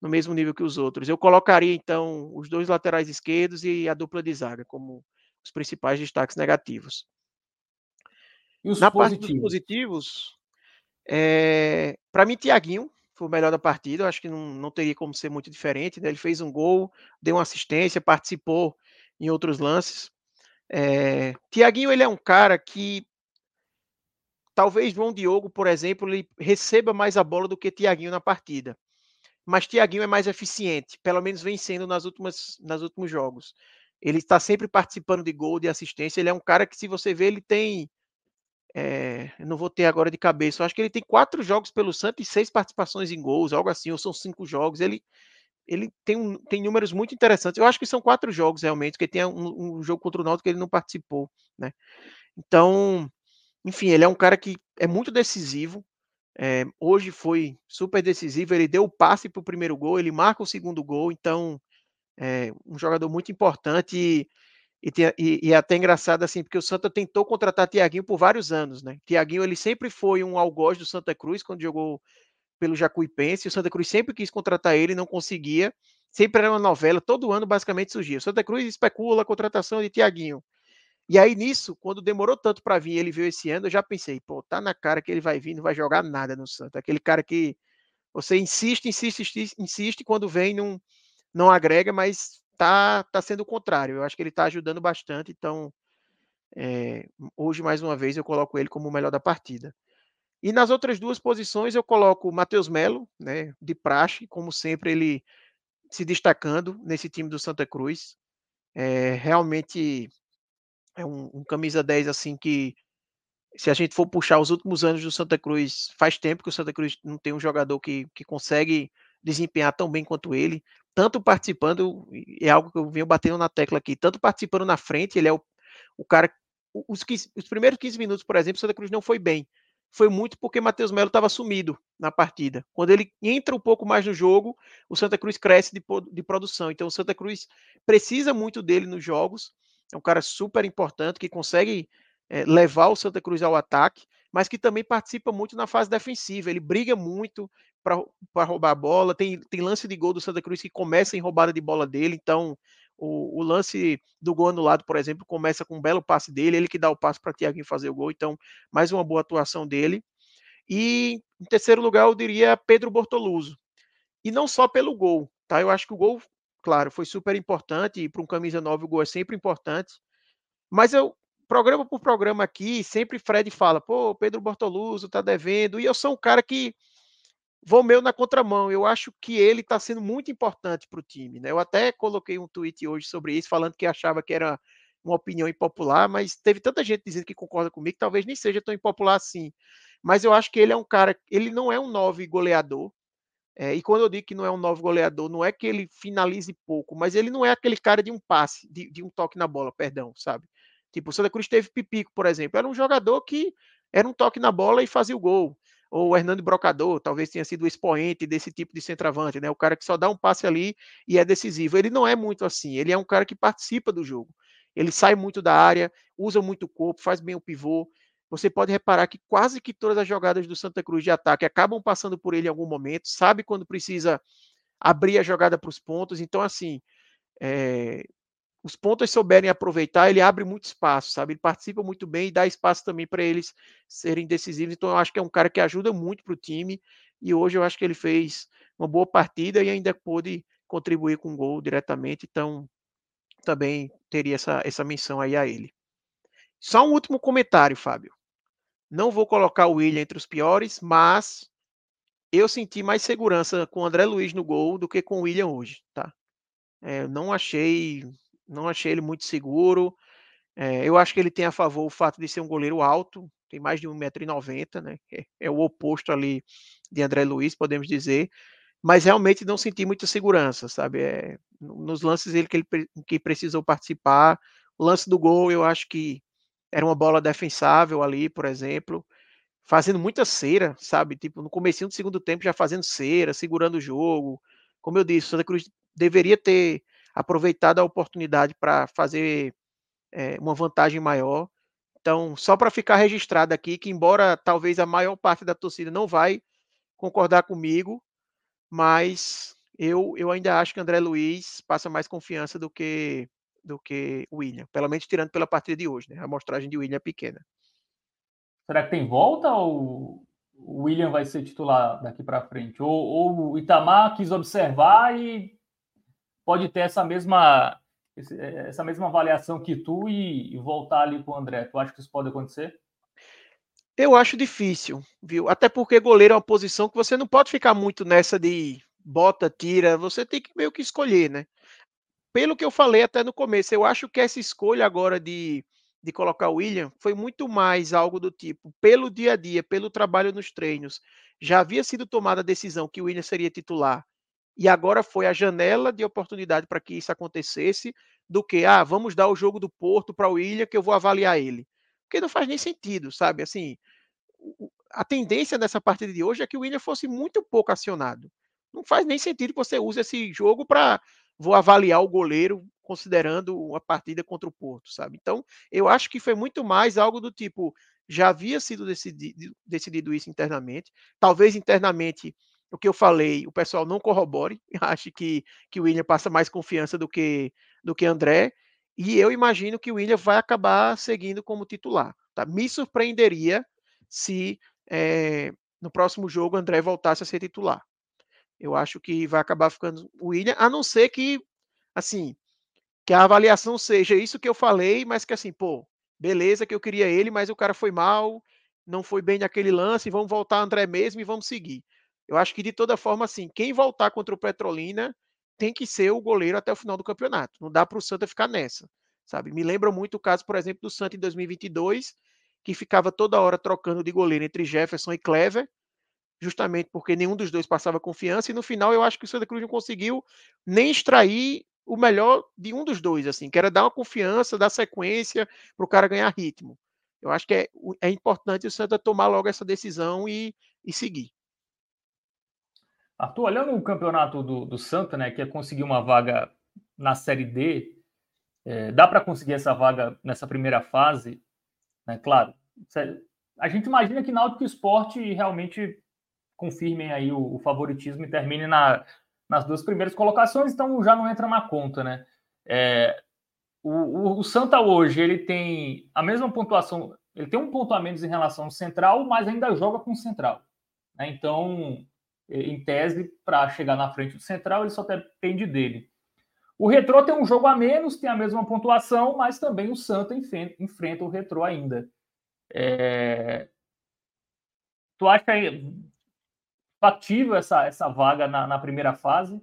no mesmo nível que os outros. Eu colocaria então os dois laterais esquerdos e a dupla de zaga como os principais destaques negativos. Na positivos? parte dos positivos, é, para mim, Tiaguinho foi o melhor da partida. Eu acho que não, não teria como ser muito diferente. Né? Ele fez um gol, deu uma assistência, participou em outros lances. É, Tiaguinho, ele é um cara que talvez João Diogo, por exemplo, ele receba mais a bola do que Tiaguinho na partida. Mas Tiaguinho é mais eficiente, pelo menos vencendo nas últimas, nas últimos jogos. Ele está sempre participando de gol, de assistência. Ele é um cara que, se você vê, ele tem. É, não vou ter agora de cabeça. Eu acho que ele tem quatro jogos pelo Santos e seis participações em gols, algo assim, ou são cinco jogos. Ele, ele tem, um, tem números muito interessantes. Eu acho que são quatro jogos realmente, porque tem um, um jogo contra o Náutico que ele não participou, né? Então, enfim, ele é um cara que é muito decisivo. É, hoje foi super decisivo. Ele deu o passe para o primeiro gol, ele marca o segundo gol. Então, é um jogador muito importante e, e, e, é até engraçado assim, porque o Santa tentou contratar Tiaguinho por vários anos, né? Tiaguinho ele sempre foi um algoz do Santa Cruz quando jogou pelo Jacuipense, o Santa Cruz sempre quis contratar ele, não conseguia. Sempre era uma novela, todo ano basicamente surgia. O Santa Cruz especula a contratação de Tiaguinho. E aí nisso, quando demorou tanto para vir, ele veio esse ano, eu já pensei, pô, tá na cara que ele vai vir, não vai jogar nada no Santa. Aquele cara que você insiste, insiste, insiste, insiste quando vem não não agrega, mas tá, tá sendo o contrário. Eu acho que ele está ajudando bastante, então é, hoje, mais uma vez, eu coloco ele como o melhor da partida. E nas outras duas posições eu coloco o Matheus Melo, né, de praxe, como sempre, ele se destacando nesse time do Santa Cruz. É, realmente é um, um, camisa 10 assim que se a gente for puxar os últimos anos do Santa Cruz, faz tempo que o Santa Cruz não tem um jogador que, que consegue desempenhar tão bem quanto ele tanto participando, é algo que eu venho batendo na tecla aqui, tanto participando na frente, ele é o, o cara. Os, 15, os primeiros 15 minutos, por exemplo, Santa Cruz não foi bem. Foi muito porque Matheus Melo estava sumido na partida. Quando ele entra um pouco mais no jogo, o Santa Cruz cresce de, de produção. Então o Santa Cruz precisa muito dele nos jogos. É um cara super importante que consegue é, levar o Santa Cruz ao ataque, mas que também participa muito na fase defensiva. Ele briga muito, para roubar a bola. Tem, tem lance de gol do Santa Cruz que começa em roubada de bola dele. Então, o, o lance do gol anulado, por exemplo, começa com um belo passe dele. Ele que dá o passe para Thiaguinho fazer o gol. Então, mais uma boa atuação dele. E em terceiro lugar, eu diria Pedro Bortoluso. E não só pelo gol, tá? Eu acho que o gol, claro, foi super importante. E para um camisa 9, o gol é sempre importante. Mas eu, programa por programa aqui, sempre Fred fala: pô, Pedro Bortoluso tá devendo. E eu sou um cara que vou meu na contramão. Eu acho que ele está sendo muito importante para o time. Né? Eu até coloquei um tweet hoje sobre isso, falando que achava que era uma opinião impopular, mas teve tanta gente dizendo que concorda comigo que talvez nem seja tão impopular assim. Mas eu acho que ele é um cara, ele não é um nove goleador. É, e quando eu digo que não é um nove goleador, não é que ele finalize pouco, mas ele não é aquele cara de um passe, de, de um toque na bola, perdão, sabe? Tipo, o Santa Cruz teve Pipico, por exemplo. Era um jogador que era um toque na bola e fazia o gol. Ou o Hernando Brocador, talvez tenha sido o expoente desse tipo de centroavante, né? O cara que só dá um passe ali e é decisivo. Ele não é muito assim, ele é um cara que participa do jogo. Ele sai muito da área, usa muito o corpo, faz bem o pivô. Você pode reparar que quase que todas as jogadas do Santa Cruz de ataque acabam passando por ele em algum momento, sabe quando precisa abrir a jogada para os pontos. Então, assim, é, os pontos souberem aproveitar, ele abre muito espaço, sabe? Ele participa muito bem e dá espaço também para eles serem decisivos. Então, eu acho que é um cara que ajuda muito para o time. E hoje eu acho que ele fez uma boa partida e ainda pôde contribuir com um gol diretamente. Então, também teria essa, essa menção aí a ele. Só um último comentário, Fábio. Não vou colocar o William entre os piores, mas eu senti mais segurança com o André Luiz no gol do que com o William hoje, tá? É, não achei, não achei ele muito seguro. É, eu acho que ele tem a favor o fato de ser um goleiro alto, tem mais de 1,90m, né? É, é, o oposto ali de André Luiz, podemos dizer. Mas realmente não senti muita segurança, sabe? É, nos lances ele que, ele que precisou participar, o lance do gol, eu acho que era uma bola defensável ali, por exemplo, fazendo muita cera, sabe? Tipo, no começo do segundo tempo já fazendo cera, segurando o jogo. Como eu disse, Santa Cruz deveria ter aproveitado a oportunidade para fazer é, uma vantagem maior. Então, só para ficar registrado aqui que embora talvez a maior parte da torcida não vai concordar comigo, mas eu, eu ainda acho que André Luiz passa mais confiança do que do que o William, pelo menos tirando pela partida de hoje, né? A amostragem de William é pequena. Será que tem volta ou o William vai ser titular daqui para frente? Ou, ou, o Itamar quis observar e pode ter essa mesma essa mesma avaliação que tu e, e voltar ali com o André? Tu acha que isso pode acontecer? Eu acho difícil, viu? Até porque goleiro é uma posição que você não pode ficar muito nessa de bota, tira, você tem que meio que escolher, né? Pelo que eu falei até no começo, eu acho que essa escolha agora de, de colocar o William foi muito mais algo do tipo, pelo dia a dia, pelo trabalho nos treinos. Já havia sido tomada a decisão que o William seria titular. E agora foi a janela de oportunidade para que isso acontecesse, do que, ah, vamos dar o jogo do Porto para o William, que eu vou avaliar ele. Porque não faz nem sentido, sabe? Assim, a tendência nessa partida de hoje é que o William fosse muito pouco acionado. Não faz nem sentido que você use esse jogo para vou avaliar o goleiro considerando uma partida contra o Porto, sabe? Então, eu acho que foi muito mais algo do tipo, já havia sido decidido, decidido isso internamente, talvez internamente o que eu falei, o pessoal não corrobore, acho que, que o William passa mais confiança do que, do que André, e eu imagino que o William vai acabar seguindo como titular. Tá? Me surpreenderia se é, no próximo jogo André voltasse a ser titular. Eu acho que vai acabar ficando o William, a não ser que, assim, que a avaliação seja isso que eu falei, mas que assim, pô, beleza que eu queria ele, mas o cara foi mal, não foi bem naquele lance, vamos voltar André mesmo e vamos seguir. Eu acho que de toda forma, assim, quem voltar contra o Petrolina tem que ser o goleiro até o final do campeonato. Não dá para o Santa ficar nessa, sabe? Me lembra muito o caso, por exemplo, do Santa em 2022, que ficava toda hora trocando de goleiro entre Jefferson e Clever, justamente porque nenhum dos dois passava confiança, e no final eu acho que o Santa Cruz não conseguiu nem extrair o melhor de um dos dois, assim, que era dar uma confiança, dar sequência para o cara ganhar ritmo. Eu acho que é, é importante o Santa tomar logo essa decisão e, e seguir. Arthur, olhando o campeonato do, do Santa, né, que é conseguir uma vaga na Série D, é, dá para conseguir essa vaga nessa primeira fase, né? Claro, a gente imagina que Náutico Esporte realmente confirmem aí o, o favoritismo e termine na, nas duas primeiras colocações, então já não entra na conta, né? É, o, o, o, Santa hoje ele tem a mesma pontuação, ele tem um ponto a menos em relação ao Central, mas ainda joga com o Central. Né? Então, em tese, para chegar na frente do Central, ele só depende dele. O Retrô tem um jogo a menos, tem a mesma pontuação, mas também o Santa enfrenta, o Retrô ainda. É... Tu acha factível essa, essa vaga na, na primeira fase.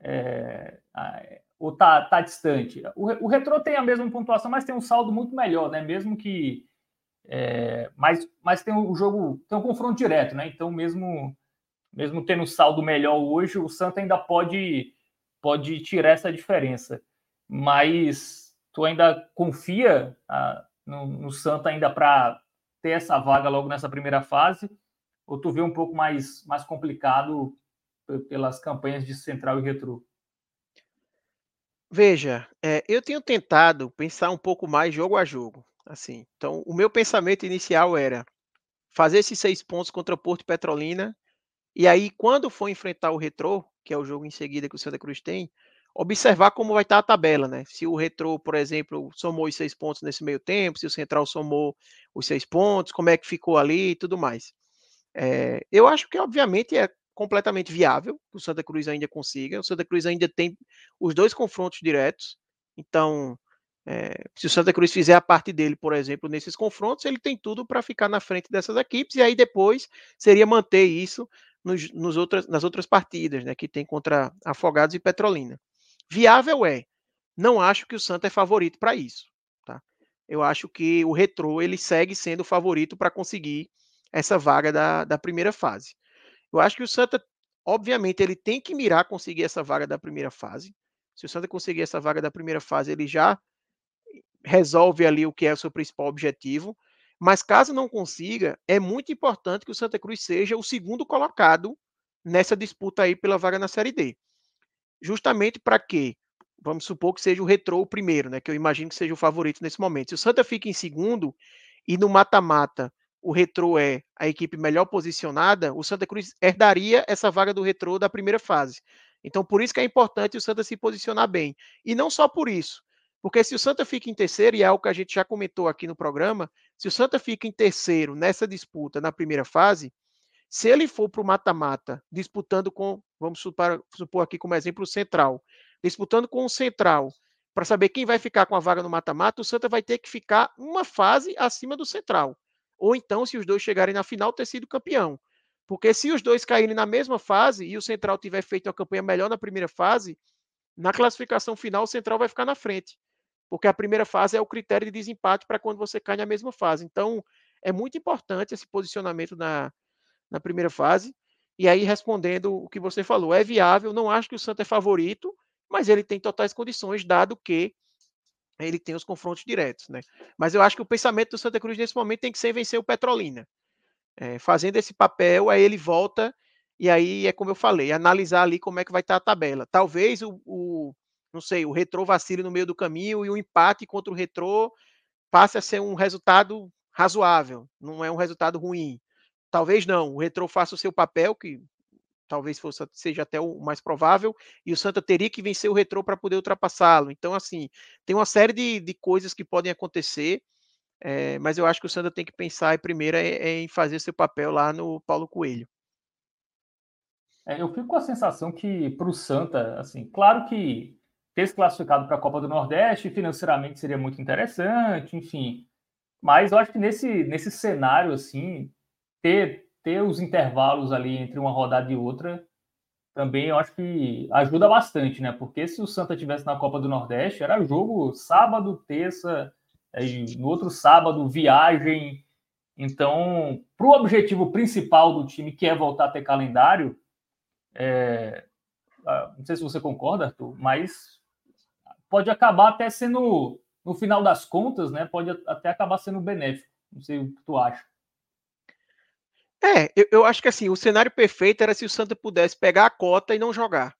É, ou tá, tá distante? O, o Retrô tem a mesma pontuação, mas tem um saldo muito melhor, né? Mesmo que. É, mas, mas tem o jogo, tem um confronto direto, né? Então, mesmo, mesmo tendo um saldo melhor hoje, o Santa ainda pode, pode tirar essa diferença. Mas tu ainda confia ah, no, no Santa ainda para ter essa vaga logo nessa primeira fase? Ou tu vê um pouco mais, mais complicado pelas campanhas de Central e Retro? Veja, é, eu tenho tentado pensar um pouco mais jogo a jogo. Assim, então, o meu pensamento inicial era fazer esses seis pontos contra Porto e Petrolina, e aí, quando for enfrentar o Retrô, que é o jogo em seguida que o Santa Cruz tem, observar como vai estar a tabela, né? Se o Retrô, por exemplo, somou os seis pontos nesse meio tempo, se o Central somou os seis pontos, como é que ficou ali e tudo mais. É, eu acho que, obviamente, é completamente viável que o Santa Cruz ainda consiga. O Santa Cruz ainda tem os dois confrontos diretos. Então, é, se o Santa Cruz fizer a parte dele, por exemplo, nesses confrontos, ele tem tudo para ficar na frente dessas equipes. E aí depois seria manter isso nos, nos outras, nas outras partidas, né, que tem contra Afogados e Petrolina. Viável é. Não acho que o Santa é favorito para isso. Tá? Eu acho que o Retrô ele segue sendo o favorito para conseguir essa vaga da, da primeira fase. Eu acho que o Santa, obviamente, ele tem que mirar conseguir essa vaga da primeira fase. Se o Santa conseguir essa vaga da primeira fase, ele já resolve ali o que é o seu principal objetivo. Mas caso não consiga, é muito importante que o Santa Cruz seja o segundo colocado nessa disputa aí pela vaga na Série D. Justamente para que, vamos supor que seja o Retrô o primeiro, né? Que eu imagino que seja o favorito nesse momento. Se o Santa fica em segundo e no mata-mata o Retrô é a equipe melhor posicionada, o Santa Cruz herdaria essa vaga do Retrô da primeira fase. Então, por isso que é importante o Santa se posicionar bem. E não só por isso, porque se o Santa fica em terceiro, e é algo que a gente já comentou aqui no programa, se o Santa fica em terceiro nessa disputa na primeira fase, se ele for para o mata-mata, disputando com, vamos supor, supor aqui como exemplo, o Central, disputando com o Central, para saber quem vai ficar com a vaga no mata-mata, o Santa vai ter que ficar uma fase acima do Central ou então, se os dois chegarem na final, ter sido campeão. Porque se os dois caírem na mesma fase e o Central tiver feito uma campanha melhor na primeira fase, na classificação final o Central vai ficar na frente. Porque a primeira fase é o critério de desempate para quando você cai na mesma fase. Então, é muito importante esse posicionamento na, na primeira fase. E aí, respondendo o que você falou, é viável, não acho que o Santa é favorito, mas ele tem totais condições, dado que ele tem os confrontos diretos, né? Mas eu acho que o pensamento do Santa Cruz nesse momento tem que ser vencer o Petrolina. É, fazendo esse papel, aí ele volta e aí é como eu falei, analisar ali como é que vai estar a tabela. Talvez o, o não sei, o Retrô vacile no meio do caminho e o empate contra o Retrô passe a ser um resultado razoável, não é um resultado ruim. Talvez não, o Retrô faça o seu papel, que talvez fosse, seja até o mais provável, e o Santa teria que vencer o Retrô para poder ultrapassá-lo. Então, assim, tem uma série de, de coisas que podem acontecer, é, mas eu acho que o Santa tem que pensar primeiro é, é em fazer seu papel lá no Paulo Coelho. É, eu fico com a sensação que para o Santa, assim, claro que ter se classificado para a Copa do Nordeste financeiramente seria muito interessante, enfim. Mas eu acho que nesse, nesse cenário, assim, ter ter os intervalos ali entre uma rodada e outra também eu acho que ajuda bastante, né? Porque se o Santa tivesse na Copa do Nordeste, era jogo sábado, terça, no outro sábado, viagem. Então, para o objetivo principal do time, que é voltar a ter calendário, é... Ah, não sei se você concorda, Arthur, mas pode acabar até sendo, no final das contas, né? Pode até acabar sendo benéfico. Não sei o que tu acha. É, eu, eu, acho que assim, o cenário perfeito era se o Santa pudesse pegar a cota e não jogar.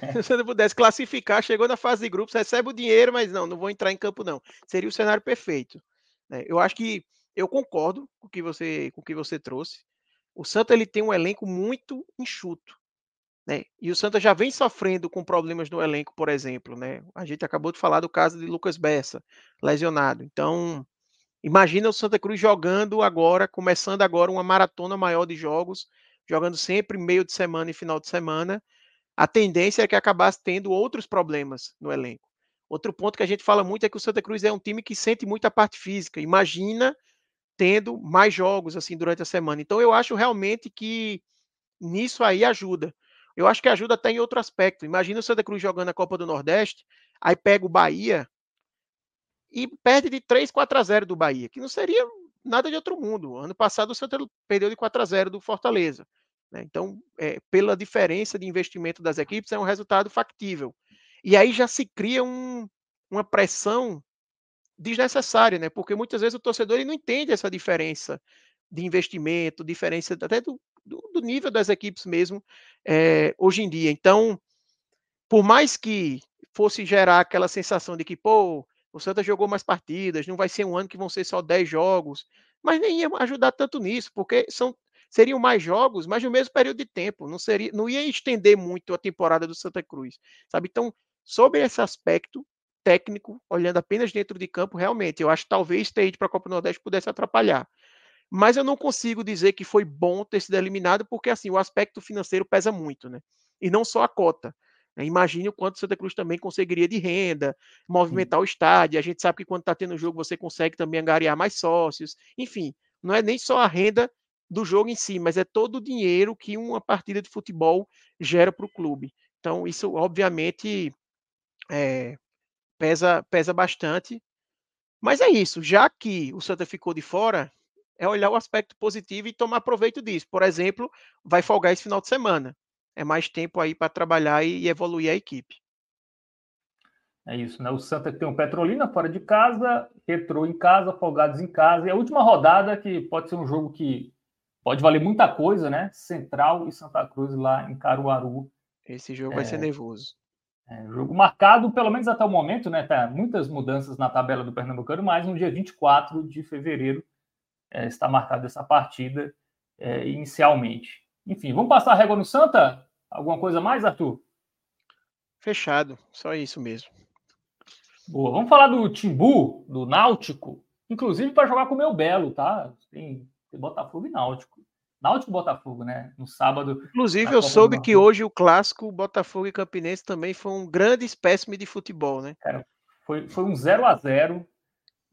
É. Se o Santa pudesse classificar, chegou na fase de grupos, recebe o dinheiro, mas não, não vou entrar em campo, não. Seria o cenário perfeito. Né? Eu acho que eu concordo com o que você, com o que você trouxe. O Santa ele tem um elenco muito enxuto. Né? E o Santa já vem sofrendo com problemas no elenco, por exemplo. Né? A gente acabou de falar do caso de Lucas Bessa, lesionado. Então, Imagina o Santa Cruz jogando agora, começando agora uma maratona maior de jogos, jogando sempre meio de semana e final de semana. A tendência é que acabasse tendo outros problemas no elenco. Outro ponto que a gente fala muito é que o Santa Cruz é um time que sente muita parte física. Imagina tendo mais jogos assim durante a semana. Então eu acho realmente que nisso aí ajuda. Eu acho que ajuda até em outro aspecto. Imagina o Santa Cruz jogando a Copa do Nordeste, aí pega o Bahia e perde de 3, 4 a 0 do Bahia, que não seria nada de outro mundo. Ano passado o Santa perdeu de 4 a 0 do Fortaleza. Né? Então, é, pela diferença de investimento das equipes, é um resultado factível. E aí já se cria um, uma pressão desnecessária, né? Porque muitas vezes o torcedor ele não entende essa diferença de investimento, diferença até do, do, do nível das equipes mesmo é, hoje em dia. Então, por mais que fosse gerar aquela sensação de que, pô, o Santa jogou mais partidas, não vai ser um ano que vão ser só 10 jogos, mas nem ia ajudar tanto nisso, porque são seriam mais jogos, mas no mesmo período de tempo, não seria, não ia estender muito a temporada do Santa Cruz, sabe? Então, sobre esse aspecto técnico, olhando apenas dentro de campo, realmente, eu acho que talvez ter ido para a Copa do Nordeste pudesse atrapalhar. Mas eu não consigo dizer que foi bom ter sido eliminado, porque assim, o aspecto financeiro pesa muito, né? E não só a cota. Né? Imagine o quanto o Santa Cruz também conseguiria de renda, movimentar Sim. o estádio. A gente sabe que quando está tendo jogo, você consegue também angariar mais sócios. Enfim, não é nem só a renda do jogo em si, mas é todo o dinheiro que uma partida de futebol gera para o clube. Então, isso obviamente é, pesa, pesa bastante. Mas é isso, já que o Santa ficou de fora, é olhar o aspecto positivo e tomar proveito disso. Por exemplo, vai folgar esse final de semana. É mais tempo aí para trabalhar e, e evoluir a equipe. É isso, né? O Santa tem um Petrolina fora de casa, Retrô em casa, Folgados em casa. E a última rodada, que pode ser um jogo que pode valer muita coisa, né? Central e Santa Cruz lá em Caruaru. Esse jogo é, vai ser nervoso. É, jogo marcado, pelo menos até o momento, né? Tá, muitas mudanças na tabela do Pernambucano, mas no dia 24 de fevereiro é, está marcada essa partida é, inicialmente. Enfim, vamos passar a régua no Santa? Alguma coisa mais, Arthur? Fechado, só isso mesmo. Boa, vamos falar do Timbu, do Náutico, inclusive para jogar com o meu Belo, tá? Tem tem Botafogo e Náutico. Náutico e Botafogo, né? No sábado. Inclusive, eu soube que hoje o clássico Botafogo e Campinense também foi um grande espécime de futebol, né? Cara, foi, foi um 0 a 0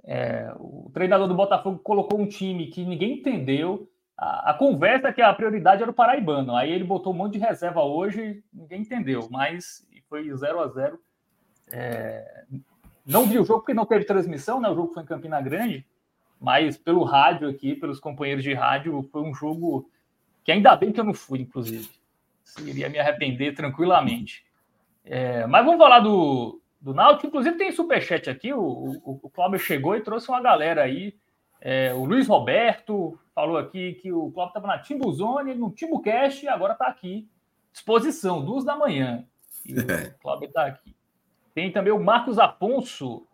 é, O treinador do Botafogo colocou um time que ninguém entendeu. A, a, conversa é que a prioridade era o Paraibano. Aí ele botou um monte de reserva hoje, ninguém entendeu, mas foi 0 a 0 é, Não vi o jogo porque não teve transmissão, né? O jogo foi em Campina Grande mas pelo rádio aqui, pelos companheiros de rádio, foi um jogo que ainda bem que eu não fui, inclusive. Iria me arrepender tranquilamente. É, mas vamos falar do, do Náutico. Inclusive tem superchat aqui. O, o, o Cláudio chegou e trouxe uma galera aí. É, o Luiz Roberto falou aqui que o Cláudio estava na Timbuzone, no Timbucast, e agora está aqui. Disposição, duas da manhã. E o Cláudio está aqui. Tem também o Marcos Afonso.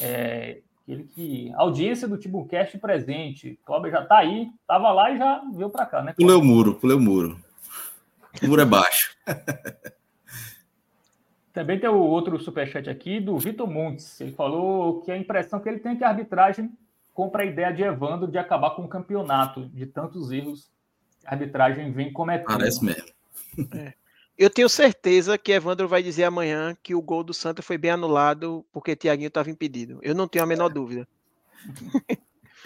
É, ele que. Audiência do Tibucast presente. Cláudio já está aí, estava lá e já veio para cá, né? Pulei o muro, pulei o muro. O muro é baixo. Também tem o outro superchat aqui do Vitor Montes. Ele falou que a impressão que ele tem é que a arbitragem compra a ideia de Evandro de acabar com o campeonato, de tantos erros que a arbitragem vem cometendo. Parece mesmo. É. Eu tenho certeza que Evandro vai dizer amanhã que o gol do Santa foi bem anulado porque Tiaguinho estava impedido. Eu não tenho a menor dúvida.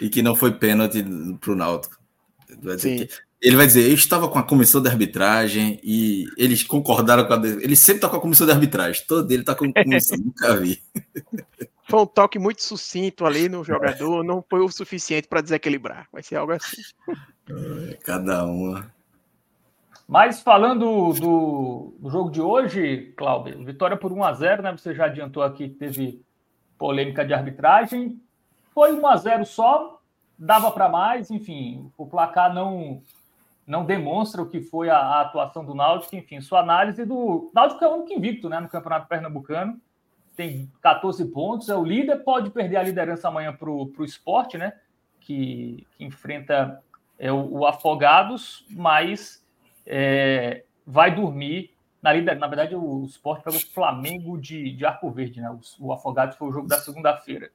E que não foi pênalti para o Náutico. Ele vai dizer, eu estava com a comissão de arbitragem e eles concordaram com a. Ele sempre está com a comissão de arbitragem. Todo ele está com a comissão, nunca vi. Foi um toque muito sucinto ali no jogador, não foi o suficiente para desequilibrar. Vai ser algo assim. Cada uma. Mas falando do, do, jogo de hoje, Cláudio, vitória por 1 a 0 né? Você já adiantou aqui que teve polêmica de arbitragem. Foi 1 a 0 só, dava para mais, enfim, o placar não não demonstra o que foi a, a, atuação do Náutico, enfim, sua análise do Náutico é o único invicto, né, no Campeonato Pernambucano. Tem 14 pontos, é o líder, pode perder a liderança amanhã para o esporte, né? Que, que enfrenta é, o, o Afogados, mas é, vai dormir na. Na verdade, o Sport pegou o Flamengo de, de Arco Verde, né? O, o Afogados foi o jogo da segunda-feira.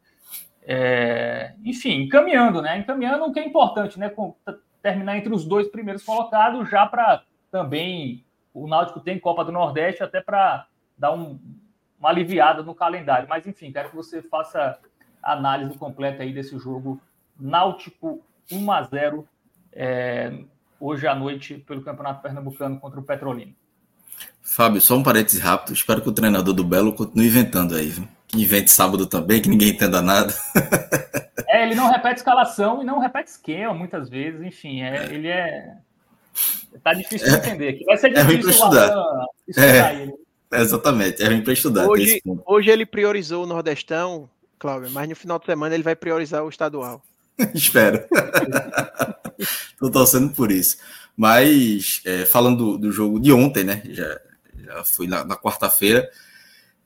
É, enfim, encaminhando, né? Encaminhando o que é importante, né? Com, terminar entre os dois primeiros colocados, já para também o Náutico tem Copa do Nordeste, até para dar um, uma aliviada no calendário. Mas enfim, quero que você faça a análise completa aí desse jogo Náutico 1 a 0 é, hoje à noite pelo Campeonato Pernambucano contra o Petrolina. Fábio, só um parênteses rápido. Espero que o treinador do Belo continue inventando aí. Viu? Que invente sábado também, que ninguém entenda nada. É, ele não repete escalação e não repete esquema muitas vezes. Enfim, é, ele é. Tá difícil de entender. Que vai ser É difícil pra estudar. Estudar ele. Exatamente, é ruim para estudar. Hoje, hoje ele priorizou o Nordestão, Cláudio, mas no final de semana ele vai priorizar o estadual. Espero. Tô torcendo por isso. Mas, é, falando do, do jogo de ontem, né? Já, já fui na, na quarta-feira.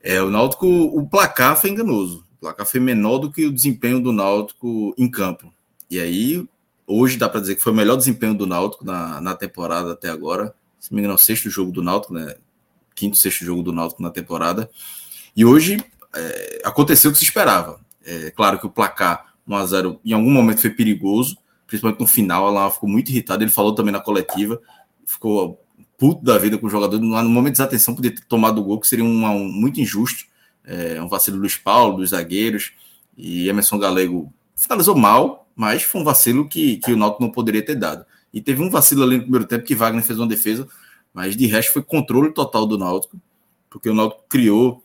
É, o Náutico, o placar foi enganoso. O placar foi menor do que o desempenho do Náutico em campo. E aí, hoje dá para dizer que foi o melhor desempenho do Náutico na, na temporada até agora. Se não me engano, é o sexto jogo do Náutico, né? Quinto, sexto jogo do Náutico na temporada. E hoje é, aconteceu o que se esperava. É claro que o placar 1x0 em algum momento foi perigoso, principalmente no final. Ela ficou muito irritada. Ele falou também na coletiva, ficou puto da vida com o jogador. No momento de desatenção, podia ter tomado o gol, que seria um, um muito injusto. É, um vacilo do Luiz Paulo, dos zagueiros. E Emerson Galego finalizou mal, mas foi um vacilo que, que o Náutico não poderia ter dado. E teve um vacilo ali no primeiro tempo que Wagner fez uma defesa, mas de resto foi controle total do Náutico, porque o Náutico criou.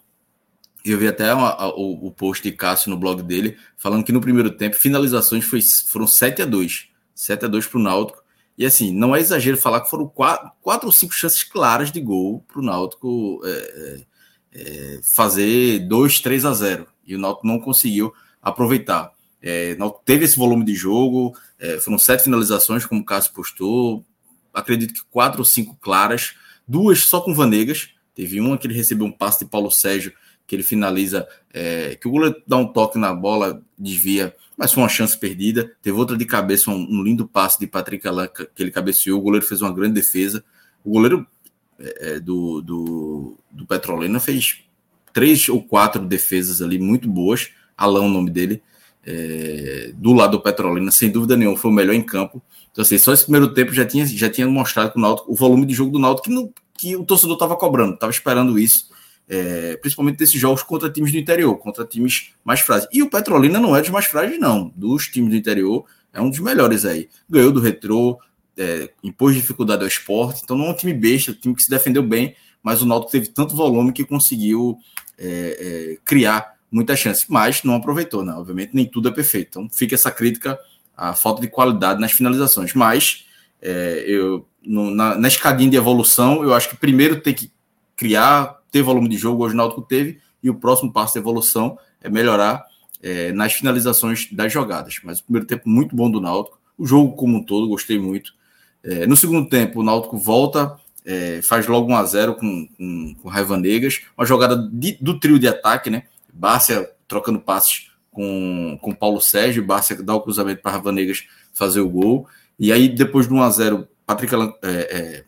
Eu vi até uma, a, o, o, post de Cássio no blog dele, falando que no primeiro tempo finalizações foi, foram 7 a 2 7 a 2 para o Náutico. E assim, não é exagero falar que foram quatro, quatro ou cinco chances claras de gol para o Náutico é, é, fazer 2, 3 a 0. E o Náutico não conseguiu aproveitar. É, Náutico teve esse volume de jogo, é, foram sete finalizações, como o Cássio postou. Acredito que quatro ou cinco claras, duas só com Vanegas. Teve uma que ele recebeu um passe de Paulo Sérgio, que ele finaliza, é, que o goleiro dá um toque na bola, desvia, mas foi uma chance perdida. Teve outra de cabeça, um, um lindo passe de Patrick Alain, que ele cabeceou. O goleiro fez uma grande defesa. O goleiro é, do, do, do Petrolina fez três ou quatro defesas ali muito boas. Alain, o nome dele. É, do lado do Petrolina, sem dúvida nenhuma, foi o melhor em campo. Então, assim, só esse primeiro tempo já tinha, já tinha mostrado o, Náutico, o volume de jogo do Náutico que, não, que o torcedor estava cobrando, estava esperando isso, é, principalmente desses jogos contra times do interior, contra times mais frágeis. E o Petrolina não é dos mais frágeis, não. Dos times do interior, é um dos melhores aí. Ganhou do Retrô, é, impôs dificuldade ao esporte, então não é um time besta, um time que se defendeu bem, mas o Náutico teve tanto volume que conseguiu é, criar muita chance, mas não aproveitou, né? Obviamente nem tudo é perfeito. Então fica essa crítica à falta de qualidade nas finalizações. Mas é, eu no, na, na, escadinha de evolução, eu acho que primeiro tem que criar, ter volume de jogo, hoje o Náutico teve, e o próximo passo de evolução é melhorar é, nas finalizações das jogadas. Mas o primeiro tempo muito bom do Náutico, o jogo como um todo, gostei muito. É, no segundo tempo, o Náutico volta, é, faz logo 1 a 0 com, com, com Raiva Negas, uma jogada de, do trio de ataque, né? Bárcia trocando passes com, com Paulo Sérgio, Bárcia dá o cruzamento para Ravanegas fazer o gol. E aí, depois do 1x0, Patrick Alan, é, é,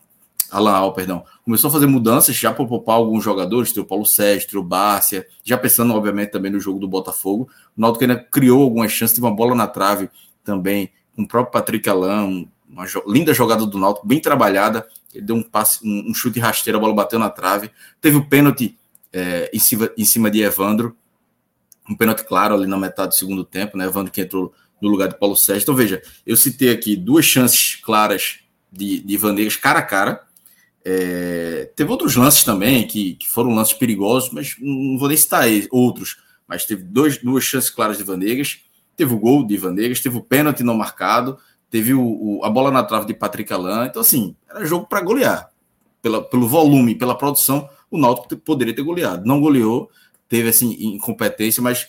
Alan Al, perdão, começou a fazer mudanças já para poupar alguns jogadores, tem o Paulo Sérgio, tem o Bárcia, já pensando, obviamente, também no jogo do Botafogo. O Náutico ainda criou algumas chances, teve uma bola na trave também, com o próprio Patrick Alan, uma jo linda jogada do Náutico, bem trabalhada. Ele deu um passe, um, um chute rasteiro, a bola bateu na trave. Teve o pênalti é, em, cima, em cima de Evandro, um pênalti claro ali na metade do segundo tempo, né? Evandro que entrou no lugar de Paulo Sérgio. Então, veja, eu citei aqui duas chances claras de, de Vaneiras cara a cara. É, teve outros lances também que, que, foram lances perigosos, mas não vou nem citar outros. Mas teve dois, duas chances claras de Vanegas, teve o gol de Vanegas, teve o pênalti não marcado, teve o, o, a bola na trave de Patrick Alain. Então, assim, era jogo para golear. Pela, pelo volume, pela produção, o Náutico poderia ter goleado. Não goleou, teve assim incompetência, mas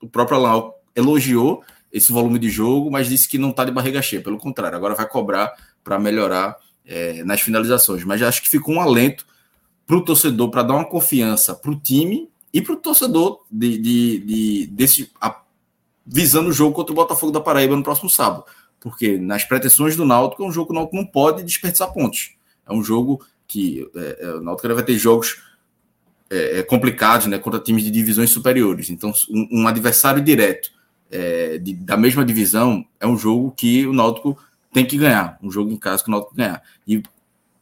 o próprio Alain elogiou esse volume de jogo, mas disse que não está de barriga cheia. Pelo contrário, agora vai cobrar para melhorar é, nas finalizações. Mas acho que ficou um alento para o torcedor, para dar uma confiança para o time e para o torcedor de, de, de desse, a, visando o jogo contra o Botafogo da Paraíba no próximo sábado. Porque nas pretensões do Náutico, é um jogo que o Náutico não pode desperdiçar pontos. É um jogo que é, é, o Náutico vai ter jogos é, complicados né, contra times de divisões superiores. Então, um, um adversário direto é, de, da mesma divisão é um jogo que o Náutico tem que ganhar. Um jogo em casa que o Náutico ganhar. E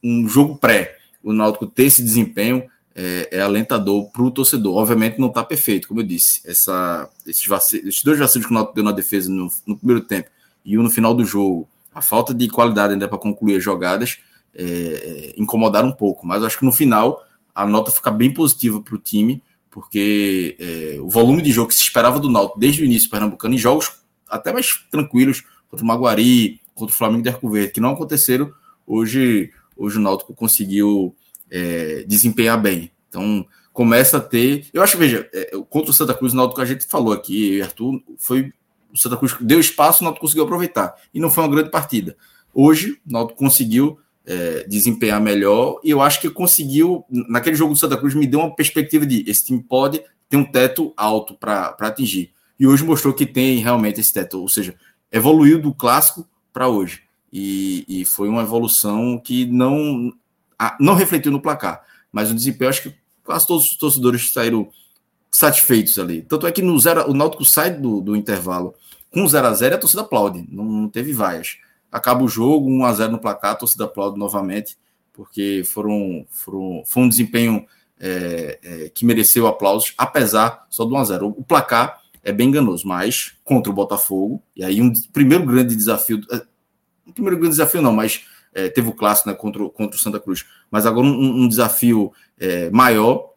um jogo pré, o Náutico ter esse desempenho é, é alentador para o torcedor. Obviamente não está perfeito, como eu disse. Essa, esses, vacilos, esses dois vacilos que o Náutico deu na defesa no, no primeiro tempo e um no final do jogo, a falta de qualidade ainda para concluir as jogadas, é, incomodar um pouco. Mas acho que no final a nota fica bem positiva para o time, porque é, o volume de jogo que se esperava do Náutico desde o início pernambucano, em jogos até mais tranquilos, contra o Maguari, contra o Flamengo de Arco Verde, que não aconteceram, hoje, hoje o Náutico conseguiu é, desempenhar bem. Então, começa a ter. Eu acho, veja, é, contra o Santa Cruz, o Náutico, a gente falou aqui, Arthur, foi. O Santa Cruz deu espaço, o Náutico conseguiu aproveitar. E não foi uma grande partida. Hoje, o Náutico conseguiu é, desempenhar melhor. E eu acho que conseguiu, naquele jogo do Santa Cruz, me deu uma perspectiva de esse time pode ter um teto alto para atingir. E hoje mostrou que tem realmente esse teto, ou seja, evoluiu do clássico para hoje. E, e, foi uma evolução que não, não refletiu no placar. Mas o desempenho, acho que quase todos os torcedores saíram satisfeitos ali. Tanto é que no zero, o Náutico sai do, do intervalo com 0 a 0 a torcida aplaude, não, não teve vaias acaba o jogo, 1 a 0 no placar, a torcida aplaude novamente, porque foram, foram, foi um desempenho é, é, que mereceu aplausos, apesar só do 1 a 0 O placar é bem enganoso, mas contra o Botafogo, e aí um primeiro grande desafio, é, um primeiro grande desafio não, mas é, teve o clássico né, contra, contra o Santa Cruz, mas agora um, um desafio é, maior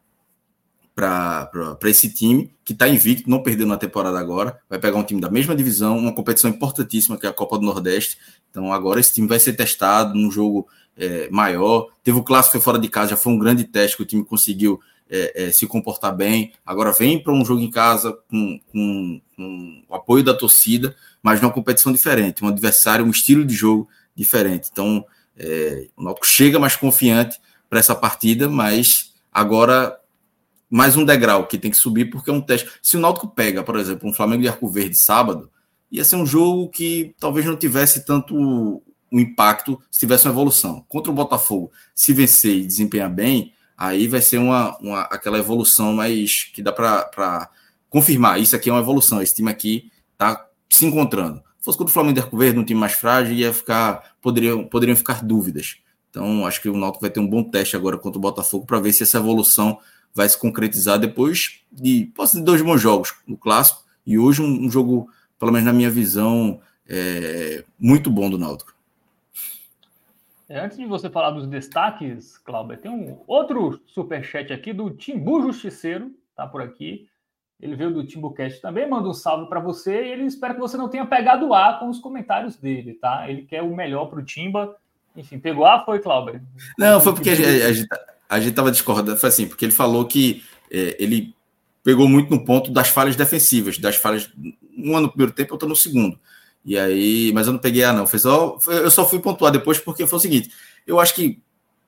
para esse time que está invicto, não perdeu na temporada agora, vai pegar um time da mesma divisão, uma competição importantíssima que é a Copa do Nordeste. Então agora esse time vai ser testado num jogo é, maior. Teve o clássico fora de casa, já foi um grande teste que o time conseguiu é, é, se comportar bem. Agora vem para um jogo em casa com, com, com, o apoio da torcida, mas numa competição diferente, um adversário, um estilo de jogo diferente. Então é, o Náutico chega mais confiante para essa partida, mas agora mais um degrau que tem que subir, porque é um teste. Se o Náutico pega, por exemplo, um Flamengo de Arco Verde sábado, ia ser um jogo que talvez não tivesse tanto um impacto se tivesse uma evolução. Contra o Botafogo, se vencer e desempenhar bem, aí vai ser uma, uma aquela evolução mais que dá para confirmar. Isso aqui é uma evolução, esse time aqui está se encontrando. Se fosse contra o Flamengo de Arco Verde, um time mais frágil, ia ficar, poderiam, poderiam ficar dúvidas. Então, acho que o Náutico vai ter um bom teste agora contra o Botafogo para ver se essa evolução vai se concretizar depois de, posso dizer, dois bons jogos no clássico e hoje um, um jogo, pelo menos na minha visão, é, muito bom do Náutico. É, antes de você falar dos destaques, Cláudio, tem um outro superchat aqui do Timbu Justiceiro, tá por aqui. Ele veio do Timbucast também, manda um salve para você e ele espera que você não tenha pegado A com os comentários dele, tá? Ele quer o melhor para o Timba. Enfim, pegou A, foi, Cláudio? Não, foi porque a, a, a, gente, a gente estava discordando, foi assim, porque ele falou que é, ele pegou muito no ponto das falhas defensivas, das falhas, uma no primeiro tempo, outra no segundo. E aí, mas eu não peguei a não, foi só, eu só fui pontuar depois porque foi o seguinte, eu acho que,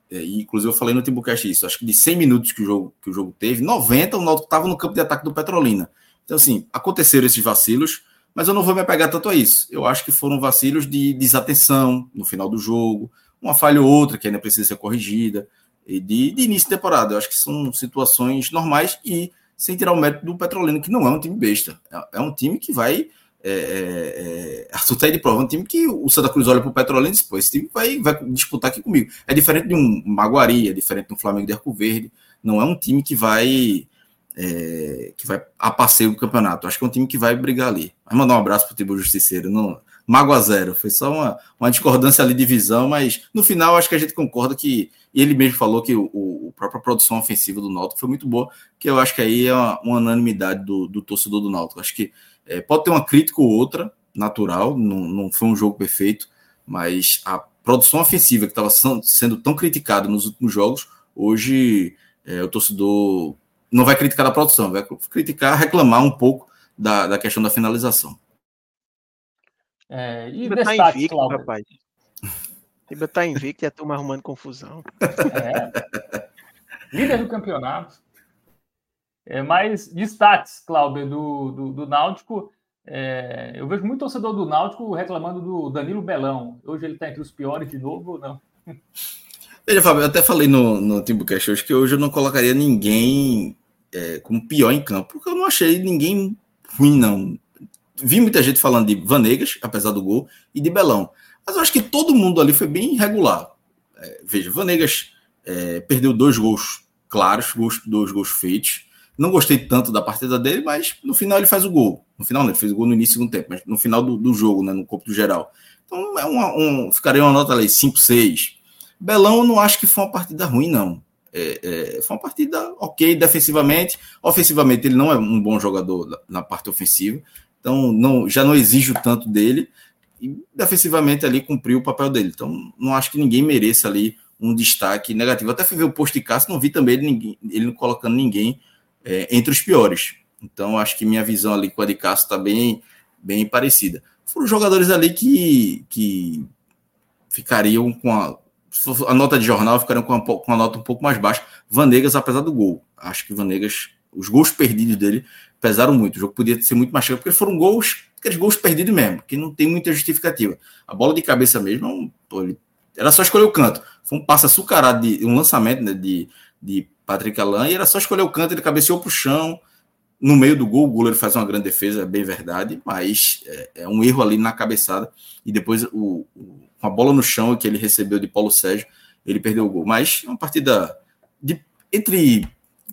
é, inclusive eu falei no Timbucast isso, acho que de 100 minutos que o jogo, que o jogo teve, 90 o Náutico estava no campo de ataque do Petrolina. Então assim, aconteceram esses vacilos, mas eu não vou me apegar tanto a isso. Eu acho que foram vacilos de desatenção no final do jogo, uma falha ou outra que ainda precisa ser corrigida, de, de início de temporada. Eu acho que são situações normais e sem tirar o mérito do Petrolino, que não é um time besta. É, é um time que vai. É, é, é tá aí de prova, é um time que o Santa Cruz olha para o Petrolino e diz: pô, esse time vai, vai disputar aqui comigo. É diferente de um Maguari, é diferente de um Flamengo de Arco Verde. Não é um time que vai. É, que vai a passeio do campeonato. Acho que é um time que vai brigar ali. Vai mandar um abraço para o Tibo Justiceiro. Não, Mago a zero. Foi só uma, uma discordância ali de visão, mas no final acho que a gente concorda que. Ele mesmo falou que o, o própria produção ofensiva do Náutico foi muito boa, que eu acho que aí é uma, uma unanimidade do, do torcedor do Náutico. Acho que é, pode ter uma crítica ou outra, natural, não, não foi um jogo perfeito, mas a produção ofensiva que estava sendo tão criticada nos últimos jogos, hoje é, o torcedor não vai criticar a produção, vai criticar, reclamar um pouco da, da questão da finalização. É, e Tiba tá invicto, Cláudio. rapaz. Tiba tá invicto e a turma arrumando confusão. É. Líder do campeonato. É, mas destaques, Cláudio, do, do, do Náutico. É, eu vejo muito torcedor do Náutico reclamando do Danilo Belão. Hoje ele está entre os piores de novo ou não? Veja, Fábio, eu até falei no, no Timbucast hoje que hoje eu não colocaria ninguém é, como pior em campo, porque eu não achei ninguém ruim, não vi muita gente falando de Vanegas, apesar do gol, e de Belão. Mas eu acho que todo mundo ali foi bem regular. É, veja, Vanegas é, perdeu dois gols claros, dois gols feitos. Não gostei tanto da partida dele, mas no final ele faz o gol. No final, né, ele fez o gol no início do tempo, mas no final do, do jogo, né, no corpo do geral. Então, é uma, um, ficaria uma nota ali, 5, 6. Belão, eu não acho que foi uma partida ruim, não. É, é, foi uma partida ok defensivamente. Ofensivamente, ele não é um bom jogador na parte ofensiva, então não, já não exijo tanto dele. E defensivamente ali cumpriu o papel dele. Então não acho que ninguém mereça ali um destaque negativo. Até fui ver o post de Cássio, não vi também ele, ninguém, ele colocando ninguém é, entre os piores. Então acho que minha visão ali com a de Cássio está bem, bem parecida. Foram jogadores ali que, que ficariam com a, a nota de jornal, ficariam com a, com a nota um pouco mais baixa. Vanegas, apesar do gol. Acho que Vanegas, os gols perdidos dele pesaram muito. O jogo podia ser muito mais cheio, porque foram gols, aqueles gols perdidos mesmo, que não tem muita justificativa. A bola de cabeça mesmo, pô, ele era só escolher o canto. Foi um passe açucarado, de, um lançamento né, de, de Patrick Alain, e era só escolher o canto, ele cabeceou para o chão. No meio do gol, o goleiro faz uma grande defesa, é bem verdade, mas é, é um erro ali na cabeçada. E depois, o, o, com a bola no chão que ele recebeu de Paulo Sérgio, ele perdeu o gol. Mas é uma partida de, entre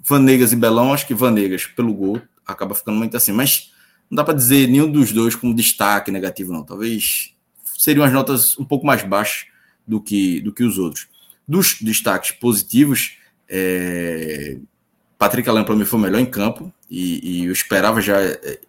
Vanegas e Belão, acho que Vanegas, pelo gol, acaba ficando muito assim. Mas não dá para dizer nenhum dos dois como destaque negativo, não. Talvez seriam as notas um pouco mais baixas do que, do que os outros. Dos destaques positivos, é... Patrick Alain para mim foi o melhor em campo e, e, eu esperava já. É...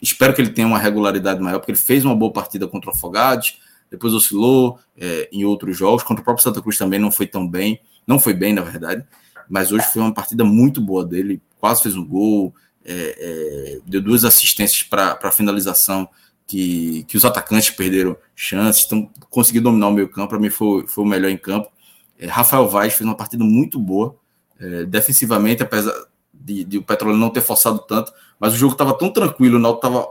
Espero que ele tenha uma regularidade maior, porque ele fez uma boa partida contra o Afogados, depois oscilou é, em outros jogos. Contra o próprio Santa Cruz também não foi tão bem, não foi bem, na verdade, mas hoje foi uma partida muito boa dele, quase fez um gol, é, é, deu duas assistências para finalização que, que os atacantes perderam chances, então conseguiu dominar o meio campo, para mim foi, foi o melhor em campo. É, Rafael Vaz fez uma partida muito boa, é, defensivamente, apesar de, de, o Petrolina não ter forçado tanto, mas o jogo estava tão tranquilo, o Náutico estava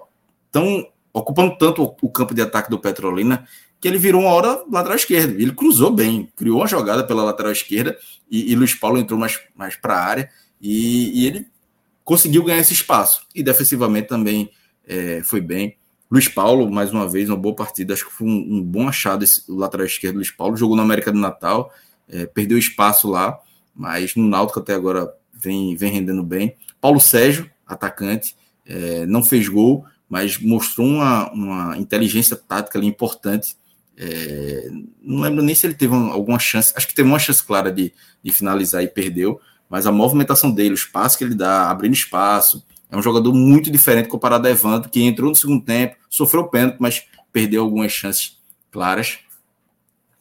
tão ocupando tanto o, campo de ataque do Petrolina que ele virou uma hora lateral esquerda. Ele cruzou bem, criou uma jogada pela lateral esquerda e, e Luiz Paulo entrou mais, mais para a área e, e, ele conseguiu ganhar esse espaço. E defensivamente também é, foi bem. Luiz Paulo, mais uma vez, uma boa partida. Acho que foi um, um bom achado esse lateral esquerdo. Luiz Paulo jogou na América do Natal, é, perdeu espaço lá, mas no Náutico até agora vem, vem rendendo bem. Paulo Sérgio, atacante, é, não fez gol, mas mostrou uma, uma inteligência tática ali importante. É, não lembro nem se ele teve alguma chance, acho que teve uma chance clara de, de finalizar e perdeu, mas a movimentação dele, o espaço que ele dá, abrindo espaço, é um jogador muito diferente comparado a Evandro, que entrou no segundo tempo, sofreu pênalti, mas perdeu algumas chances claras.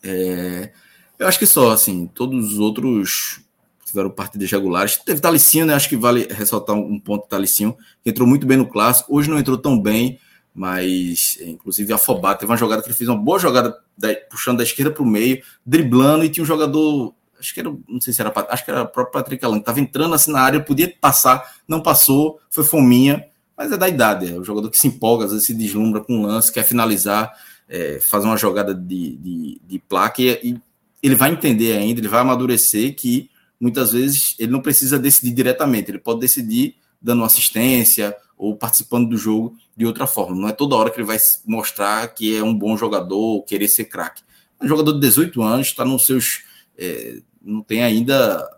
É, eu acho que só, assim, todos os outros tiveram partidas regulares. Teve Talicinho, né? Acho que vale ressaltar um ponto Talicinho, que entrou muito bem no clássico. Hoje não entrou tão bem, mas inclusive afobado. Teve uma jogada que ele fez uma boa jogada da, puxando da esquerda para o meio, driblando, e tinha um jogador acho que era, não sei se era, acho que era o próprio Patrick Allan, que estava entrando assim na área, podia passar, não passou, foi fominha, mas é da idade, é o jogador que se empolga, às vezes se deslumbra com um lance, quer finalizar, é, fazer uma jogada de, de, de placa e, e, ele vai entender ainda, ele vai amadurecer que muitas vezes ele não precisa decidir diretamente, ele pode decidir dando assistência ou participando do jogo de outra forma. Não é toda hora que ele vai mostrar que é um bom jogador, querer ser craque. Um jogador de 18 anos, está nos seus é, não tem ainda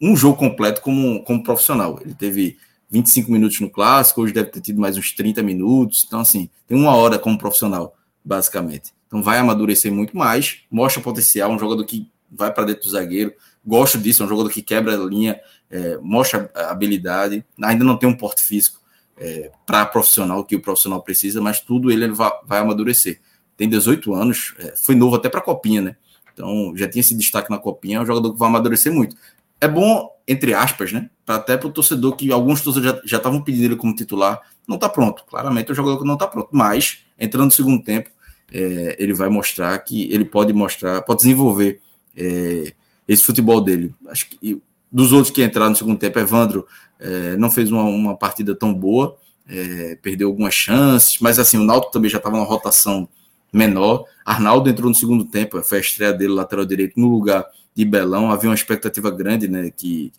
um jogo completo como, como profissional. Ele teve 25 minutos no clássico, hoje deve ter tido mais uns 30 minutos. Então, assim, tem uma hora como profissional, basicamente. Então, vai amadurecer muito mais, mostra potencial, um jogador que vai para dentro do zagueiro. Gosto disso, é um jogador que quebra a linha, é, mostra habilidade. Ainda não tem um porte físico é, para profissional, que o profissional precisa, mas tudo ele, vai, vai amadurecer. Tem 18 anos, é, foi novo até para a Copinha, né? Então, já tinha esse destaque na Copinha, é um jogador que vai amadurecer muito. É bom, entre aspas, né? Até para o torcedor que alguns torcedores já estavam pedindo ele como titular, não está pronto. Claramente é um jogador que não está pronto. Mas, entrando no segundo tempo, é, ele vai mostrar que ele pode mostrar, pode desenvolver é, esse futebol dele. Acho que dos outros que entraram no segundo tempo, Evandro é, não fez uma, uma, partida tão boa, é, perdeu algumas chances, mas assim, o Náutico também já estava numa rotação menor. Arnaldo entrou no segundo tempo, foi a estreia dele, lateral direito, no lugar de Belão. Havia uma expectativa grande, né? Que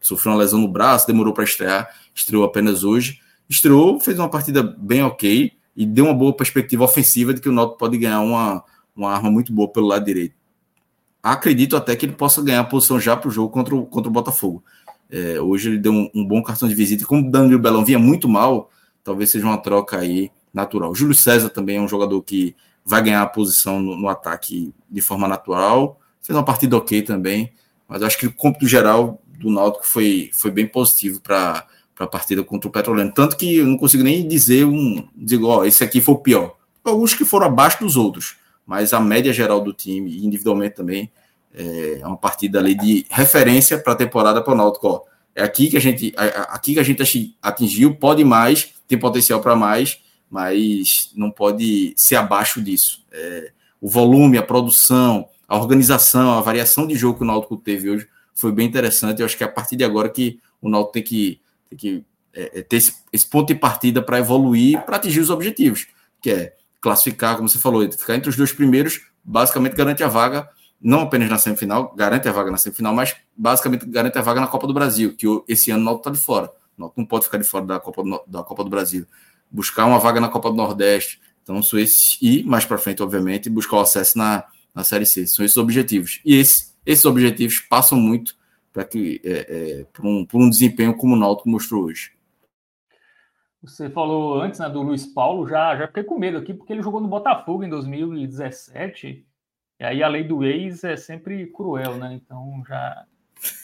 sofreu uma lesão no braço, demorou para estrear, estreou apenas hoje. Estreou, fez uma partida bem ok e deu uma boa perspectiva ofensiva de que o Náutico pode ganhar uma, uma arma muito boa pelo lado direito. Acredito até que ele possa ganhar a posição já para o jogo contra o, contra o Botafogo. É, hoje ele deu um, um, bom cartão de visita. Como o Danilo Belão vinha muito mal, talvez seja uma troca aí natural. Júlio César também é um jogador que vai ganhar a posição no, no ataque de forma natural. fez uma partida ok também, mas acho que o cômputo geral do Náutico foi, foi bem positivo para a partida contra o Petrolino. Tanto que eu não consigo nem dizer um. Digo, ó, esse aqui foi o pior. Alguns que foram abaixo dos outros, mas a média geral do time, individualmente também, é uma partida ali de referência para a temporada para o Náutico. É aqui que a gente, aqui que a gente atingiu, pode mais, tem potencial para mais, mas não pode ser abaixo disso. É, o volume, a produção, a organização, a variação de jogo que o Náutico teve hoje foi bem interessante. Eu acho que é a partir de agora que o Náutico tem que, tem que é, é ter esse, esse, ponto de partida para evoluir, para atingir os objetivos, que é classificar, como você falou, ficar entre os dois primeiros, basicamente garante a vaga, não apenas na semifinal, garante a vaga na semifinal, mas basicamente garante a vaga na Copa do Brasil, que esse ano o Náutico está de fora. O Náutico não pode ficar de fora da Copa do, da Copa do Brasil. Buscar uma vaga na Copa do Nordeste. Então, são esses, e mais para frente, obviamente, buscar o acesso na, na Série C. São esses objetivos. E esse, esses objetivos passam muito para que é, é, por, um, por um desempenho como o Náutico mostrou hoje. Você falou antes né, do Luiz Paulo, já, já fiquei com medo aqui, porque ele jogou no Botafogo em 2017, e aí a lei do ex é sempre cruel, né? Então já,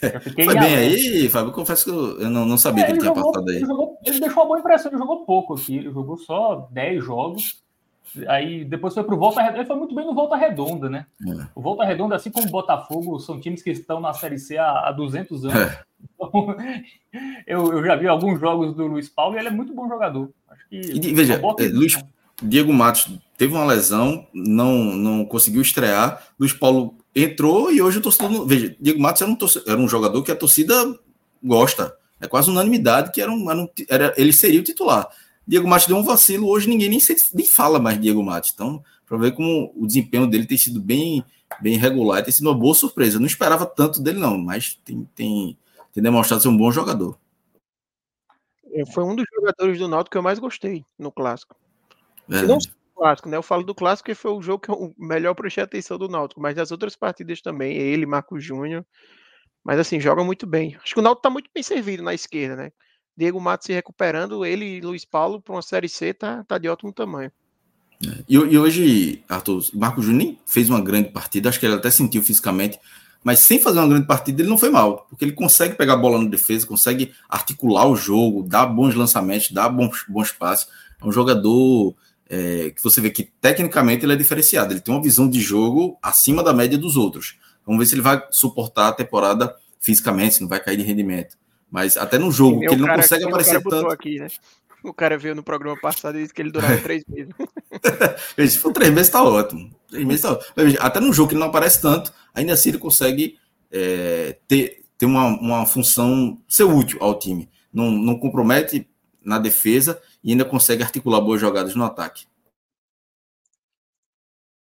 já fiquei. Foi bem aí, Fábio? Confesso que eu não, não sabia é, que ele, ele tinha jogou, passado aí. Ele, jogou, ele deixou uma boa impressão, ele jogou pouco aqui, ele jogou só 10 jogos, Aí depois foi para o Volta Redonda. Ele foi muito bem no Volta Redonda, né? É. O Volta Redonda, assim como o Botafogo, são times que estão na Série C há, há 200 anos. É. Então, eu, eu, já vi alguns jogos do Luiz Paulo e ele é muito bom jogador. Acho que e, veja, é, Luiz, Diego Matos teve uma lesão, não, não conseguiu estrear. Luiz Paulo entrou e hoje o torcedor. Veja, Diego Matos era um, torcedor, era um jogador que a torcida gosta. É quase unanimidade que era um, era, um, era ele seria o titular. Diego Matos deu um vacilo, hoje ninguém nem, se, nem fala mais de Diego Matos. Então, para ver como o desempenho dele tem sido bem, bem regular, tem sido uma boa surpresa. Eu não esperava tanto dele, não, mas tem, tem, tem demonstrado ser um bom jogador. É, foi um dos jogadores do Náutico que eu mais gostei no clássico. É. Não clássico, né? Eu falo do clássico que foi o jogo que eu melhor prestei atenção do Náutico, mas das outras partidas também, ele, Marco Júnior. Mas assim, joga muito bem. Acho que o Náutico tá muito bem servido na esquerda, né? Diego Matos se recuperando, ele e Luiz Paulo para uma Série C tá, tá de ótimo tamanho. É. E, e, hoje, Arthur, Marco Júnior nem fez uma grande partida, acho que ele até sentiu fisicamente, mas sem fazer uma grande partida ele não foi mal, porque ele consegue pegar a bola no defesa, consegue articular o jogo, dar bons lançamentos, dar bons, bons passes. É um jogador é, que você vê que tecnicamente ele é diferenciado, ele tem uma visão de jogo acima da média dos outros. Vamos ver se ele vai suportar a temporada fisicamente, se não vai cair de rendimento. Mas até no jogo, que ele não consegue aparecer tanto. Aqui, né? O cara veio no programa passado e disse que ele durava três meses. Se for três meses, tá ótimo. Três meses tá ótimo. Até no jogo que ele não aparece tanto, ainda assim ele consegue é, ter, ter uma, uma função, ser útil ao time. Não, não compromete na defesa e ainda consegue articular boas jogadas no ataque.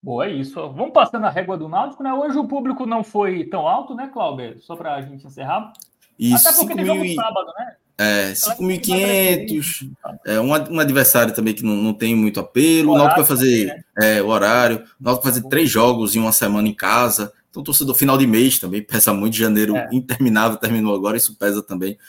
Boa, é isso. Vamos passando a régua do Náutico, né? Hoje o público não foi tão alto, né, Cláudio? Só para a gente encerrar. Isso, Até porque 5 mil e... sábado, né? É, 5.500, é, um, um adversário também que não, não tem muito apelo. O, o Náutico vai fazer né? é, o horário, o Náutico vai fazer três jogos em uma semana em casa. Então, torcedor final de mês também pesa muito. Janeiro é. interminável terminou agora, isso pesa também.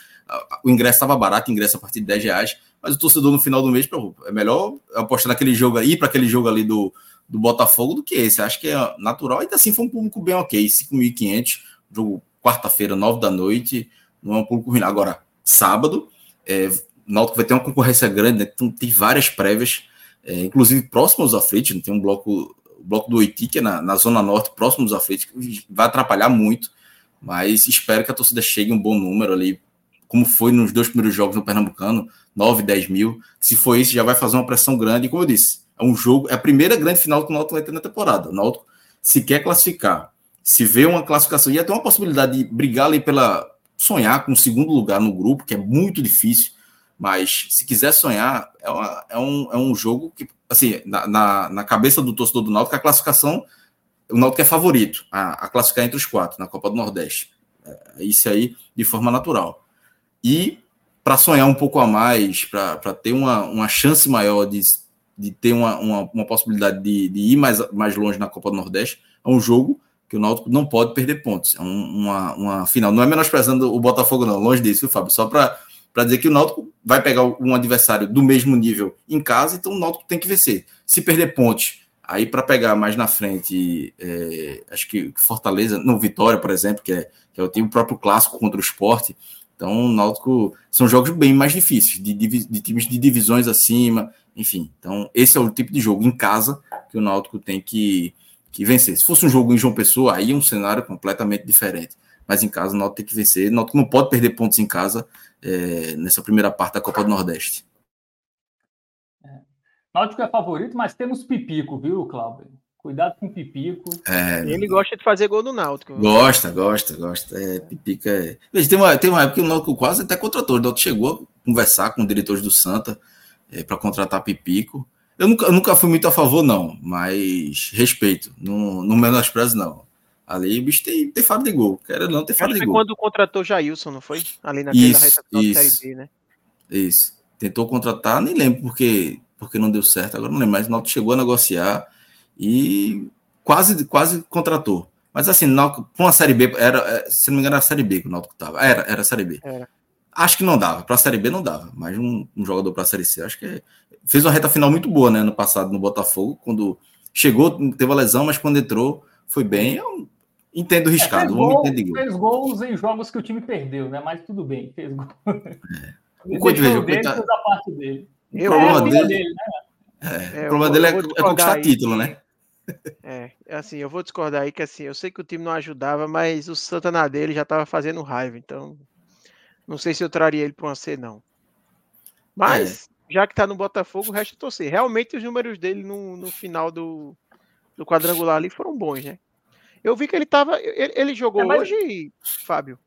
O ingresso estava barato, ingresso a partir de 10 reais, mas o torcedor no final do mês, é melhor apostar naquele jogo aí, para aquele jogo ali do, do Botafogo do que esse. Acho que é natural. Ainda assim, foi um público bem ok. 5.500, jogo quarta-feira, nove da noite, não é um público ruim. Agora, sábado, é, Náutico vai ter uma concorrência grande, né? então, tem várias prévias, é, inclusive próximos aos aflitos, tem um bloco, o bloco do Oiti, que é na, na zona norte, próximo aos aflitos, vai atrapalhar muito, mas espero que a torcida chegue um bom número ali, como foi nos dois primeiros jogos no Pernambucano, 9, 10 mil. Se for isso, já vai fazer uma pressão grande. E como eu disse, é um jogo, é a primeira grande final que o Náutico vai ter na temporada. O Náutico, se quer classificar se vê uma classificação e até uma possibilidade de brigar ali pela sonhar com o segundo lugar no grupo, que é muito difícil, mas se quiser sonhar, é, uma, é, um, é um jogo que, assim, na, na, na, cabeça do torcedor do Náutico, a classificação, o Náutico é favorito a, a classificar entre os quatro na Copa do Nordeste. É, isso aí de forma natural. E para sonhar um pouco a mais, para ter uma, uma chance maior de, de ter uma, uma, uma possibilidade de, de ir mais, mais longe na Copa do Nordeste, é um jogo que o Náutico não pode perder pontos. É uma, uma final. Não é menosprezando o Botafogo, não, longe disso, viu, Fábio? Só para dizer que o Náutico vai pegar um adversário do mesmo nível em casa, então o Náutico tem que vencer. Se perder pontos, Aí, para pegar mais na frente, é, acho que Fortaleza, no Vitória, por exemplo, que é, que é o time próprio clássico contra o esporte. Então, o Náutico são jogos bem mais difíceis, de, de, de, times de divisões acima, enfim. Então, esse é o tipo de jogo em casa que o Náutico tem que, que vencer. Se fosse um jogo em João Pessoa, aí é um cenário completamente diferente. Mas em casa, o Náutico tem que vencer. O Náutico não pode perder pontos em casa é, nessa primeira parte da Copa do Nordeste. Náutico é favorito, mas temos Pipico, viu, Cláudio? Cuidado com o Pipico. É, ele gosta de fazer gol no Náutico. Gosta, gosta, gosta. É, Pipica é. Veja, tem uma, tem uma época que o Náutico quase até contratou. O Náutico chegou a conversar com os diretores do Santa é, para contratar Pipico. Eu nunca, eu nunca fui muito a favor, não, mas respeito. Não, não menosprezo, não. Ali o bicho tem, tem de gol. Quero não ter faro de gol. quando contratou Jailson, não foi? Ali naquela isso, reta final Série B, né? Isso. Tentou contratar, nem lembro porque porque não deu certo, agora não lembro, mas o Náutico chegou a negociar e quase, quase contratou. Mas assim, para uma Série B, era, é, se não me engano, era a Série B que o Náutico estava. Era, era a Série B. Era. Acho que não dava. Para a Série B não dava, mas um, um jogador para a Série C, acho que é, fez uma reta final muito boa, né? No passado no Botafogo, quando chegou, teve a lesão, mas quando entrou, foi bem. Eu entendo riscado. É, fez, gol, fez gols em jogos que o time perdeu, né? Mas tudo bem, fez gol. É. O Coito, veja, o Coito, a parte dele. Eu, o problema dele, dele né? é, é, o problema dele é, é conquistar título, né? É, assim, eu vou discordar aí que assim, eu sei que o time não ajudava, mas o Santana dele já estava fazendo raiva, então não sei se eu traria ele para uma C, não. Mas, é. já que tá no Botafogo, o resto é torcer. Realmente os números dele no, no final do, do quadrangular ali foram bons, né? Eu vi que ele tava. Ele, ele jogou é, mas... hoje, Fábio?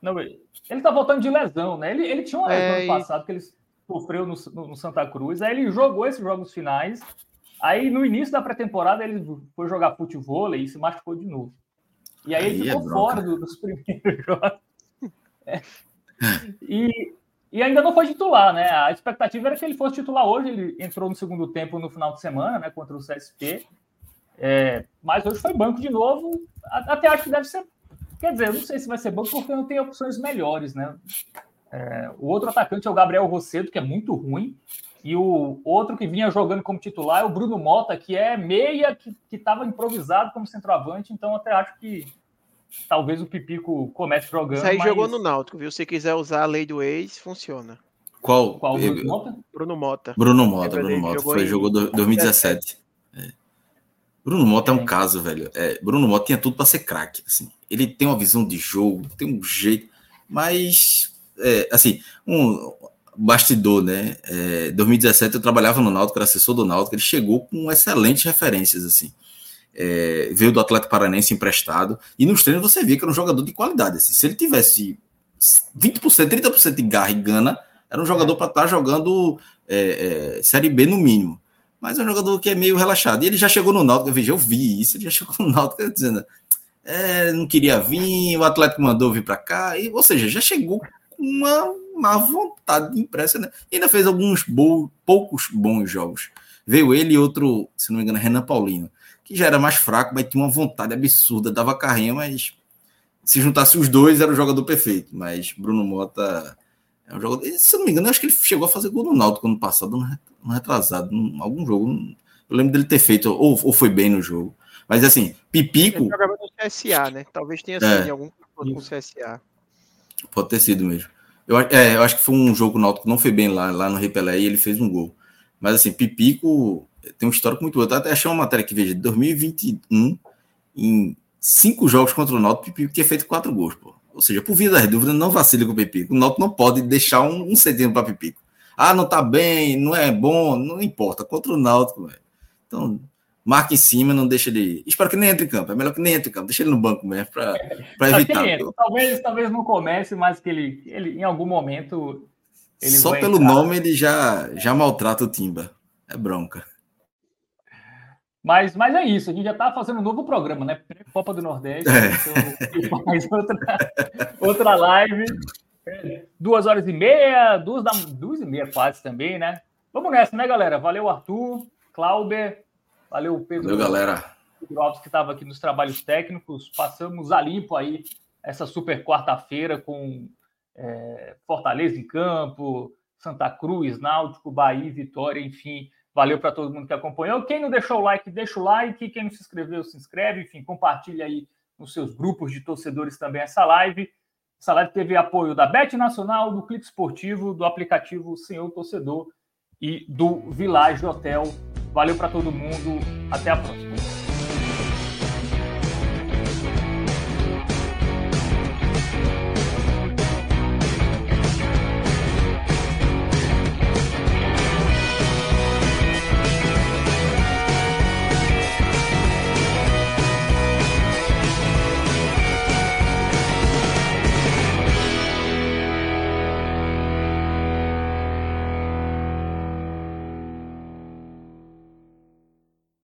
Não, ele, ele tá voltando de lesão, né? Ele, ele tinha uma lesão é, no passado que eles sofreu no, no, Santa Cruz. Aí ele jogou esses jogos finais. Aí no início da pré-temporada ele foi jogar futebol e se machucou de novo. E aí, aí ele ficou é fora do, dos primeiros jogos. É. E, e ainda não foi titular, né? A expectativa era que ele fosse titular hoje. Ele entrou no segundo tempo no final de semana, né? Contra o CSP. É, mas hoje foi banco de novo. Até acho que deve ser. Quer dizer, eu não sei se vai ser banco porque não tem opções melhores, né? É, o outro atacante é o Gabriel Rosseto, que é muito ruim. E o outro que vinha jogando como titular é o Bruno Mota, que é meia, que estava improvisado como centroavante. Então, até acho que talvez o Pipico comece jogando. Isso aí mas... jogou no Náutico, viu? Se quiser usar a lei do ex, funciona. Qual? Qual? Bruno Mota? Bruno Mota. Bruno Mota, Bruno Mota. Jogou Foi, jogou 2017. Bruno Mota é, é um caso, velho. É, Bruno Mota tinha tudo para ser craque. Assim. Ele tem uma visão de jogo, tem um jeito, mas é, assim, um bastidor, né? É, 2017 eu trabalhava no Náutico, era assessor do Náutico, ele chegou com excelentes referências, assim. É, veio do Atlético Paranense emprestado, e nos treinos você via que era um jogador de qualidade. Assim, se ele tivesse 20%, 30% de garra e gana, era um jogador para estar tá jogando é, é, Série B no mínimo. Mas é um jogador que é meio relaxado. E ele já chegou no Náutico, eu, eu vi isso, ele já chegou no Náutico dizendo, é, não queria vir, o Atlético mandou vir para cá, e, ou seja, já chegou uma, uma vontade impressionante. E ainda fez alguns poucos bons jogos. Veio ele e outro, se não me engano, Renan Paulino, que já era mais fraco, mas tinha uma vontade absurda, dava carrinho, mas se juntasse os dois era o jogador perfeito. Mas Bruno Mota é um jogador. Se não me engano, acho que ele chegou a fazer gol no Náutico ano passado, no retrasado, em algum jogo. Eu lembro dele ter feito, ou, ou foi bem no jogo. Mas assim, Pipico. Ele jogava no CSA, né? Talvez tenha sido é, em algum com o CSA. Pode ter sido mesmo. Eu, é, eu acho que foi um jogo náutico que não foi bem lá, lá no Repelé e ele fez um gol. Mas assim, Pipico tem um histórico muito bom. Eu até achei uma matéria que veja, 2021, em cinco jogos contra o Náutico, Pipico tinha feito quatro gols, pô. Ou seja, por via das dúvidas, não vacile com o Pipico. O Náutico não pode deixar um, um centímetro para Pipico. Ah, não tá bem, não é bom, não importa. Contra o Náutico, velho. Então, marca em cima, não deixa ele. Espero que nem entre em campo. É melhor que nem entre em campo. Deixa ele no banco mesmo para evitar. Talvez, talvez não comece, mas que ele, ele em algum momento. Só pelo entrar. nome ele já, já maltrata o Timba. É bronca. Mas, mas é isso, a gente já está fazendo um novo programa, né? Copa do Nordeste. É. Então, mais outra, outra live. Duas horas e meia, duas, da, duas e meia quase também, né? Vamos nessa, né, galera? Valeu, Arthur, Clauber, Valeu, Pedro. Valeu, galera. Pedro Alves, que estava aqui nos trabalhos técnicos. Passamos a limpo aí essa super quarta-feira com é, Fortaleza em campo, Santa Cruz, Náutico, Bahia, Vitória, enfim. Valeu para todo mundo que acompanhou. Quem não deixou o like, deixa o like. Quem não se inscreveu, se inscreve. Enfim, compartilha aí nos seus grupos de torcedores também essa live. Essa live teve apoio da Bet Nacional, do Clique Esportivo, do aplicativo Senhor Torcedor e do Village Hotel. Valeu para todo mundo. Até a próxima.